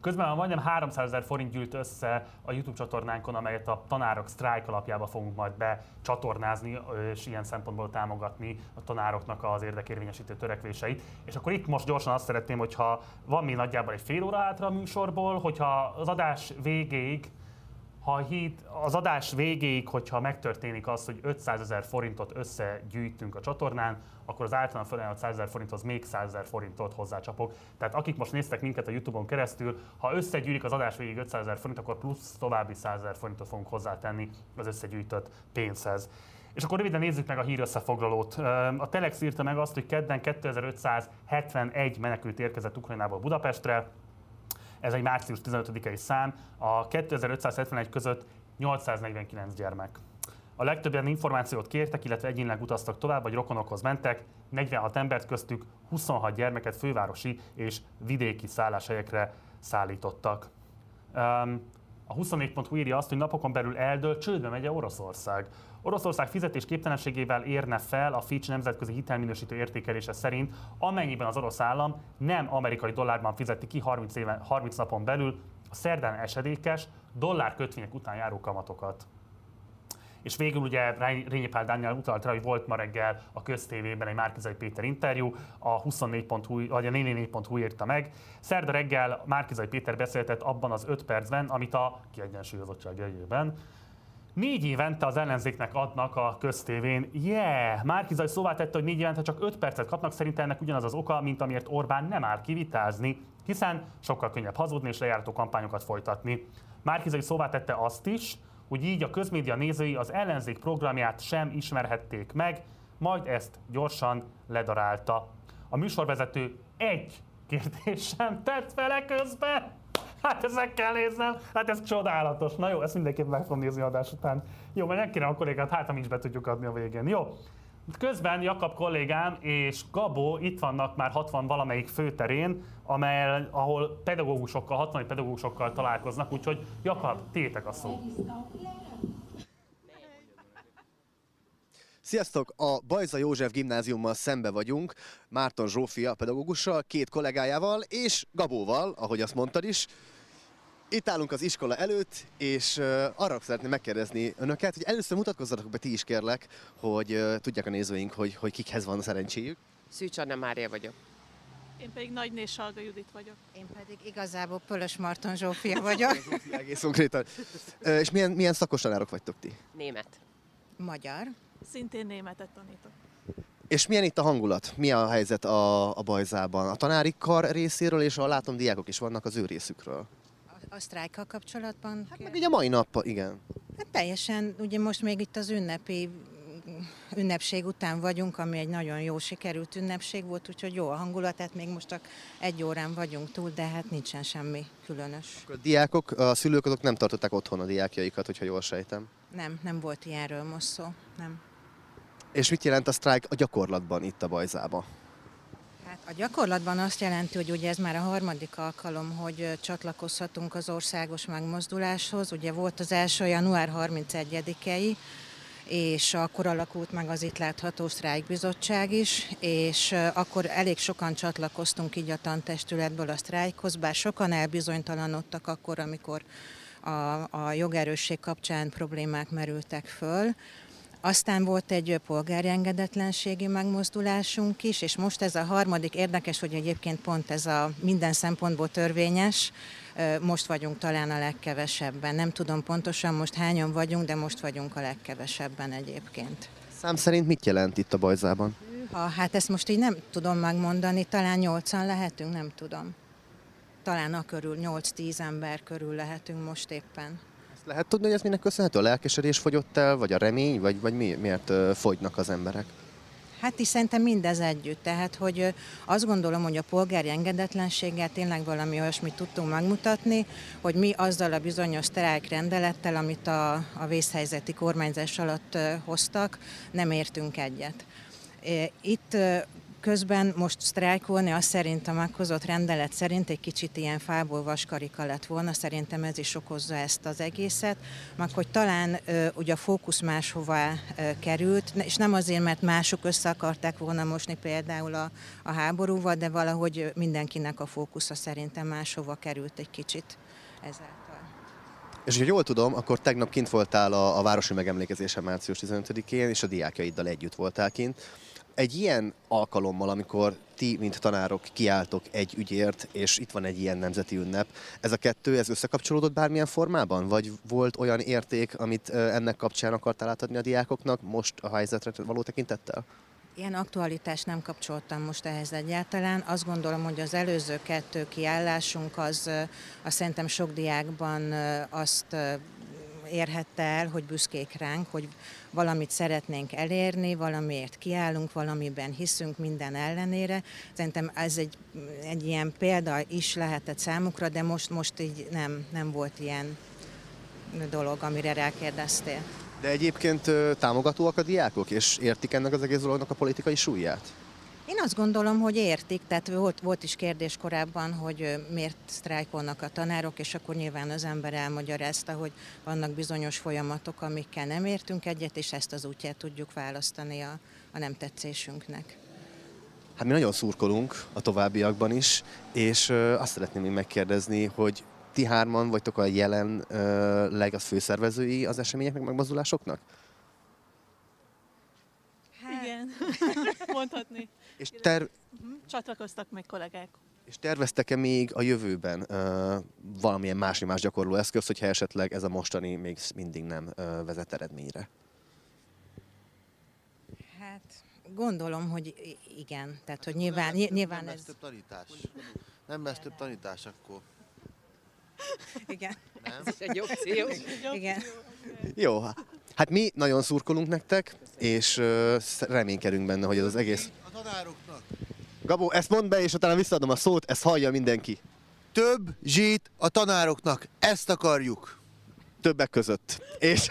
Közben már majdnem 300 ezer forint gyűlt össze a YouTube csatornánkon, amelyet a tanárok sztrájk alapjába fogunk majd becsatornázni, és ilyen szempontból támogatni a tanároknak az érdekérvényesítő törekvéseit. És akkor itt most gyorsan azt szeretném, hogyha van még nagyjából egy fél óra hátra a műsorból, hogyha az adás végéig ha hit, az adás végéig, hogyha megtörténik az, hogy 500 ezer forintot összegyűjtünk a csatornán, akkor az általán felajánlott 100 ezer forinthoz még 100 ezer forintot hozzácsapok. Tehát akik most néztek minket a Youtube-on keresztül, ha összegyűlik az adás végéig 500 ezer forint, akkor plusz további 100 ezer forintot fogunk hozzátenni az összegyűjtött pénzhez. És akkor röviden nézzük meg a hír összefoglalót. A Telex írta meg azt, hogy kedden 2571 menekült érkezett Ukrajnából Budapestre, ez egy március 15-i szám, a 2571 között 849 gyermek. A legtöbben információt kértek, illetve egyénileg utaztak tovább, vagy rokonokhoz mentek, 46 embert köztük 26 gyermeket fővárosi és vidéki szálláshelyekre szállítottak. A 24.hu írja azt, hogy napokon belül eldől, csődbe megy Oroszország. Oroszország fizetés képtelenségével érne fel a Fitch nemzetközi hitelminősítő értékelése szerint, amennyiben az orosz állam nem amerikai dollárban fizeti ki 30, éve, 30 napon belül a szerdán esedékes dollár kötvények után járó kamatokat. És végül ugye Rényi Pál Dániel utalt rá, hogy volt ma reggel a köztévében egy Márkizai Péter interjú, a 24.hu, vagy a 444.hu írta meg. Szerda reggel Márkizai Péter beszéltett abban az 5 percben, amit a kiegyensúlyozottság jegyében Négy évente az ellenzéknek adnak a köztévén. Yeah! Márkizaj szóvá tette, hogy négy évente csak öt percet kapnak, szerintem ennek ugyanaz az oka, mint amiért Orbán nem áll kivitázni, hiszen sokkal könnyebb hazudni és lejártó kampányokat folytatni. Márkizaj szóvá tette azt is, hogy így a közmédia nézői az ellenzék programját sem ismerhették meg, majd ezt gyorsan ledarálta. A műsorvezető egy kérdés sem tett vele közben. Hát ezek kell néznem, hát ez csodálatos. Na jó, ezt mindenképp meg fogom nézni adás után. Jó, mert megkérem a kollégát, hát amit be tudjuk adni a végén. Jó, Közben Jakab kollégám és Gabó itt vannak már 60 valamelyik főterén, amely, ahol pedagógusokkal, 60 pedagógusokkal találkoznak, úgyhogy Jakab, tétek a szó. Sziasztok! A Bajza József gimnáziummal szembe vagyunk, Márton Zsófia pedagógussal, két kollégájával és Gabóval, ahogy azt mondtad is. Itt állunk az iskola előtt, és arra szeretném megkérdezni önöket, hogy először mutatkozzatok be ti is kérlek, hogy tudják a nézőink, hogy, hogy kikhez van a szerencséjük. Szűcs Anna Mária vagyok. Én pedig Nagyné Salga Judit vagyok. Én pedig igazából Pölös Marton Zsófia vagyok. Egész konkrétan. És milyen, milyen szakos tanárok vagytok ti? Német. Magyar. Szintén németet tanítok. És milyen itt a hangulat? Mi a helyzet a, a bajzában? A tanári kar részéről, és a látom diákok is vannak az ő részükről. A, sztrájkkal kapcsolatban? Hát meg ugye a mai nap, igen. Hát teljesen, ugye most még itt az ünnepi ünnepség után vagyunk, ami egy nagyon jó sikerült ünnepség volt, úgyhogy jó a hangulat, tehát még most csak egy órán vagyunk túl, de hát nincsen semmi különös. A diákok, a szülők azok nem tartották otthon a diákjaikat, hogyha jól sejtem. Nem, nem volt ilyenről most szó, nem. És mit jelent a sztrájk a gyakorlatban itt a Bajzában? A gyakorlatban azt jelenti, hogy ugye ez már a harmadik alkalom, hogy csatlakozhatunk az országos megmozduláshoz. Ugye volt az első január 31-i, és akkor alakult meg az itt látható sztrájkbizottság is, és akkor elég sokan csatlakoztunk így a tantestületből a sztrájkhoz, bár sokan elbizonytalanodtak akkor, amikor a, a jogerősség kapcsán problémák merültek föl. Aztán volt egy polgári engedetlenségi megmozdulásunk is, és most ez a harmadik, érdekes, hogy egyébként pont ez a minden szempontból törvényes, most vagyunk talán a legkevesebben. Nem tudom pontosan most hányan vagyunk, de most vagyunk a legkevesebben egyébként. Szám szerint mit jelent itt a Bajzában? Ha, hát ezt most így nem tudom megmondani, talán nyolcan lehetünk, nem tudom. Talán a körül, 8-10 ember körül lehetünk most éppen. Ezt lehet tudni, hogy ez minek köszönhető? A lelkesedés fogyott el, vagy a remény, vagy, vagy mi, miért fogynak az emberek? Hát is szerintem mindez együtt. Tehát, hogy azt gondolom, hogy a polgári engedetlenséggel tényleg valami olyasmit tudtunk megmutatni, hogy mi azzal a bizonyos sztrájk rendelettel, amit a, a vészhelyzeti kormányzás alatt hoztak, nem értünk egyet. Itt Közben most sztrájkolni, azt szerint a meghozott rendelet szerint egy kicsit ilyen fából vaskarika lett volna, szerintem ez is okozza ezt az egészet, meg hogy talán ugye a fókusz máshová került, és nem azért, mert mások össze akarták volna mosni például a, a háborúval, de valahogy mindenkinek a fókusza szerintem máshova került egy kicsit ezáltal. És ha jól tudom, akkor tegnap kint voltál a, a Városi Megemlékezésen március 15-én, és a diákjaiddal együtt voltál kint egy ilyen alkalommal, amikor ti, mint tanárok kiálltok egy ügyért, és itt van egy ilyen nemzeti ünnep, ez a kettő, ez összekapcsolódott bármilyen formában? Vagy volt olyan érték, amit ennek kapcsán akartál átadni a diákoknak most a helyzetre való tekintettel? Ilyen aktualitást nem kapcsoltam most ehhez egyáltalán. Azt gondolom, hogy az előző kettő kiállásunk az, az szerintem sok diákban azt érhette el, hogy büszkék ránk, hogy valamit szeretnénk elérni, valamiért kiállunk, valamiben hiszünk minden ellenére. Szerintem ez egy, egy ilyen példa is lehetett számukra, de most, most így nem, nem volt ilyen dolog, amire rákérdeztél. De egyébként támogatóak a diákok, és értik ennek az egész dolognak a politikai súlyát? Én azt gondolom, hogy értik, tehát volt, volt is kérdés korábban, hogy miért sztrájkolnak a tanárok, és akkor nyilván az ember elmagyarázta, hogy vannak bizonyos folyamatok, amikkel nem értünk egyet, és ezt az útját tudjuk választani a, a nem tetszésünknek. Hát mi nagyon szurkolunk a továbbiakban is, és azt szeretném még megkérdezni, hogy ti hárman vagytok a jelenleg a főszervezői az eseményeknek, megmozdulásoknak? Hát. Igen, mondhatni. És ter... Mhm. Csatlakoztak még kollégák. És terveztek-e még a jövőben uh, valamilyen más más gyakorló eszköz, hogyha esetleg ez a mostani még mindig nem uh, vezet eredményre? Hát gondolom, hogy igen. Tehát, hogy nyilván, nem, nyilván nem ez... több tanítás. Nem lesz több tanítás akkor. Igen. Nem? Ez is egy opció. Igen. Jó, hát mi nagyon szurkolunk nektek, és reménykedünk benne, hogy ez az egész... A tanároknak. Gabó, ezt mondd be, és utána visszaadom a szót, ezt hallja mindenki. Több zsít a tanároknak, ezt akarjuk. Többek között. És,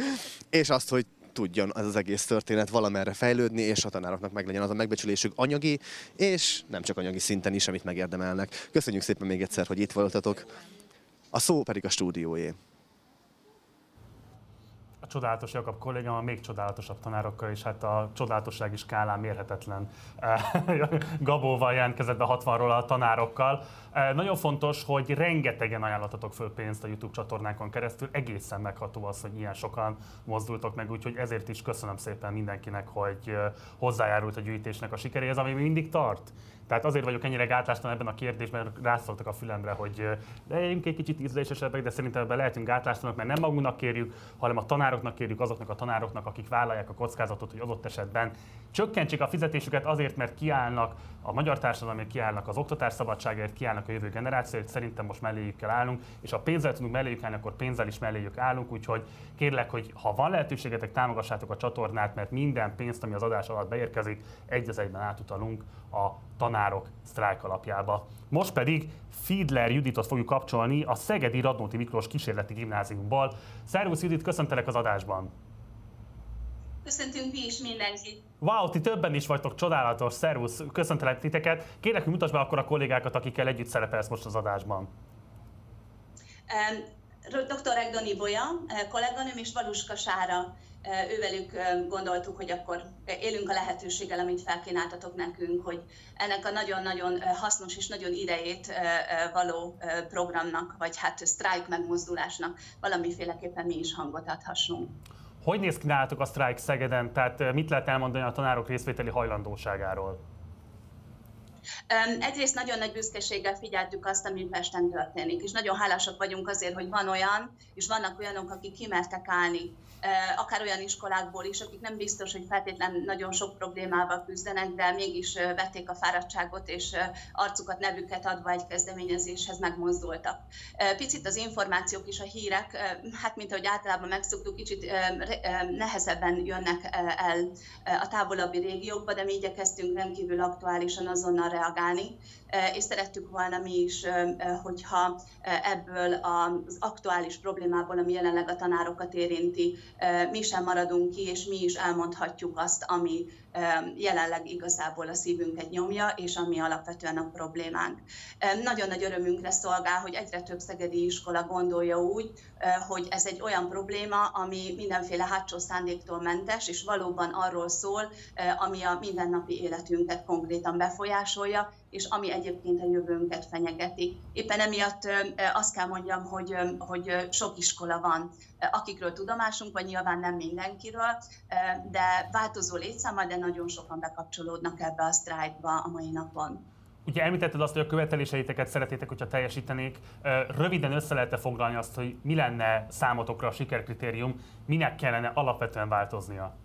és azt, hogy tudjon ez az egész történet valamerre fejlődni, és a tanároknak meglegyen az a megbecsülésük anyagi, és nem csak anyagi szinten is, amit megérdemelnek. Köszönjük szépen még egyszer, hogy itt voltatok. A szó pedig a stúdióé csodálatos Jakab kollégám a még csodálatosabb tanárokkal, és hát a csodálatossági skálán mérhetetlen Gabóval jelentkezett be 60-ról a tanárokkal. Nagyon fontos, hogy rengetegen ajánlatotok föl pénzt a YouTube csatornákon keresztül, egészen megható az, hogy ilyen sokan mozdultok meg, úgyhogy ezért is köszönöm szépen mindenkinek, hogy hozzájárult a gyűjtésnek a sikeréhez, ami mindig tart. Tehát azért vagyok ennyire gátlástalan ebben a kérdésben, mert rászóltak a fülemre, hogy legyünk egy kicsit ízlésesebbek, de szerintem ebben lehetünk gátlástalanok, mert nem magunknak kérjük, hanem a tanároknak kérjük, azoknak a tanároknak, akik vállalják a kockázatot, hogy adott esetben csökkentsék a fizetésüket azért, mert kiállnak a magyar társadalomért, kiállnak az oktatás szabadságért, kiállnak a jövő generációért, szerintem most melléjük kell állnunk, és ha pénzzel tudunk melléjük állni, akkor pénzzel is melléjük állunk, úgyhogy kérlek, hogy ha van lehetőségetek, támogassátok a csatornát, mert minden pénzt, ami az adás alatt beérkezik, egy az egyben átutalunk a tanárok sztrájk alapjába. Most pedig Fiedler Juditot fogjuk kapcsolni a Szegedi Radnóti Miklós Kísérleti Gimnáziumból. Szervusz Judit, köszöntelek az adásban! Köszöntünk mi is mindenkit! Wow, ti többen is vagytok, csodálatos, szervusz, köszöntelek titeket. Kérlek, hogy mutasd be akkor a kollégákat, akikkel együtt szerepelsz most az adásban. Dr. Egdoni Bolya, kolléganőm és Valuska Sára ővelük gondoltuk, hogy akkor élünk a lehetőséggel, amit felkínáltatok nekünk, hogy ennek a nagyon-nagyon hasznos és nagyon idejét való programnak, vagy hát sztrájk megmozdulásnak valamiféleképpen mi is hangot adhassunk. Hogy néz ki nálatok a sztrájk Szegeden? Tehát mit lehet elmondani a tanárok részvételi hajlandóságáról? Egyrészt nagyon nagy büszkeséggel figyeltük azt, ami Pesten történik, és nagyon hálásak vagyunk azért, hogy van olyan, és vannak olyanok, akik kimertek állni akár olyan iskolákból is, akik nem biztos, hogy feltétlenül nagyon sok problémával küzdenek, de mégis vették a fáradtságot, és arcukat, nevüket adva egy kezdeményezéshez megmozdultak. Picit az információk és a hírek, hát mint ahogy általában megszoktuk, kicsit nehezebben jönnek el a távolabbi régiókba, de mi igyekeztünk rendkívül aktuálisan azonnal reagálni, és szerettük volna mi is, hogyha ebből az aktuális problémából, ami jelenleg a tanárokat érinti, mi sem maradunk ki, és mi is elmondhatjuk azt, ami jelenleg igazából a szívünket nyomja, és ami alapvetően a problémánk. Nagyon nagy örömünkre szolgál, hogy egyre több szegedi iskola gondolja úgy, hogy ez egy olyan probléma, ami mindenféle hátsó szándéktól mentes, és valóban arról szól, ami a mindennapi életünket konkrétan befolyásolja, és ami egyébként a jövőnket fenyegeti. Éppen emiatt azt kell mondjam, hogy, hogy sok iskola van, akikről tudomásunk vagy nyilván nem mindenkiről, de változó létszámmal, de nagyon sokan bekapcsolódnak ebbe a sztrájkba a mai napon. Ugye említetted azt, hogy a követeléseiteket szeretnétek, hogyha teljesítenék. Röviden össze lehet foglalni azt, hogy mi lenne számotokra a sikerkritérium, minek kellene alapvetően változnia?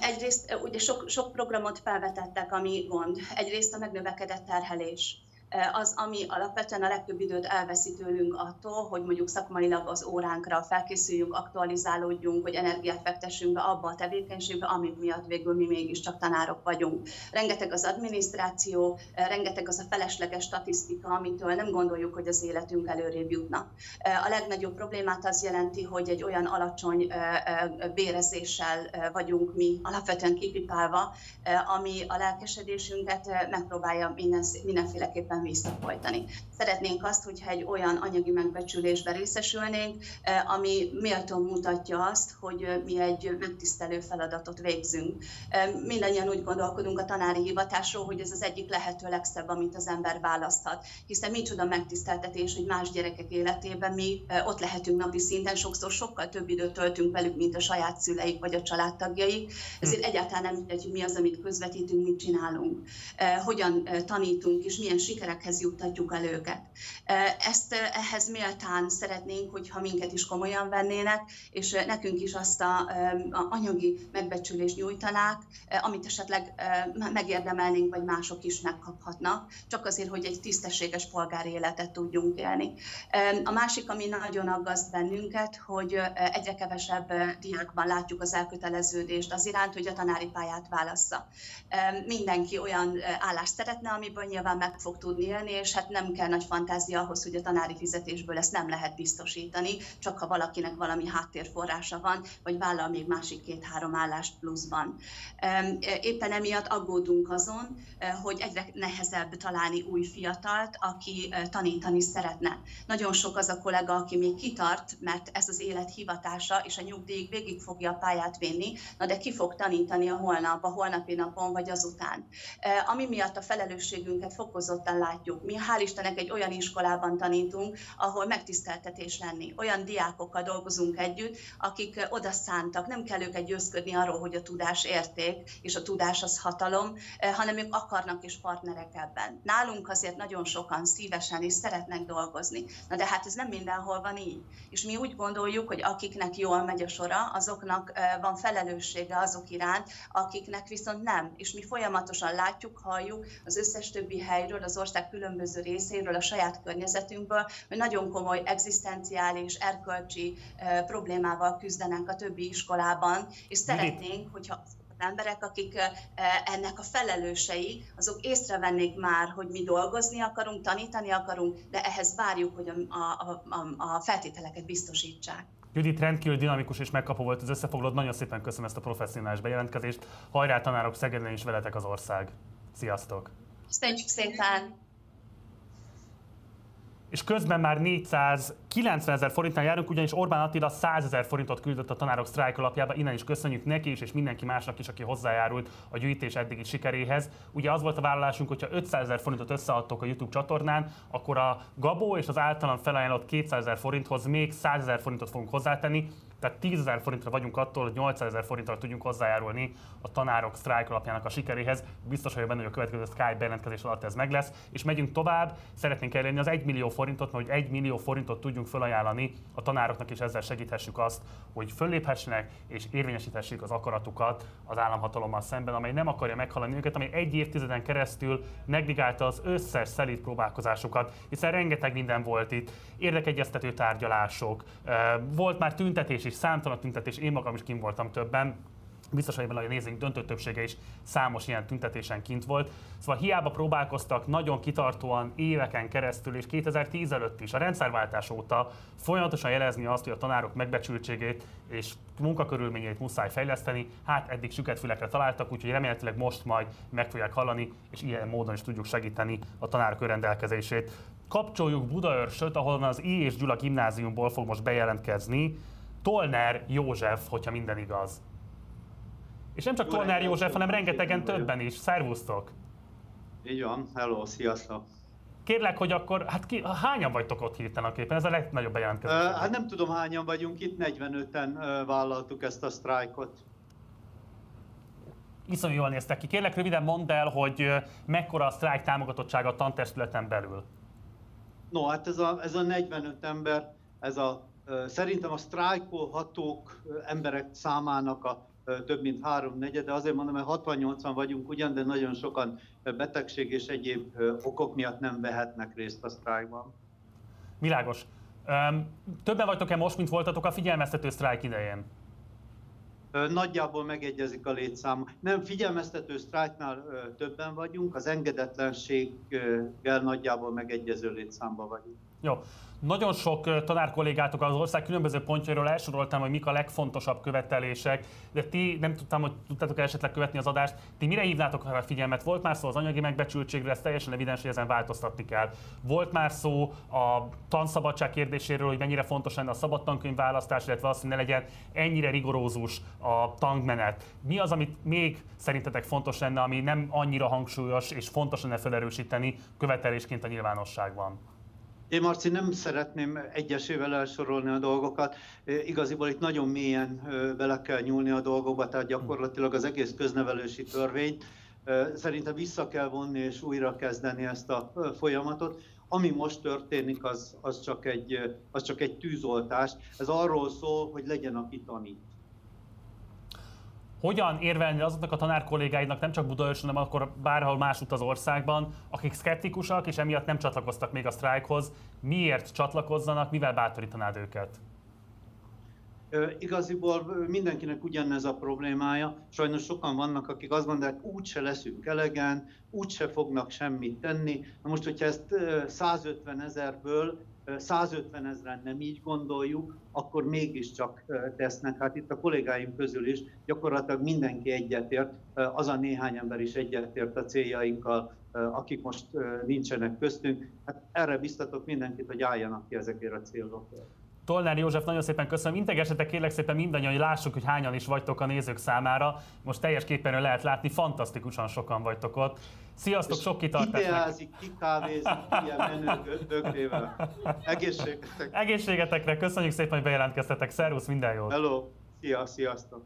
Egyrészt ugye sok, sok programot felvetettek, ami gond. Egyrészt a megnövekedett terhelés az, ami alapvetően a legtöbb időt elveszi tőlünk attól, hogy mondjuk szakmailag az óránkra felkészüljünk, aktualizálódjunk, hogy energiát fektessünk be abba a tevékenységbe, ami miatt végül mi mégiscsak tanárok vagyunk. Rengeteg az adminisztráció, rengeteg az a felesleges statisztika, amitől nem gondoljuk, hogy az életünk előrébb jutna. A legnagyobb problémát az jelenti, hogy egy olyan alacsony bérezéssel vagyunk mi alapvetően kipipálva, ami a lelkesedésünket megpróbálja minden, mindenféleképpen visszafolytani. Szeretnénk azt, hogyha egy olyan anyagi megbecsülésbe részesülnénk, eh, ami méltó mutatja azt, hogy eh, mi egy megtisztelő feladatot végzünk. Eh, mindannyian úgy gondolkodunk a tanári hivatásról, hogy ez az egyik lehető legszebb, amit az ember választhat. Hiszen micsoda megtiszteltetés, hogy más gyerekek életében mi ott lehetünk napi szinten, sokszor sokkal több időt töltünk velük, mint a saját szüleik vagy a családtagjaik. Ezért hm. egyáltalán nem mindegy, hogy mi az, amit közvetítünk, mit csinálunk, hogyan tanítunk, és milyen sikerek sikerekhez juttatjuk el őket. Ezt ehhez méltán szeretnénk, hogyha minket is komolyan vennének, és nekünk is azt a, a anyagi megbecsülést nyújtanák, amit esetleg megérdemelnénk, vagy mások is megkaphatnak, csak azért, hogy egy tisztességes polgári életet tudjunk élni. A másik, ami nagyon aggaszt bennünket, hogy egyre kevesebb diákban látjuk az elköteleződést az iránt, hogy a tanári pályát válassza. Mindenki olyan állást szeretne, amiből nyilván meg fog tudni élni, és hát nem kell nagy fantázia ahhoz, hogy a tanári fizetésből ezt nem lehet biztosítani, csak ha valakinek valami háttérforrása van, vagy vállal még másik két-három állást pluszban. Éppen emiatt aggódunk azon, hogy egyre nehezebb találni új fiatalt, aki tanítani szeretne. Nagyon sok az a kollega, aki még kitart, mert ez az élet hivatása, és a nyugdíjig végig fogja a pályát vinni, na de ki fog tanítani a holnap, a holnapi napon, vagy azután. Ami miatt a felelősségünket fokozottan látjuk. Mi hál' Istennek egy olyan iskolában tanítunk, ahol megtiszteltetés lenni. Olyan diákokkal dolgozunk együtt, akik oda szántak, nem kell őket győzködni arról, hogy a tudás érték, és a tudás az hatalom, eh, hanem ők akarnak és partnerek ebben. Nálunk azért nagyon sokan szívesen is szeretnek dolgozni. Na de hát ez nem mindenhol van így. És mi úgy gondoljuk, hogy akiknek jól megy a sora, azoknak eh, van felelőssége azok iránt, akiknek viszont nem. És mi folyamatosan látjuk, halljuk az összes többi helyről, az ország ország különböző részéről, a saját környezetünkből, hogy nagyon komoly egzisztenciális, erkölcsi problémával küzdenek a többi iskolában, és szeretnénk, hogyha az emberek, akik ennek a felelősei, azok észrevennék már, hogy mi dolgozni akarunk, tanítani akarunk, de ehhez várjuk, hogy a, a, a, a feltételeket biztosítsák. Judit rendkívül dinamikus és megkapó volt az összefoglalót. Nagyon szépen köszönöm ezt a professzionális bejelentkezést. Hajrá tanárok, Szegeden is veletek az ország. Sziasztok! Köszönjük szépen! És közben már 490 ezer forintnál járunk, ugyanis Orbán Attila 100 ezer forintot küldött a tanárok sztrájk alapjába, innen is köszönjük neki is, és mindenki másnak is, aki hozzájárult a gyűjtés eddigi sikeréhez. Ugye az volt a vállalásunk, hogyha 500 ezer forintot összeadtok a YouTube csatornán, akkor a Gabó és az általam felajánlott 200 ezer forinthoz még 100 ezer forintot fogunk hozzátenni, Tehát 10 ezer forintra vagyunk attól, hogy 800 ezer forinttal tudjunk hozzájárulni a tanárok sztrájk alapjának a sikeréhez. Biztos vagyok benne, hogy a következő Skype bejelentkezés alatt ez meg lesz. És megyünk tovább, szeretnénk elérni az 1 millió forintot, mert hogy 1 millió forintot tudjunk felajánlani a tanároknak, és ezzel segíthessük azt, hogy fölléphessenek és érvényesíthessék az akaratukat az államhatalommal szemben, amely nem akarja meghalani őket, amely egy évtizeden keresztül negligálta az összes szelít próbálkozásokat, hiszen rengeteg minden volt itt, érdekegyeztető tárgyalások, volt már tüntetés is, számtalan tüntetés, én magam is kim voltam többen, biztos hogy a nézőink döntő többsége is számos ilyen tüntetésen kint volt. Szóval hiába próbálkoztak nagyon kitartóan éveken keresztül, és 2010 előtt is, a rendszerváltás óta folyamatosan jelezni azt, hogy a tanárok megbecsültségét és munkakörülményeit muszáj fejleszteni. Hát eddig süket fülekre találtak, úgyhogy remélhetőleg most majd meg fogják hallani, és ilyen módon is tudjuk segíteni a tanárok önrendelkezését. Kapcsoljuk Budaörsöt, ahol az I és Gyula gimnáziumból fog most bejelentkezni Tolner József, hogyha minden igaz. És nem csak Tolnár József, hanem rengetegen többen is. Szervusztok! Így van, hello, sziasztok! Kérlek, hogy akkor, hát ki, hányan vagytok ott hirtelen a képen? Ez a legnagyobb bejelentkezés. Uh, hát nem tudom hányan vagyunk itt, 45-en uh, vállaltuk ezt a sztrájkot. Iszonyú jól néztek ki. Kérlek, röviden mondd el, hogy mekkora a sztrájk támogatottsága a tantestületen belül. No, hát ez a, ez a 45 ember, ez a, szerintem a sztrájkolhatók emberek számának a több mint három negyede. Azért mondom, hogy 68-an vagyunk ugyan, de nagyon sokan betegség és egyéb okok miatt nem vehetnek részt a sztrájkban. Világos. Többen vagytok-e most, mint voltatok a figyelmeztető sztrájk idején? Nagyjából megegyezik a létszám. Nem figyelmeztető sztrájknál többen vagyunk, az engedetlenséggel nagyjából megegyező létszámban vagyunk. Jó. Nagyon sok tanárkollégátok az ország különböző pontjairól elsoroltam, hogy mik a legfontosabb követelések, de ti nem tudtam, hogy tudtátok esetleg követni az adást. Ti mire hívnátok a figyelmet? Volt már szó az anyagi megbecsültségről, ez teljesen evidens, hogy ezen változtatni kell. Volt már szó a tanszabadság kérdéséről, hogy mennyire fontos lenne a szabad tankönyv választás, illetve az, hogy ne legyen ennyire rigorózus a tankmenet. Mi az, amit még szerintetek fontos lenne, ami nem annyira hangsúlyos és fontos lenne felerősíteni követelésként a nyilvánosságban? Én, Marci, nem szeretném egyesével elsorolni a dolgokat. Igaziból itt nagyon mélyen bele kell nyúlni a dolgokba, tehát gyakorlatilag az egész köznevelési törvényt szerintem vissza kell vonni és újra kezdeni ezt a folyamatot. Ami most történik, az, az, csak egy, az csak egy tűzoltás. Ez arról szól, hogy legyen, aki tanít hogyan érvelni azoknak a tanár kollégáidnak, nem csak Budaörsön, hanem akkor bárhol másút az országban, akik szkeptikusak, és emiatt nem csatlakoztak még a sztrájkhoz, miért csatlakozzanak, mivel bátorítanád őket? Igaziból mindenkinek ugyanez a problémája. Sajnos sokan vannak, akik azt mondják, úgyse leszünk elegen, úgyse fognak semmit tenni. Na most, hogyha ezt 150 ezerből 150 ezeren nem így gondoljuk, akkor mégiscsak tesznek. Hát itt a kollégáim közül is gyakorlatilag mindenki egyetért, az a néhány ember is egyetért a céljainkkal, akik most nincsenek köztünk. Hát erre biztatok mindenkit, hogy álljanak ki ezekért a célokért. Tolnár József, nagyon szépen köszönöm. Integessetek kérlek szépen mindannyian, hogy lássuk, hogy hányan is vagytok a nézők számára. Most teljes képernyőn lehet látni, fantasztikusan sokan vagytok ott. Sziasztok, sok kitartást! Ideázik, kikávézik, ilyen menő öklével. Egészségetekre! Egészségetekre, köszönjük szépen, hogy bejelentkeztetek. Szervusz, minden jót! Hello, szia, sziasztok!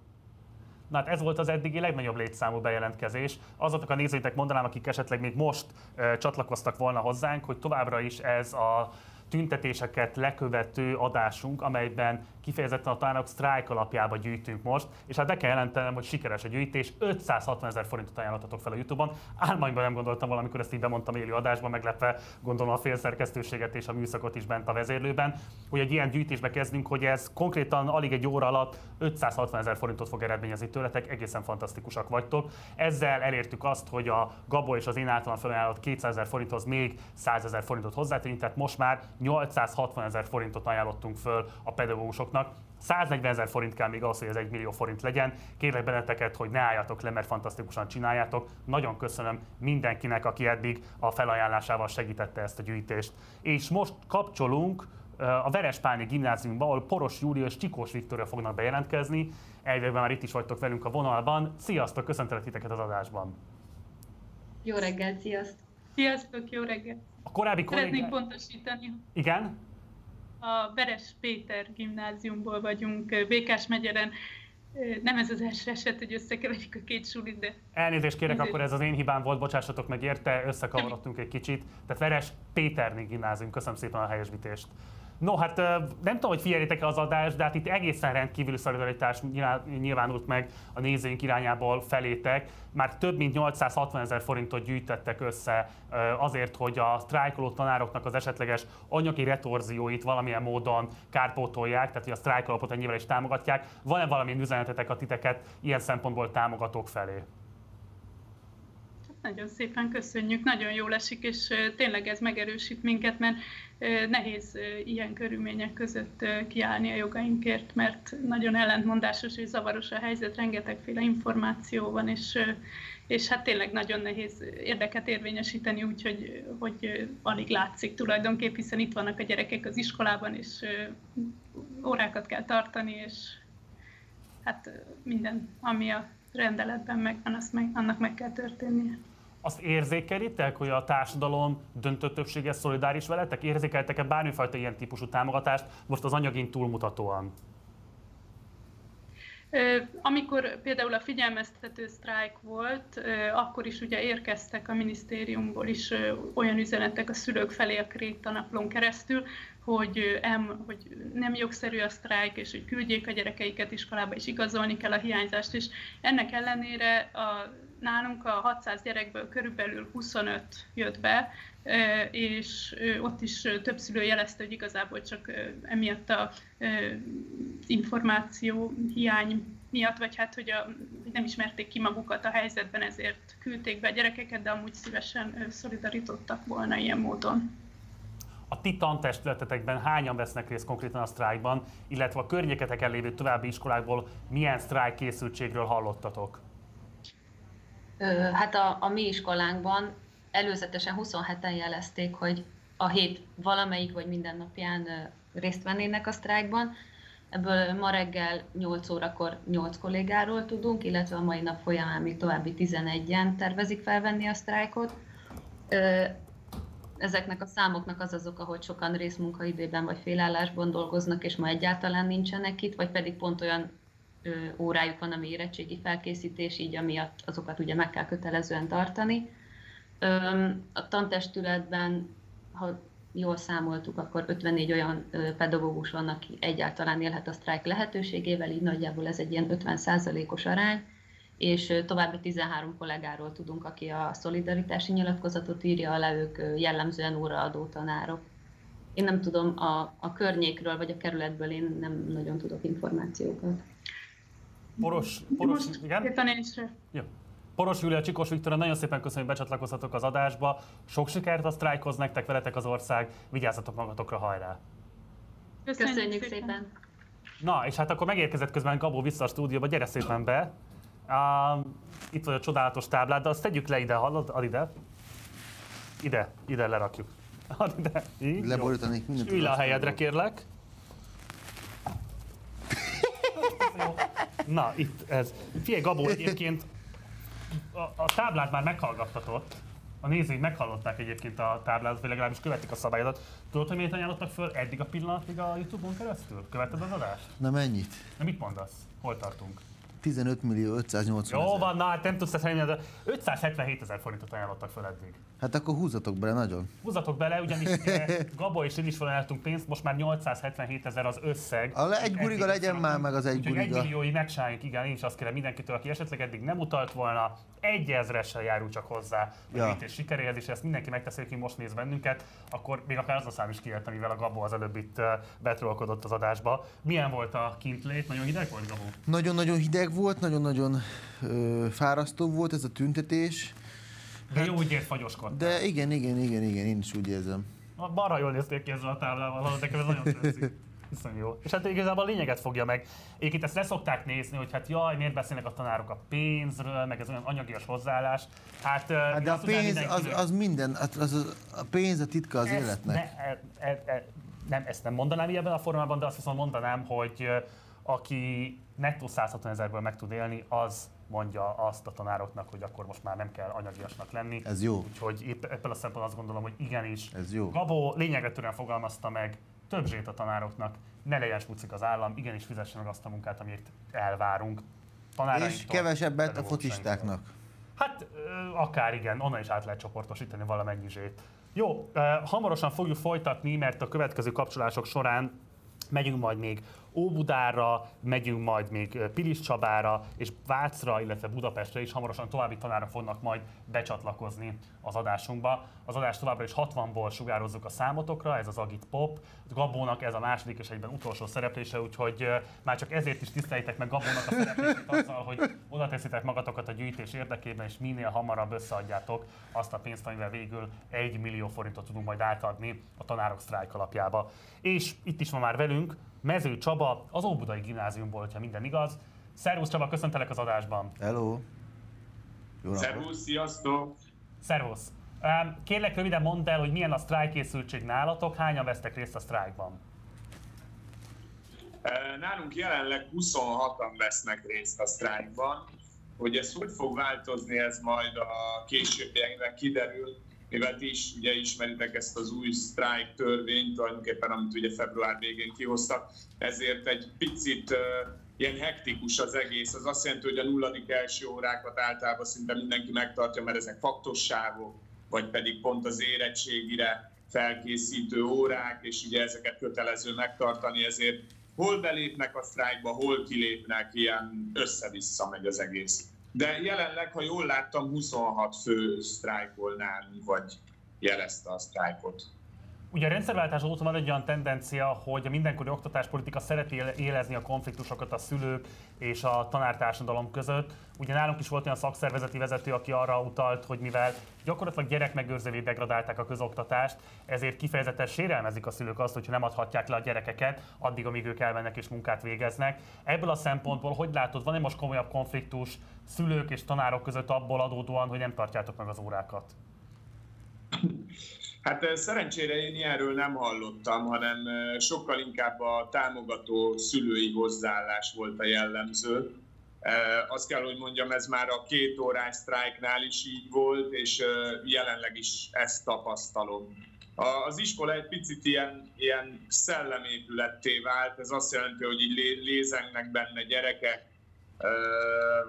Na hát ez volt az eddigi legnagyobb létszámú bejelentkezés. Azoknak a nézőitek mondanám, akik esetleg még most uh, csatlakoztak volna hozzánk, hogy továbbra is ez a tüntetéseket lekövető adásunk, amelyben kifejezetten a tanárok sztrájk alapjába gyűjtünk most, és hát be kell jelentenem, hogy sikeres a gyűjtés, 560 ezer forintot ajánlatatok fel a Youtube-on. Álmaimban nem gondoltam valamikor ezt így bemondtam élő adásban, meglepve gondolom a félszerkesztőséget és a műszakot is bent a vezérlőben, hogy egy ilyen gyűjtésbe kezdünk, hogy ez konkrétan alig egy óra alatt 560 ezer forintot fog eredményezni tőletek, egészen fantasztikusak vagytok. Ezzel elértük azt, hogy a Gabo és az én általam felajánlott 200 ezer forinthoz még 100 ezer forintot hozzátenni, tehát most már 860 ezer forintot ajánlottunk föl a pedagógusoknak. 140 ezer forint kell még az, hogy ez egy millió forint legyen. Kérlek benneteket, hogy ne álljatok le, mert fantasztikusan csináljátok. Nagyon köszönöm mindenkinek, aki eddig a felajánlásával segítette ezt a gyűjtést. És most kapcsolunk a Verespálni gimnáziumba, ahol Poros Júlia és Csikós Viktoria fognak bejelentkezni. Elvégben már itt is vagytok velünk a vonalban. Sziasztok, köszöntelek titeket az adásban. Jó reggelt, sziasztok! Sziasztok, jó reggelt! A korábbi kollégák... Szeretnék pontosítani. Igen? A Veres Péter gimnáziumból vagyunk, Békás megyeren. Nem ez az első eset, hogy összekeverjük a két sulit, de... Elnézést kérek, akkor ez az én hibám volt, bocsássatok meg érte, összekavarodtunk egy kicsit. Tehát Veres Péterné gimnázium, köszönöm szépen a helyesbítést. No, hát nem tudom, hogy figyeljétek az adást, de hát itt egészen rendkívüli szolidaritás nyilván- nyilvánult meg a nézőink irányából felétek. Már több mint 860 ezer forintot gyűjtettek össze azért, hogy a sztrájkoló tanároknak az esetleges anyagi retorzióit valamilyen módon kárpótolják, tehát hogy a sztrájkolópot ennyivel is támogatják. Van-e valamilyen üzenetetek a titeket ilyen szempontból támogatók felé? Nagyon szépen köszönjük, nagyon jól esik, és tényleg ez megerősít minket, mert nehéz ilyen körülmények között kiállni a jogainkért, mert nagyon ellentmondásos és zavaros a helyzet, rengetegféle információ van, és, és hát tényleg nagyon nehéz érdeket érvényesíteni, úgyhogy hogy ö, alig látszik tulajdonképp, hiszen itt vannak a gyerekek az iskolában, és órákat kell tartani, és hát minden, ami a rendeletben megvan, azt meg, annak meg kell történnie. Azt érzékelitek, hogy a társadalom döntő többsége szolidáris veletek? Érzékeltek-e bármifajta ilyen típusú támogatást, most az anyagin túlmutatóan? Amikor például a figyelmeztető sztrájk volt, akkor is ugye érkeztek a minisztériumból is olyan üzenetek a szülők felé a krétanaplón keresztül, hogy, em, hogy nem jogszerű a sztrájk, és hogy küldjék a gyerekeiket iskolába, és igazolni kell a hiányzást. És ennek ellenére a, nálunk a 600 gyerekből körülbelül 25 jött be, és ott is több szülő jelezte, hogy igazából csak emiatt a információ hiány miatt, vagy hát, hogy, a, hogy nem ismerték ki magukat a helyzetben, ezért küldték be a gyerekeket, de amúgy szívesen szolidarítottak volna ilyen módon. A ti tantestületetekben hányan vesznek részt konkrétan a sztrájkban, illetve a környéketeken lévő további iskolákból milyen sztrájk készültségről hallottatok? Hát a, a mi iskolánkban előzetesen 27-en jelezték, hogy a hét valamelyik vagy minden napján részt vennének a sztrájkban. Ebből ma reggel 8 órakor 8 kollégáról tudunk, illetve a mai nap folyamán még további 11-en tervezik felvenni a sztrájkot. Ezeknek a számoknak az az oka, hogy sokan részmunkaidőben vagy félállásban dolgoznak, és ma egyáltalán nincsenek itt, vagy pedig pont olyan órájuk van, ami érettségi felkészítés, így amiatt azokat ugye meg kell kötelezően tartani. A tantestületben, ha jól számoltuk, akkor 54 olyan pedagógus van, aki egyáltalán élhet a sztrájk lehetőségével, így nagyjából ez egy ilyen 50%-os arány, és további 13 kollégáról tudunk, aki a szolidaritási nyilatkozatot írja alá, ők jellemzően óraadó tanárok. Én nem tudom, a, a környékről vagy a kerületből én nem nagyon tudok információkat. Poros, Poros, igen? Jó. Poros Júlia, Csikos Viktor, nagyon szépen köszönöm, hogy becsatlakoztatok az adásba. Sok sikert a sztrájkhoz nektek, veletek az ország, vigyázzatok magatokra, hajrá! Köszönjük, Köszönjük szépen! Na, és hát akkor megérkezett közben Gabó vissza a stúdióba, gyere szépen be. Uh, itt vagy a csodálatos táblád, de azt tegyük le ide, hallod? Add ide. Ide, ide lerakjuk. Add ide. Így. Leborítanék mindent Ülj le a helyedre, kérlek. Jó. Na, itt ez. Figyelj, Gabó, egyébként a, a táblát már meghallgattatott. A nézőink meghallották egyébként a tábládat, vagy legalábbis követik a szabályodat. Tudod, hogy miért ajánlottak föl eddig a pillanatig a Youtube-on keresztül? Követed az adást? Na mennyit? Na mit mondasz? Hol tartunk? 15 millió 580 Jó van, na hát nem tudsz ezt elmenni, de 577 ezer forintot ajánlottak föl eddig. Hát akkor húzzatok bele nagyon. Húzzatok bele, ugyanis ugye Gabo és én is felajánlottunk pénzt, most már 877 ezer az összeg. A le- egy guriga legyen összeraktunk. már meg az egy Úgyhogy guriga. egy millióig megcsináljuk, igen, én is azt kérem mindenkitől, aki esetleg eddig nem utalt volna, egy ezressel járul csak hozzá a Ja. sikeréhez, és ezt mindenki megteszi, aki most néz bennünket, akkor még akár az a szám is kijött, amivel a Gabo az előbb itt eh, betrolkodott az adásba. Milyen volt a kintlét? Nagyon hideg volt, Gabo? Nagyon-nagyon hideg volt, nagyon-nagyon ö, fárasztó volt ez a tüntetés. De jó úgy ért fagyoskodtál. De igen, igen, igen, igen, én is úgy érzem. Balra jól nézték ki ezzel a táblával, hallod, nekem ez nagyon tetszik. Viszont jó. És hát igazából a lényeget fogja meg. Egyébként ezt leszokták nézni, hogy hát jaj, miért beszélnek a tanárok a pénzről, meg ez olyan anyagias hozzáállás. Hát, Hát de a pénz az, az minden, az, az, az, a pénz a titka az Ezt életnek. Ne, e, e, e, nem, ezt nem mondanám ebben a formában, de azt viszont mondanám, hogy aki nettó 160 ezerből meg tud élni, az mondja azt a tanároknak, hogy akkor most már nem kell anyagiasnak lenni. Ez jó. Úgyhogy épp, ebből a szempontból azt gondolom, hogy igenis. Ez jó. Gabó lényegre törően fogalmazta meg, több zsét a tanároknak, ne legyen smucik az állam, igenis fizessen meg azt a munkát, amit elvárunk. És kevesebbet a focistáknak. Hát akár igen, onnan is át lehet csoportosítani valamennyi zsét. Jó, hamarosan fogjuk folytatni, mert a következő kapcsolások során megyünk majd még Óbudára, megyünk majd még Pilis Csabára, és Vácra, illetve Budapestre is hamarosan további tanárok fognak majd becsatlakozni az adásunkba. Az adást továbbra is 60-ból sugározzuk a számotokra, ez az Agit Pop. Gabónak ez a második és egyben utolsó szereplése, úgyhogy már csak ezért is tiszteljétek meg Gabónak a szereplését azzal, hogy oda teszitek magatokat a gyűjtés érdekében, és minél hamarabb összeadjátok azt a pénzt, amivel végül 1 millió forintot tudunk majd átadni a tanárok sztrájk alapjába. És itt is van már velünk Mező Csaba, az Óbudai Gimnáziumból, hogyha minden igaz. Szervusz Csaba, köszöntelek az adásban. Hello. Jó Szervusz, sziasztok. Szervusz. Kérlek röviden mondd el, hogy milyen a sztrájkészültség nálatok, hányan vesztek részt a sztrájkban? Nálunk jelenleg 26-an vesznek részt a sztrájkban. Hogy ez hogy fog változni, ez majd a későbbiekben kiderül mivel ti is ugye ismeritek ezt az új strike törvényt, tulajdonképpen amit ugye február végén kihoztak, ezért egy picit ilyen hektikus az egész. Az azt jelenti, hogy a nulladik első órákat általában szinte mindenki megtartja, mert ezek faktosságok, vagy pedig pont az érettségire felkészítő órák, és ugye ezeket kötelező megtartani, ezért hol belépnek a sztrájkba, hol kilépnek, ilyen össze-vissza megy az egész. De jelenleg, ha jól láttam, 26 fő sztrájkol vagy jelezte a sztrájkot. Ugye a rendszerváltás óta van egy olyan tendencia, hogy a mindenkori oktatáspolitika szereti élezni a konfliktusokat a szülők és a tanártársadalom között. Ugye nálunk is volt olyan szakszervezeti vezető, aki arra utalt, hogy mivel gyakorlatilag gyerekmegőrzővé degradálták a közoktatást, ezért kifejezetten sérelmezik a szülők azt, hogyha nem adhatják le a gyerekeket, addig, amíg ők elmennek és munkát végeznek. Ebből a szempontból, hogy látod, van-e most komolyabb konfliktus szülők és tanárok között abból adódóan, hogy nem tartjátok meg az órákat? Hát szerencsére én ilyenről nem hallottam, hanem sokkal inkább a támogató szülői hozzáállás volt a jellemző. Azt kell, hogy mondjam, ez már a két órás sztrájknál is így volt, és jelenleg is ezt tapasztalom. Az iskola egy picit ilyen, ilyen szellemépületté vált, ez azt jelenti, hogy így lézengnek benne gyerekek,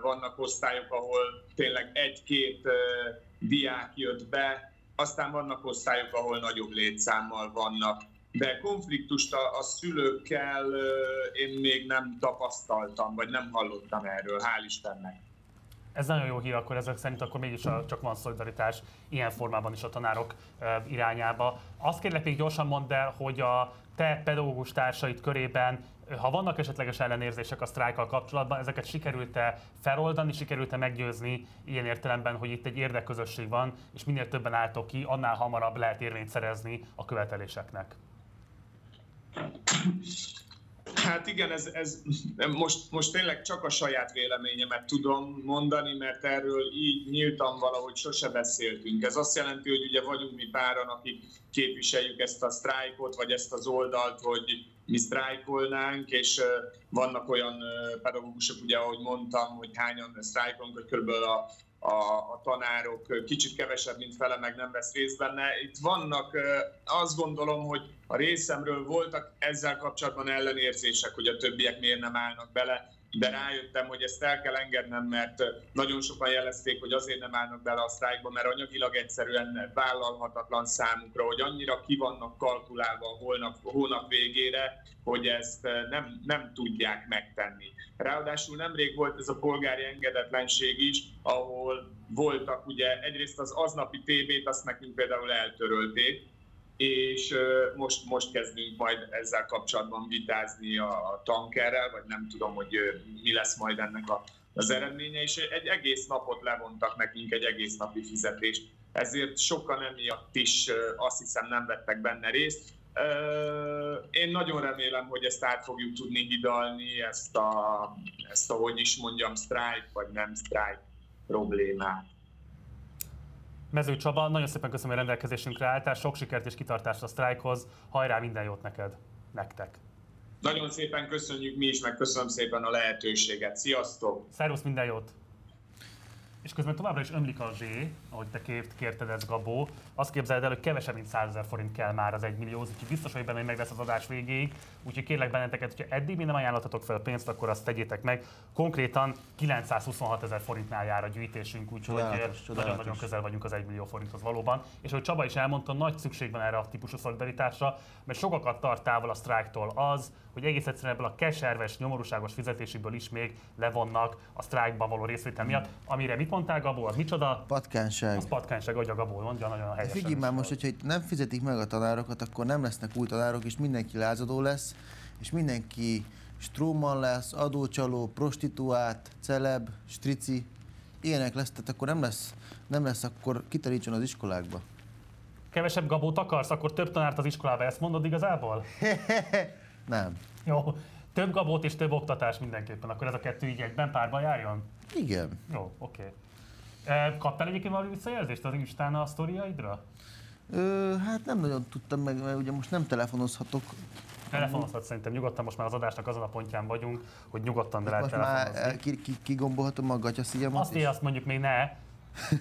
vannak osztályok, ahol tényleg egy-két diák jött be, aztán vannak osztályok, ahol nagyobb létszámmal vannak. De konfliktust a, a szülőkkel én még nem tapasztaltam, vagy nem hallottam erről, hál' Istennek. Ez nagyon jó hír, akkor ezek szerint akkor mégis a, csak van szolidaritás ilyen formában is a tanárok irányába. Azt kérlek még gyorsan mondd el, hogy a te pedagógus társait körében ha vannak esetleges ellenérzések a sztrájkkal kapcsolatban, ezeket sikerült-e feloldani, sikerült-e meggyőzni ilyen értelemben, hogy itt egy érdekközösség van, és minél többen álltok ki, annál hamarabb lehet érvényt szerezni a követeléseknek? Hát igen, ez, ez most, most tényleg csak a saját véleményemet tudom mondani, mert erről így nyíltan valahogy sose beszéltünk. Ez azt jelenti, hogy ugye vagyunk mi páran, akik képviseljük ezt a sztrájkot, vagy ezt az oldalt, hogy mi sztrájkolnánk, és vannak olyan pedagógusok, ugye ahogy mondtam, hogy hányan sztrájkolunk, hogy körülbelül a, a, a tanárok kicsit kevesebb, mint fele meg nem vesz részt benne. Itt vannak, azt gondolom, hogy a részemről voltak ezzel kapcsolatban ellenérzések, hogy a többiek miért nem állnak bele de rájöttem, hogy ezt el kell engednem, mert nagyon sokan jelezték, hogy azért nem állnak bele a sztrájkba, mert anyagilag egyszerűen vállalhatatlan számukra, hogy annyira ki vannak kalkulálva a holnap, hónap végére, hogy ezt nem, nem tudják megtenni. Ráadásul nemrég volt ez a polgári engedetlenség is, ahol voltak ugye egyrészt az aznapi tévét, azt nekünk például eltörölték, és most, most kezdünk majd ezzel kapcsolatban vitázni a tankerrel, vagy nem tudom, hogy mi lesz majd ennek a, az eredménye, és egy egész napot levontak nekünk, egy egész napi fizetést. Ezért sokan emiatt is azt hiszem nem vettek benne részt. Én nagyon remélem, hogy ezt át fogjuk tudni hidalni, ezt a, ezt a hogy is mondjam, sztrájk vagy nem sztrájk problémát. Mező Csaba, nagyon szépen köszönöm, hogy rendelkezésünkre álltál, sok sikert és kitartást a sztrájkhoz, hajrá, minden jót neked, nektek! Nagyon szépen köszönjük mi is, meg köszönöm szépen a lehetőséget. Sziasztok! Szervusz, minden jót! és közben továbbra is ömlik a zsé, ahogy te kért, kérted ezt, Gabó. Azt képzeld el, hogy kevesebb, mint 100 ezer forint kell már az 1 millió, úgyhogy biztos vagy benne, hogy meg lesz az adás végéig. Úgyhogy kérlek benneteket, hogyha eddig még nem ajánlhatok fel pénzt, akkor azt tegyétek meg. Konkrétan 926 ezer forintnál jár a gyűjtésünk, úgyhogy nagyon-nagyon közel vagyunk az 1 millió forinthoz valóban. És ahogy Csaba is elmondta, nagy szükség van erre a típusú szolidaritásra, mert sokakat tart távol a sztrájktól az, hogy egész egyszerűen ebből a keserves, nyomorúságos fizetésükből is még levonnak a sztrájkban való részvétel miatt. Amire mit mondtál, Gabó, az micsoda? Patkányság. Az patkányság, ahogy a Gabó mondja, nagyon De helyesen. figyelj már most, hogyha itt nem fizetik meg a tanárokat, akkor nem lesznek új tanárok, és mindenki lázadó lesz, és mindenki stróman lesz, adócsaló, prostituált, celeb, strici, ilyenek lesz, tehát akkor nem lesz, nem lesz akkor kiterítson az iskolákba. Kevesebb Gabót akarsz, akkor több tanárt az iskolába, ezt mondod igazából? Nem. Jó. Több Gabót és több oktatás mindenképpen, akkor ez a kettő így egyben párban járjon? Igen. Jó, oké. Okay. Kaptál egyébként valami visszajelzést az Instán a sztoriaidra? Ö, hát nem nagyon tudtam meg, mert ugye most nem telefonozhatok. Telefonozhat szerintem nyugodtan, most már az adásnak azon a pontján vagyunk, hogy nyugodtan de lehet Most már telefonozni. eh, ki, ki, kigombolhatom a gatyaszíjamat Azt, én azt mondjuk még ne,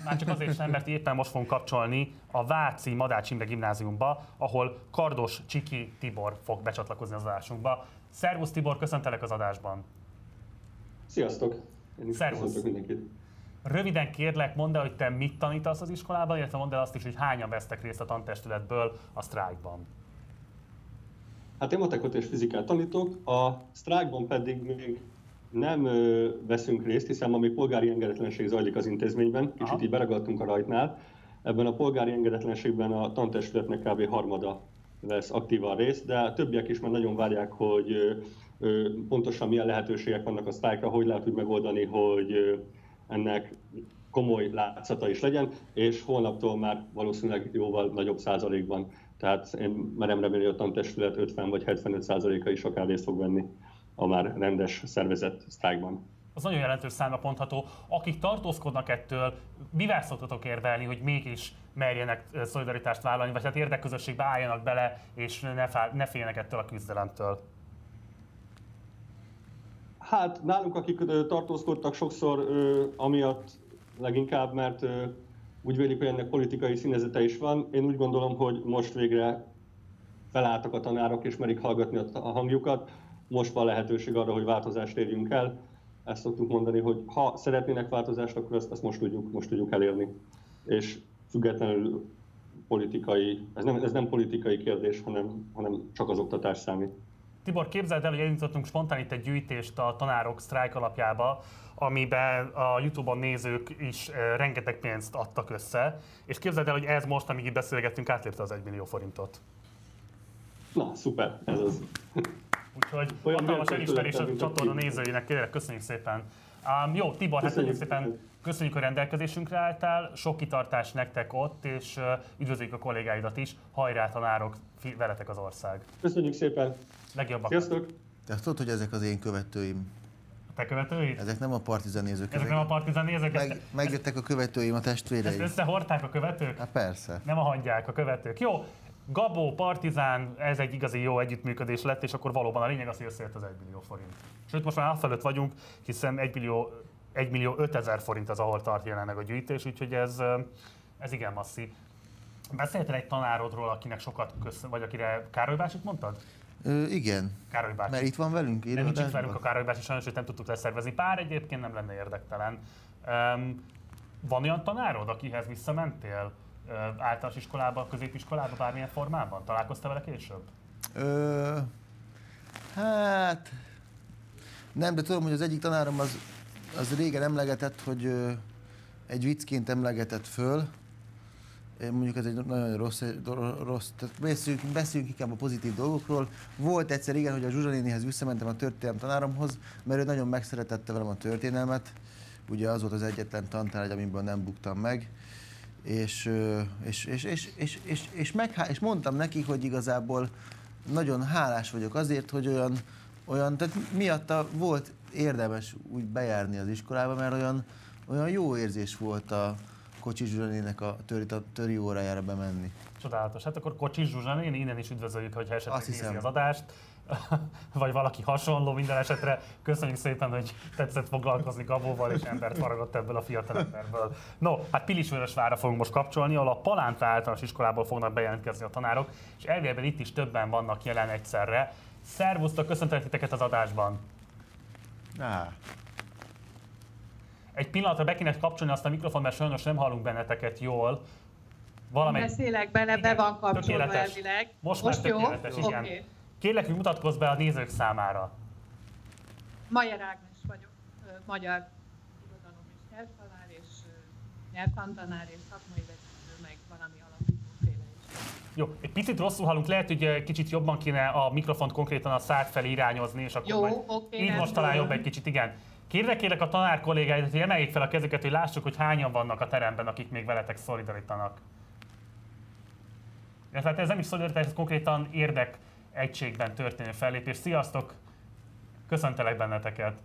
már csak azért sem, mert éppen most fogunk kapcsolni a Váci Madács Imre gimnáziumba, ahol Kardos Csiki Tibor fog becsatlakozni az adásunkba. Szervusz Tibor, köszöntelek az adásban. Sziasztok! Én is Szervusz. köszöntök mindenkit. Röviden kérlek, mondd el, hogy te mit tanítasz az iskolában, illetve mondd el azt is, hogy hányan vesztek részt a tantestületből a sztrájkban. Hát én matekot és fizikát tanítok, a sztrájkban pedig még nem ö, veszünk részt, hiszen ma még polgári engedetlenség zajlik az intézményben, kicsit Aha. így beragadtunk a rajtnál. Ebben a polgári engedetlenségben a tantestületnek kb. harmada vesz aktívan részt, de többiek is már nagyon várják, hogy ö, pontosan milyen lehetőségek vannak a sztrájkra, hogy lehet úgy megoldani, hogy ennek komoly látszata is legyen, és holnaptól már valószínűleg jóval nagyobb százalékban. Tehát én merem remélni, hogy a tantestület 50 vagy 75 százaléka is akár részt fog venni a már rendes szervezett sztrájkban. Az nagyon jelentős számra pontható. Akik tartózkodnak ettől, mivel szoktatok érvelni, hogy mégis merjenek ö, szolidaritást vállalni, vagy hát érdekközösségbe álljanak bele, és ne, fá- ne féljenek ettől a küzdelemtől? Hát nálunk, akik tartózkodtak sokszor amiatt leginkább, mert úgy vélik, hogy ennek politikai színezete is van. Én úgy gondolom, hogy most végre felálltak a tanárok és merik hallgatni a hangjukat. Most van lehetőség arra, hogy változást érjünk el. Ezt szoktuk mondani, hogy ha szeretnének változást, akkor ezt, ezt most, tudjuk, most tudjuk elérni. És függetlenül politikai, ez nem, ez nem politikai kérdés, hanem, hanem csak az oktatás számít. Tibor, képzeld el, hogy elindítottunk spontán itt egy gyűjtést a tanárok sztrájk alapjába, amiben a Youtube-on nézők is rengeteg pénzt adtak össze, és képzeld el, hogy ez most, amíg itt beszélgettünk, átlépte az 1 millió forintot. Na, szuper, ez az. Úgyhogy Olyan hatalmas elismerés a csatorna nézőinek, tényleg köszönjük szépen. Um, jó, Tibor, hát Köszönjük köszönjük szépen, köszönjük, hogy rendelkezésünkre álltál, sok kitartás nektek ott, és üdvözöljük a kollégáidat is, hajrá tanárok, veletek az ország. Köszönjük szépen! Legjobbak. Sziasztok! Te azt tudod, hogy ezek az én követőim. Te követőid? Ezek nem a partizan nézők. Ezek nem a partizán nézők, ezt, Meg, megjöttek a követőim, a ezt testvéreim. összehordták a követők? Hát persze. Nem a hangyák, a követők. Jó, Gabó, Partizán, ez egy igazi jó együttműködés lett, és akkor valóban a lényeg az, hogy összejött az 1 millió forint. Sőt, most már afelőtt vagyunk, hiszen 1 millió, 1 millió 5000 forint az, ahol tart jelenleg a gyűjtés, úgyhogy ez, ez igen masszív. Beszéltél egy tanárodról, akinek sokat köszön, vagy akire Károly bácsit mondtad? Ö, igen. Károly bácsi. Mert itt van velünk Nem nincs itt velünk a Károly bácsi, sajnos, hogy nem tudtuk leszervezni. Pár egyébként nem lenne érdektelen. Um, van olyan tanárod, akihez visszamentél uh, általános iskolába, középiskolába, bármilyen formában? Találkoztál vele később? Ö, hát... Nem, de tudom, hogy az egyik tanárom az, az régen emlegetett, hogy ö, egy viccként emlegetett föl. Én Mondjuk ez egy nagyon rossz, rossz tehát beszéljünk, beszéljünk inkább a pozitív dolgokról. Volt egyszer igen, hogy a Zsuzsa nénihez visszamentem a történelem tanáromhoz, mert ő nagyon megszeretette velem a történelmet. Ugye az volt az egyetlen tantárgy, amiből nem buktam meg. És, ö, és, és, és, és, és, és, meghá- és mondtam neki, hogy igazából nagyon hálás vagyok azért, hogy olyan, olyan tehát miatta volt érdemes úgy bejárni az iskolába, mert olyan, olyan jó érzés volt a, Kocsi Zsuzsanének a töri, töri órájára bemenni. Csodálatos. Hát akkor Kocsis Zsuzsa, én innen is üdvözöljük, hogyha esetleg Azt nézi az adást, vagy valaki hasonló minden esetre. Köszönjük szépen, hogy tetszett foglalkozni Gabóval, és embert faragott ebből a fiatal emberből. No, hát Pilisvörösvárra fogunk most kapcsolni, ahol a Palánta általános iskolából fognak bejelentkezni a tanárok, és elvilegben itt is többen vannak jelen egyszerre. Szervusztok, köszöntelek titeket az adásban! Á. Egy pillanatra be kéne kapcsolni azt a mikrofon, mert sajnos nem hallunk benneteket jól. Valamelyik... Beszélek bele, be van kapcsolva tökéletes. elvileg. Most, Most már jó? tökéletes, igen. Oké. Kérlek, hogy mutatkozz be a nézők számára. Majer Ágnes vagyok, magyar irodalom és nyelvtanár, és nyelvtantanár, és szakmai vezető, meg valami alapítóféle is. Jó, egy picit rosszul hallunk, lehet, hogy kicsit jobban kéne a mikrofont konkrétan a szád felé irányozni, és akkor Jó, majd oké, így most talán jobb egy kicsit, igen. Kérlek, a tanár kollégáidat, hogy emeljék fel a kezüket, hogy lássuk, hogy hányan vannak a teremben, akik még veletek szolidarítanak. Illetve hát ez nem is szolidaritás, ez konkrétan érdek egységben történő fellépés. Sziasztok! Köszöntelek benneteket!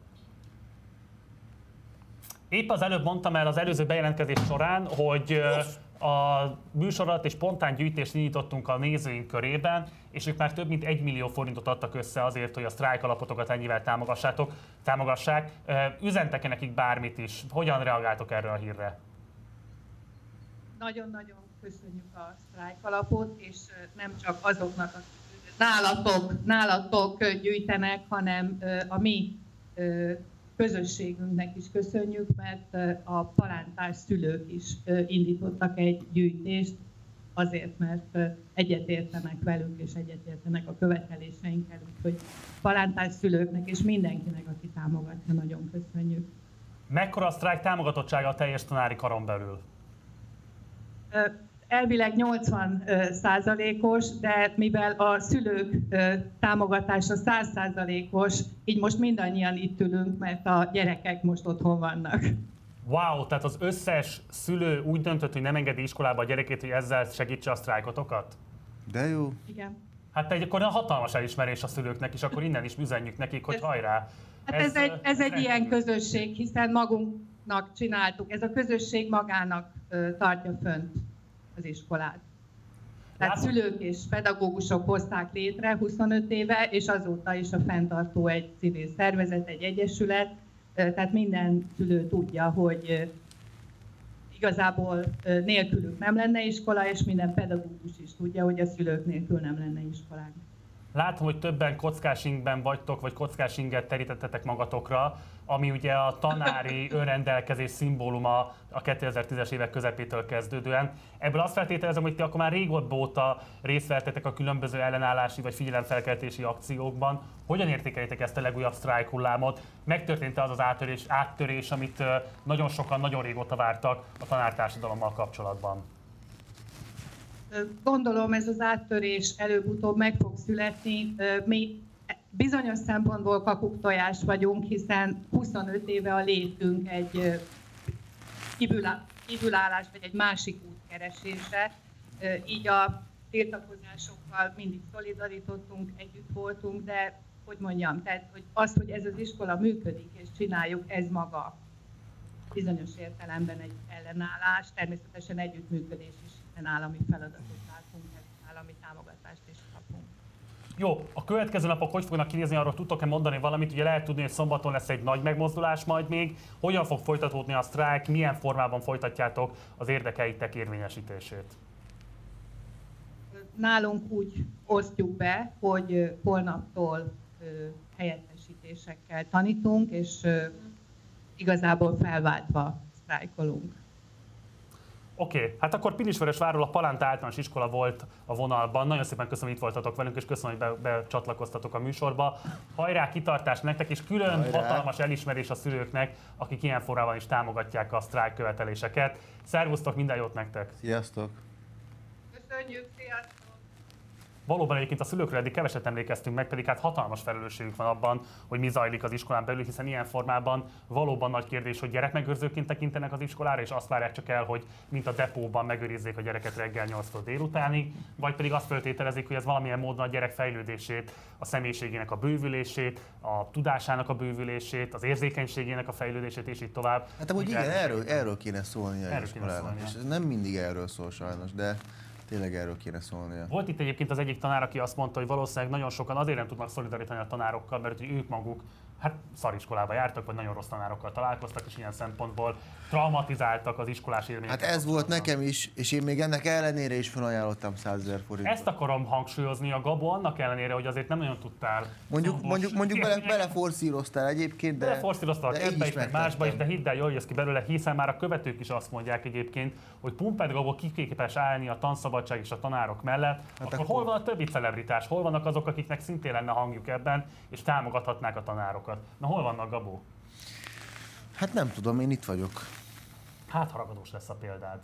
Épp az előbb mondtam el az előző bejelentkezés során, hogy ö, a műsorat és spontán gyűjtést indítottunk a nézőink körében, és ők már több mint egy millió forintot adtak össze azért, hogy a sztrájk alapotokat ennyivel támogassátok, támogassák. Üzentek-e nekik bármit is? Hogyan reagáltok erre a hírre? Nagyon-nagyon köszönjük a sztrájk alapot, és nem csak azoknak, akik nálatok, nálatok gyűjtenek, hanem a mi közösségünknek is köszönjük, mert a palántás szülők is indítottak egy gyűjtést, azért, mert egyetértenek velünk, és egyetértenek a követeléseinkkel, úgyhogy palántás szülőknek és mindenkinek, aki támogatja, nagyon köszönjük. Mekkora a sztrájk támogatottsága a teljes tanári karon belül? Ö, Elvileg 80 ö, százalékos, de mivel a szülők támogatása 100 százalékos, így most mindannyian itt ülünk, mert a gyerekek most otthon vannak. Wow, tehát az összes szülő úgy döntött, hogy nem engedi iskolába a gyerekét, hogy ezzel segítse a sztrájkotokat? De jó. Igen. Hát egy akkor hatalmas elismerés a szülőknek, és akkor innen is üzenjük nekik, hogy hajrá. Hát ez, ez egy, ez egy ilyen közösség, hiszen magunknak csináltuk. Ez a közösség magának ö, tartja fönt az iskolát. Tehát Látom. szülők és pedagógusok hozták létre 25 éve, és azóta is a fenntartó egy civil szervezet, egy egyesület, tehát minden szülő tudja, hogy igazából nélkülük nem lenne iskola, és minden pedagógus is tudja, hogy a szülők nélkül nem lenne iskolánk. Látom, hogy többen kockás ingben vagytok, vagy kockás inget terítettetek magatokra, ami ugye a tanári önrendelkezés szimbóluma a 2010-es évek közepétől kezdődően. Ebből azt feltételezem, hogy ti akkor már régóta óta részt vettetek a különböző ellenállási vagy figyelemfelkeltési akciókban. Hogyan értékelitek ezt a legújabb sztrájk hullámot? Megtörtént az az áttörés, áttörés, amit nagyon sokan nagyon régóta vártak a tanártársadalommal kapcsolatban? Gondolom ez az áttörés előbb-utóbb meg fog születni. Mi bizonyos szempontból kakuktojás vagyunk, hiszen 25 éve a létünk egy kívülállás vagy egy másik út keresése. Így a tiltakozásokkal mindig szolidarítottunk, együtt voltunk, de hogy mondjam, tehát hogy az, hogy ez az iskola működik és csináljuk, ez maga bizonyos értelemben egy ellenállás, természetesen együttműködés is, hiszen állami feladatot látunk, állami támogatást is. Jó, a következő napok hogy fognak kinézni, arról tudtok-e mondani valamit? Ugye lehet tudni, hogy szombaton lesz egy nagy megmozdulás majd még. Hogyan fog folytatódni a sztrájk, milyen formában folytatjátok az érdekeitek érvényesítését? Nálunk úgy osztjuk be, hogy holnaptól helyettesítésekkel tanítunk, és igazából felváltva sztrájkolunk. Oké, okay, hát akkor Pilisvörösvárról a Palánta általános iskola volt a vonalban. Nagyon szépen köszönöm, hogy itt voltatok velünk, és köszönöm, hogy be, becsatlakoztatok a műsorba. Hajrá, kitartás nektek, és külön Hajrá. hatalmas elismerés a szülőknek, akik ilyen formában is támogatják a sztrájk követeléseket. Szervusztok, minden jót nektek! Sziasztok! Köszönjük, sziasztok! Valóban egyébként a szülőkről eddig keveset emlékeztünk meg, pedig hát hatalmas felelősségünk van abban, hogy mi zajlik az iskolán belül, hiszen ilyen formában valóban nagy kérdés, hogy gyerekmegőrzőként tekintenek az iskolára, és azt várják csak el, hogy mint a depóban megőrizzék a gyereket reggel 8-tól délutánig, vagy pedig azt feltételezik, hogy ez valamilyen módon a gyerek fejlődését, a személyiségének a bővülését, a tudásának a bővülését, az érzékenységének a fejlődését, és így tovább. Hát amúgy igen, erről, erről kéne szólnia Erről az kéne szólnia. És ez nem mindig erről szól sajnos, de tényleg erről kéne szólnia. Volt itt egyébként az egyik tanár, aki azt mondta, hogy valószínűleg nagyon sokan azért nem tudnak szolidarítani a tanárokkal, mert ők maguk hát szariskolába jártak, vagy nagyon rossz tanárokkal találkoztak, és ilyen szempontból traumatizáltak az iskolás élmények. Hát ez volt nekem is, és én még ennek ellenére is felajánlottam 100 ezer forintot. Ezt akarom hangsúlyozni a Gabo, annak ellenére, hogy azért nem nagyon tudtál. Mondjuk, szubos- mondjuk, mondjuk bele, beleforszíroztál egyébként, de... Így ebbe is meg másba is, de hidd el, jól jössz ki belőle, hiszen már a követők is azt mondják egyébként, hogy Pumped Gabo kiképes állni a tanszabadság és a tanárok mellett, hát akkor, akkor- hol van a többi celebritás, hol vannak azok, akiknek szintén lenne hangjuk ebben, és támogathatnák a tanárokat. Na hol vannak Gabó? Hát nem tudom, én itt vagyok. Hát haragadós lesz a példád.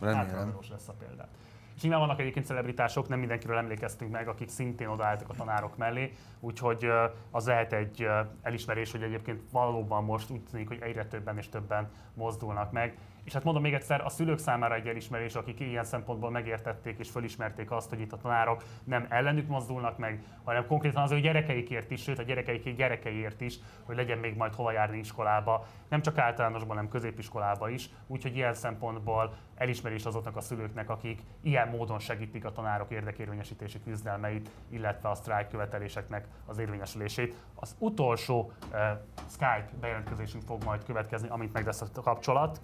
Remélem. Hát lesz a példád. És nyilván vannak egyébként celebritások, nem mindenkiről emlékeztünk meg, akik szintén odaálltak a tanárok mellé, úgyhogy az lehet egy elismerés, hogy egyébként valóban most úgy tűnik, hogy egyre többen és többen mozdulnak meg. És hát mondom még egyszer, a szülők számára egy elismerés, akik ilyen szempontból megértették és fölismerték azt, hogy itt a tanárok nem ellenük mozdulnak meg, hanem konkrétan az ő gyerekeikért is, sőt a gyerekeik gyerekeiért is, hogy legyen még majd hova járni iskolába, nem csak általánosban, hanem középiskolába is. Úgyhogy ilyen szempontból elismerés azoknak a szülőknek, akik ilyen módon segítik a tanárok érdekérvényesítési küzdelmeit, illetve a sztrájk követeléseknek az érvényesülését. Az utolsó uh, Skype bejelentkezésünk fog majd következni, amint meg lesz a kapcsolat.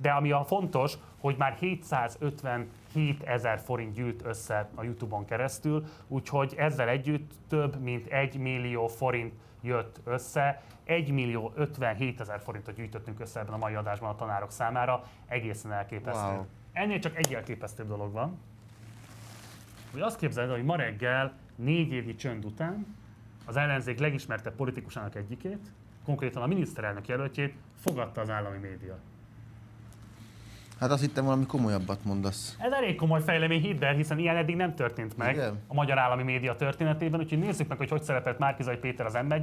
De ami a fontos, hogy már 757 ezer forint gyűlt össze a YouTube-on keresztül, úgyhogy ezzel együtt több mint 1 millió forint jött össze. 1 millió 57 ezer forintot gyűjtöttünk össze ebben a mai adásban a tanárok számára. Egészen elképesztő. Wow. Ennél csak egy elképesztőbb dolog van, hogy azt képzeld, el, hogy ma reggel négy évnyi csönd után az ellenzék legismertebb politikusának egyikét, konkrétan a miniszterelnök jelöltjét fogadta az állami média. Hát azt hittem valami komolyabbat mondasz. Ez elég komoly fejlemény, hidd el, hiszen ilyen eddig nem történt meg Igen? a magyar állami média történetében, úgyhogy nézzük meg, hogy hogy szerepelt Márkizai Péter az m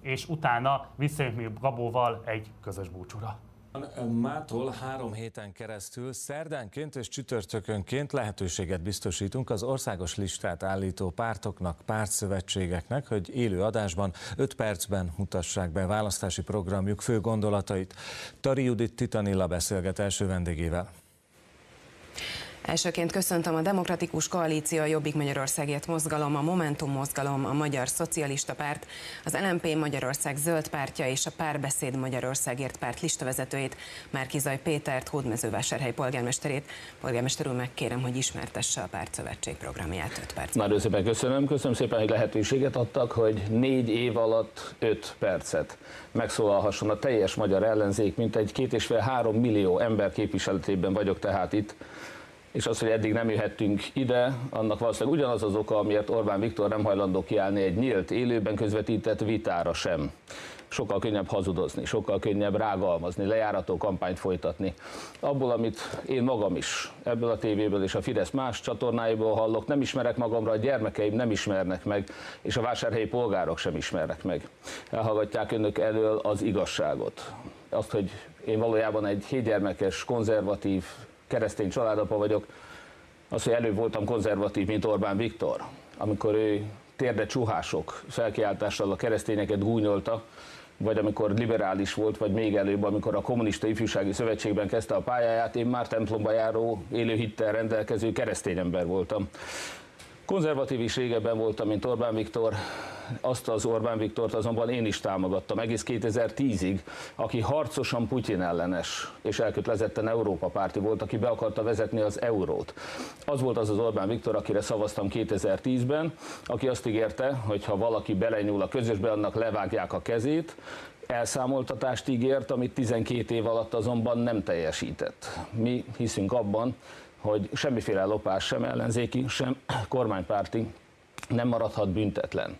és utána visszajövünk még Gabóval egy közös búcsúra. Mától három héten keresztül szerdánként és csütörtökönként lehetőséget biztosítunk az országos listát állító pártoknak, pártszövetségeknek, hogy élő adásban 5 percben mutassák be választási programjuk fő gondolatait. Tari Judit Titanilla beszélget első vendégével. Elsőként köszöntöm a Demokratikus Koalíció, a Jobbik Magyarországért Mozgalom, a Momentum Mozgalom, a Magyar Szocialista Párt, az LMP Magyarország Zöld Pártja és a Párbeszéd Magyarországért Párt listavezetőjét, Márkizaj Pétert, Hódmezővásárhely polgármesterét. Polgármester úr, megkérem, hogy ismertesse a pártszövetség programját 5 perc. Nagyon szépen köszönöm. Köszönöm szépen, hogy lehetőséget adtak, hogy négy év alatt 5 percet megszólalhasson a teljes magyar ellenzék, mint egy két és fél három millió ember képviseletében vagyok tehát itt. És az, hogy eddig nem jöhettünk ide, annak valószínűleg ugyanaz az oka, amiért Orbán Viktor nem hajlandó kiállni egy nyílt, élőben közvetített vitára sem. Sokkal könnyebb hazudozni, sokkal könnyebb rágalmazni, lejárató kampányt folytatni. Abból, amit én magam is ebből a tévéből és a Fidesz más csatornáiból hallok, nem ismerek magamra, a gyermekeim nem ismernek meg, és a vásárhelyi polgárok sem ismernek meg. Elhallgatják önök elől az igazságot. Azt, hogy én valójában egy hétgyermekes, konzervatív, keresztény családapa vagyok, az, hogy előbb voltam konzervatív, mint Orbán Viktor, amikor ő térde csuhások felkiáltással a keresztényeket gúnyolta, vagy amikor liberális volt, vagy még előbb, amikor a Kommunista Ifjúsági Szövetségben kezdte a pályáját, én már templomba járó, élő hittel rendelkező keresztény ember voltam. Konzervatív is régebben voltam, mint Orbán Viktor, azt az Orbán Viktort azonban én is támogattam egész 2010-ig, aki harcosan Putyin ellenes és elkötelezetten Európa párti volt, aki be akarta vezetni az eurót. Az volt az az Orbán Viktor, akire szavaztam 2010-ben, aki azt ígérte, hogy ha valaki belenyúl a közösbe, annak levágják a kezét, elszámoltatást ígért, amit 12 év alatt azonban nem teljesített. Mi hiszünk abban, hogy semmiféle lopás, sem ellenzéki, sem kormánypárti nem maradhat büntetlen.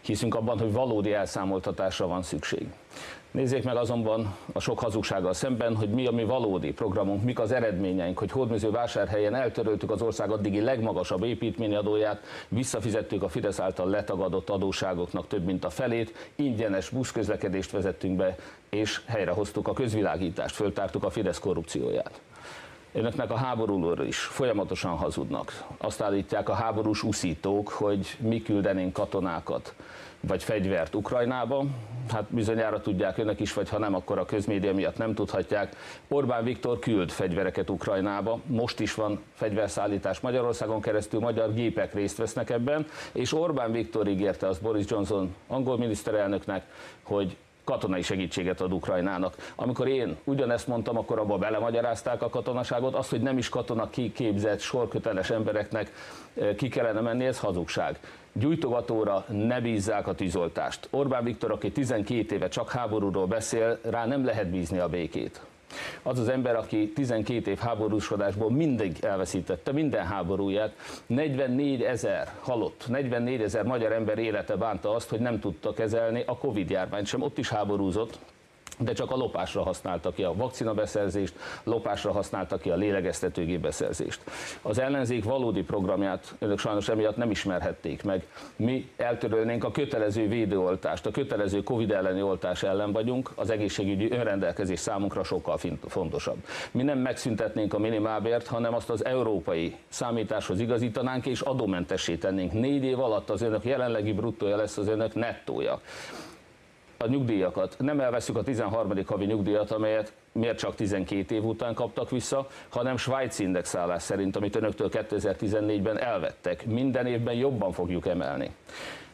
Hiszünk abban, hogy valódi elszámoltatásra van szükség. Nézzék meg azonban a sok hazugsággal szemben, hogy mi a mi valódi programunk, mik az eredményeink, hogy Hódműző vásárhelyen eltöröltük az ország addigi legmagasabb építményadóját, visszafizettük a Fidesz által letagadott adóságoknak több mint a felét, ingyenes buszközlekedést vezettünk be, és helyrehoztuk a közvilágítást, föltártuk a Fidesz korrupcióját. Önöknek a háborúról is folyamatosan hazudnak. Azt állítják a háborús uszítók, hogy mi küldenénk katonákat vagy fegyvert Ukrajnába. Hát bizonyára tudják önök is, vagy ha nem, akkor a közmédia miatt nem tudhatják. Orbán Viktor küld fegyvereket Ukrajnába, most is van fegyverszállítás Magyarországon keresztül, magyar gépek részt vesznek ebben, és Orbán Viktor ígérte az Boris Johnson angol miniszterelnöknek, hogy katonai segítséget ad Ukrajnának. Amikor én ugyanezt mondtam, akkor abba belemagyarázták a katonaságot. Az, hogy nem is katona kiképzett, sorköteles embereknek eh, ki kellene menni, ez hazugság. Gyújtogatóra ne bízzák a tűzoltást. Orbán Viktor, aki 12 éve csak háborúról beszél, rá nem lehet bízni a békét. Az az ember, aki 12 év háborúskodásból mindig elveszítette minden háborúját, 44 ezer halott, 44 ezer magyar ember élete bánta azt, hogy nem tudta kezelni a Covid járványt sem. Ott is háborúzott, de csak a lopásra használta ki a vakcina beszerzést, lopásra használta ki a lélegeztetőgép beszerzést. Az ellenzék valódi programját önök sajnos emiatt nem ismerhették meg. Mi eltörölnénk a kötelező védőoltást, a kötelező Covid elleni oltás ellen vagyunk, az egészségügyi önrendelkezés számunkra sokkal fontosabb. Mi nem megszüntetnénk a minimálbért, hanem azt az európai számításhoz igazítanánk és adómentessé tennénk. Négy év alatt az önök jelenlegi bruttója lesz az önök nettója a nyugdíjakat. Nem elveszük a 13. havi nyugdíjat, amelyet miért csak 12 év után kaptak vissza, hanem svájci indexálás szerint, amit önöktől 2014-ben elvettek. Minden évben jobban fogjuk emelni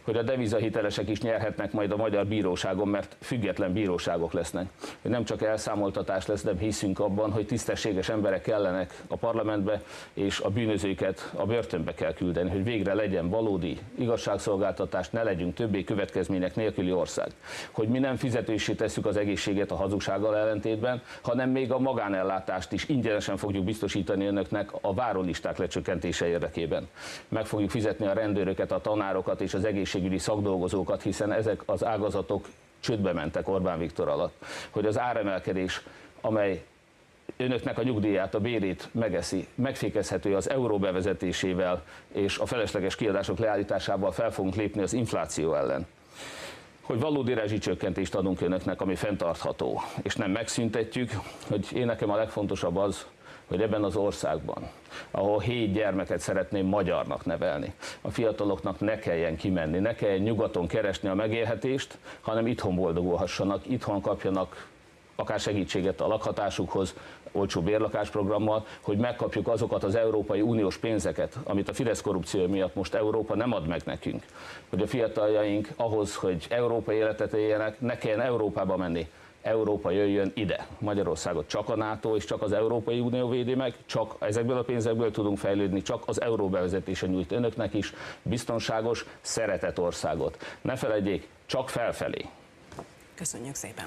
hogy a devizahitelesek is nyerhetnek majd a magyar bíróságon, mert független bíróságok lesznek. Hogy nem csak elszámoltatás lesz, de hiszünk abban, hogy tisztességes emberek kellenek a parlamentbe, és a bűnözőket a börtönbe kell küldeni, hogy végre legyen valódi igazságszolgáltatás, ne legyünk többé következmények nélküli ország. Hogy mi nem fizetősé tesszük az egészséget a hazugsággal ellentétben, hanem még a magánellátást is ingyenesen fogjuk biztosítani önöknek a várólisták lecsökkentése érdekében. Meg fogjuk fizetni a rendőröket, a tanárokat és az egészségügyi egészségügyi szakdolgozókat, hiszen ezek az ágazatok csődbe mentek Orbán Viktor alatt. Hogy az áremelkedés, amely önöknek a nyugdíját, a bérét megeszi, megfékezhető az euró bevezetésével és a felesleges kiadások leállításával fel fogunk lépni az infláció ellen hogy valódi rezsicsökkentést adunk önöknek, ami fenntartható, és nem megszüntetjük, hogy én nekem a legfontosabb az, hogy ebben az országban, ahol hét gyermeket szeretném magyarnak nevelni, a fiataloknak ne kelljen kimenni, ne kelljen nyugaton keresni a megélhetést, hanem itthon boldogulhassanak, itthon kapjanak akár segítséget a lakhatásukhoz, olcsó bérlakásprogrammal, hogy megkapjuk azokat az Európai Uniós pénzeket, amit a Fidesz korrupció miatt most Európa nem ad meg nekünk. Hogy a fiataljaink ahhoz, hogy európai életet éljenek, ne kelljen Európába menni, Európa jöjjön ide. Magyarországot csak a NATO és csak az Európai Unió védi meg, csak ezekből a pénzekből tudunk fejlődni, csak az euró bevezetése nyújt önöknek is biztonságos, szeretett országot. Ne felejtjék, csak felfelé. Köszönjük szépen.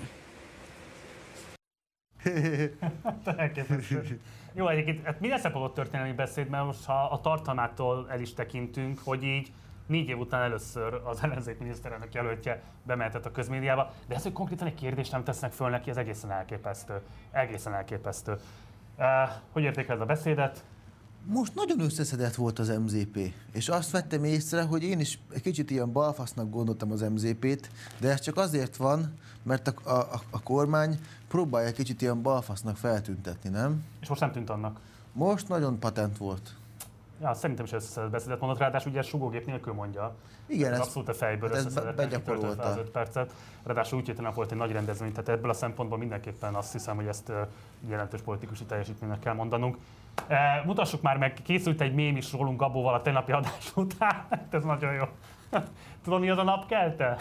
Jó, egyébként hát mi lesz a történelmi beszéd, mert most ha a tartalmától el is tekintünk, hogy így négy év után először az ellenzék miniszterelnök jelöltje bemehetett a közmédiába, de ez, hogy konkrétan egy kérdést nem tesznek föl neki, ez egészen elképesztő. Egészen elképesztő. Uh, hogy értékeled a beszédet? Most nagyon összeszedett volt az MZP, és azt vettem észre, hogy én is egy kicsit ilyen balfasznak gondoltam az MZP-t, de ez csak azért van, mert a, a, a kormány próbálja kicsit ilyen balfasznak feltüntetni, nem? És most nem tűnt annak. Most nagyon patent volt. Ja, szerintem is összeszedett beszédet mondott, ráadásul ugye sugógép nélkül mondja. Igen, ez abszolút a fejből hát összeszedett, be, az 5 percet. Ráadásul úgy héten volt egy nagy rendezvény, tehát ebből a szempontból mindenképpen azt hiszem, hogy ezt jelentős politikusi teljesítménynek kell mondanunk. E, mutassuk már meg, készült egy mém is rólunk Gabóval a tegnapi adás után, ez nagyon jó. Tudod, mi az a napkelte?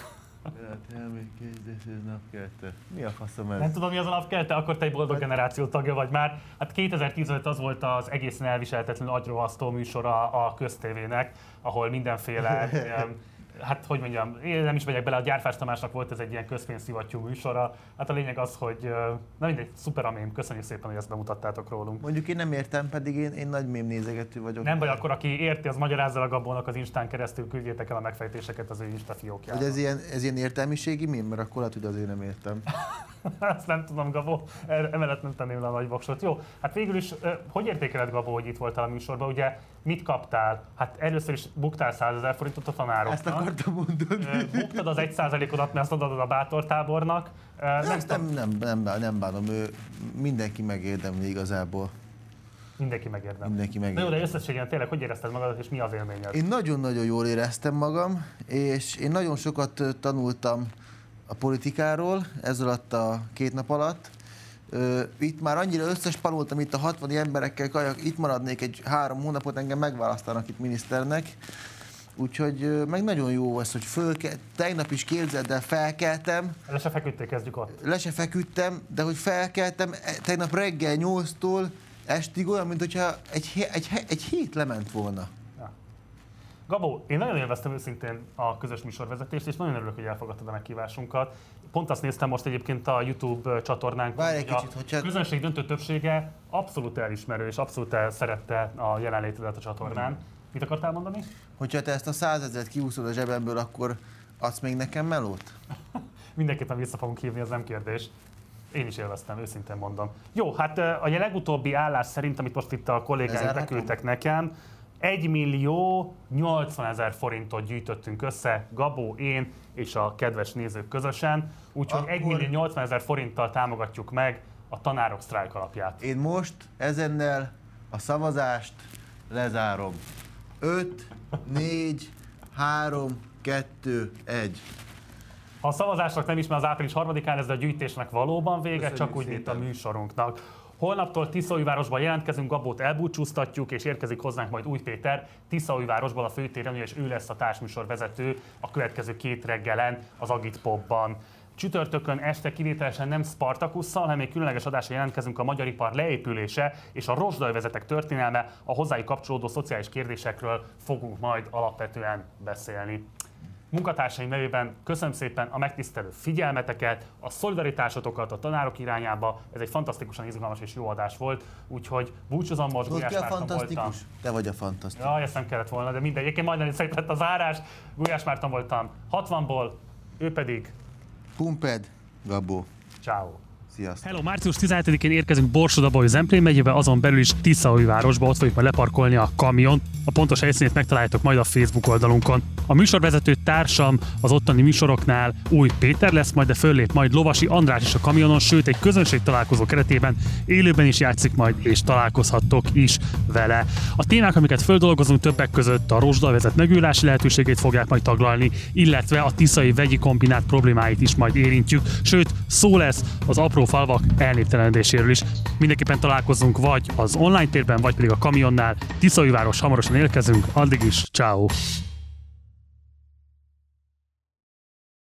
Napkelte. Mi a faszom ez? Nem tudom, mi az a napkelte? Akkor te egy boldog generáció tagja vagy már. Hát 2015 az volt az egészen elviselhetetlen agyrohasztó műsora a köztévének, ahol mindenféle ilyen, hát hogy mondjam, én nem is megyek bele, a Gyárfás Tamásnak volt ez egy ilyen közpénzszivattyú műsora. Hát a lényeg az, hogy na mindegy, szuper a mém, köszönjük szépen, hogy ezt bemutattátok rólunk. Mondjuk én nem értem, pedig én, én nagy mém nézegető vagyok. Nem baj, akkor aki érti, az magyarázza a Gabónak az Instán keresztül, küldjétek el a megfejtéseket az ő Insta fiókjába. Hogy ez ilyen, ez ilyen értelmiségi mém, mert akkor lehet, hogy azért nem értem. Ezt nem tudom, Gabó, er- emellett nem tenném le a nagy voksot. Jó, hát végül is, hogy értékeled, Gabó, hogy itt voltál a műsorban? Ugye mit kaptál? Hát először is buktál 100 ezer forintot a tanároknak. Ezt akartam mondani. Buktad az egy százalékodat, mert azt adod a bátortábornak. Nem, Ezt nem, nem, nem, nem bánom, ő mindenki megérdemli igazából. Mindenki megérdemli. Mindenki megérdemli. De jó, de összességében tényleg hogy érezted magad, és mi az élményed? Én nagyon-nagyon jól éreztem magam, és én nagyon sokat tanultam a politikáról ez alatt a két nap alatt. Itt már annyira összespanultam itt a 60 emberekkel, kajak, itt maradnék egy három hónapot, engem megválasztanak itt miniszternek. Úgyhogy meg nagyon jó az, hogy fölke... tegnap is képzeld el, felkeltem. Le se feküdtél, kezdjük ott. Le se feküdtem, de hogy felkeltem, e, tegnap reggel 8-tól estig olyan, mint hogyha egy, egy, egy hét lement volna. Gabó, én nagyon élveztem őszintén a közös műsorvezetést, és nagyon örülök, hogy elfogadtad a meghívásunkat. Pont azt néztem most egyébként a YouTube csatornánk, Várj egy kicsit, a hogyha... közönség döntő többsége abszolút elismerő, és abszolút szerette a jelenlétedet a csatornán. Hmm. Mit akartál mondani? Hogyha te ezt a százezret kiúszod a zsebemből, akkor adsz még nekem melót? Mindenképpen vissza fogunk hívni, ez nem kérdés. Én is élveztem, őszintén mondom. Jó, hát a legutóbbi állás szerint, amit most itt a kollégáim beküldtek nekem, 1 millió 80 ezer forintot gyűjtöttünk össze, Gabó, én és a kedves nézők közösen, úgyhogy Akkor... 1 millió 80 ezer forinttal támogatjuk meg a tanárok sztrájk alapját. Én most ezennel a szavazást lezárom. 5, 4, 3, 2, 1. Ha a szavazásnak nem is, mert az április 3-án ez a gyűjtésnek valóban vége, Köszönjük csak úgy, mint a műsorunknak. Holnaptól Tiszaújvárosban jelentkezünk, Gabót elbúcsúztatjuk, és érkezik hozzánk majd Új Péter Tiszaújvárosban a főtéren, és ő lesz a társműsor vezető a következő két reggelen az Agit Popban. Csütörtökön este kivételesen nem Spartakusszal, hanem egy különleges adásra jelentkezünk a magyar ipar leépülése és a rozsdajvezetek történelme, a hozzájuk kapcsolódó szociális kérdésekről fogunk majd alapvetően beszélni. Munkatársaim nevében köszönöm szépen a megtisztelő figyelmeteket, a szolidaritásotokat a tanárok irányába. Ez egy fantasztikusan izgalmas és jó adás volt, úgyhogy búcsúzom most, Gulyás Márton voltam. Te vagy a fantasztikus. Ja, ezt nem kellett volna, de mindegy. Egyébként majdnem szép lett a zárás. Gulyás Márton voltam 60-ból, ő pedig... Pumped, Gabó. Ciao. Sziasztok. Hello, március 17-én érkezünk Borsod-Abaúj Zemplén megyébe, azon belül is városba, ott fogjuk majd leparkolni a kamion. A pontos helyszínét megtaláljátok majd a Facebook oldalunkon. A műsorvezető társam az ottani műsoroknál új Péter lesz, majd de föllép majd Lovasi András is a kamionon, sőt egy közönség találkozó keretében élőben is játszik majd, és találkozhattok is vele. A témák, amiket földolgozunk többek között a rozsdavezet megülási lehetőségét fogják majd taglalni, illetve a tiszai vegyi kombinát problémáit is majd érintjük, sőt szó lesz az apró falvak elnéptelenedéséről is. Mindenképpen találkozunk vagy az online térben, vagy pedig a kamionnál. Tiszaújváros hamarosan érkezünk, addig is, ciao.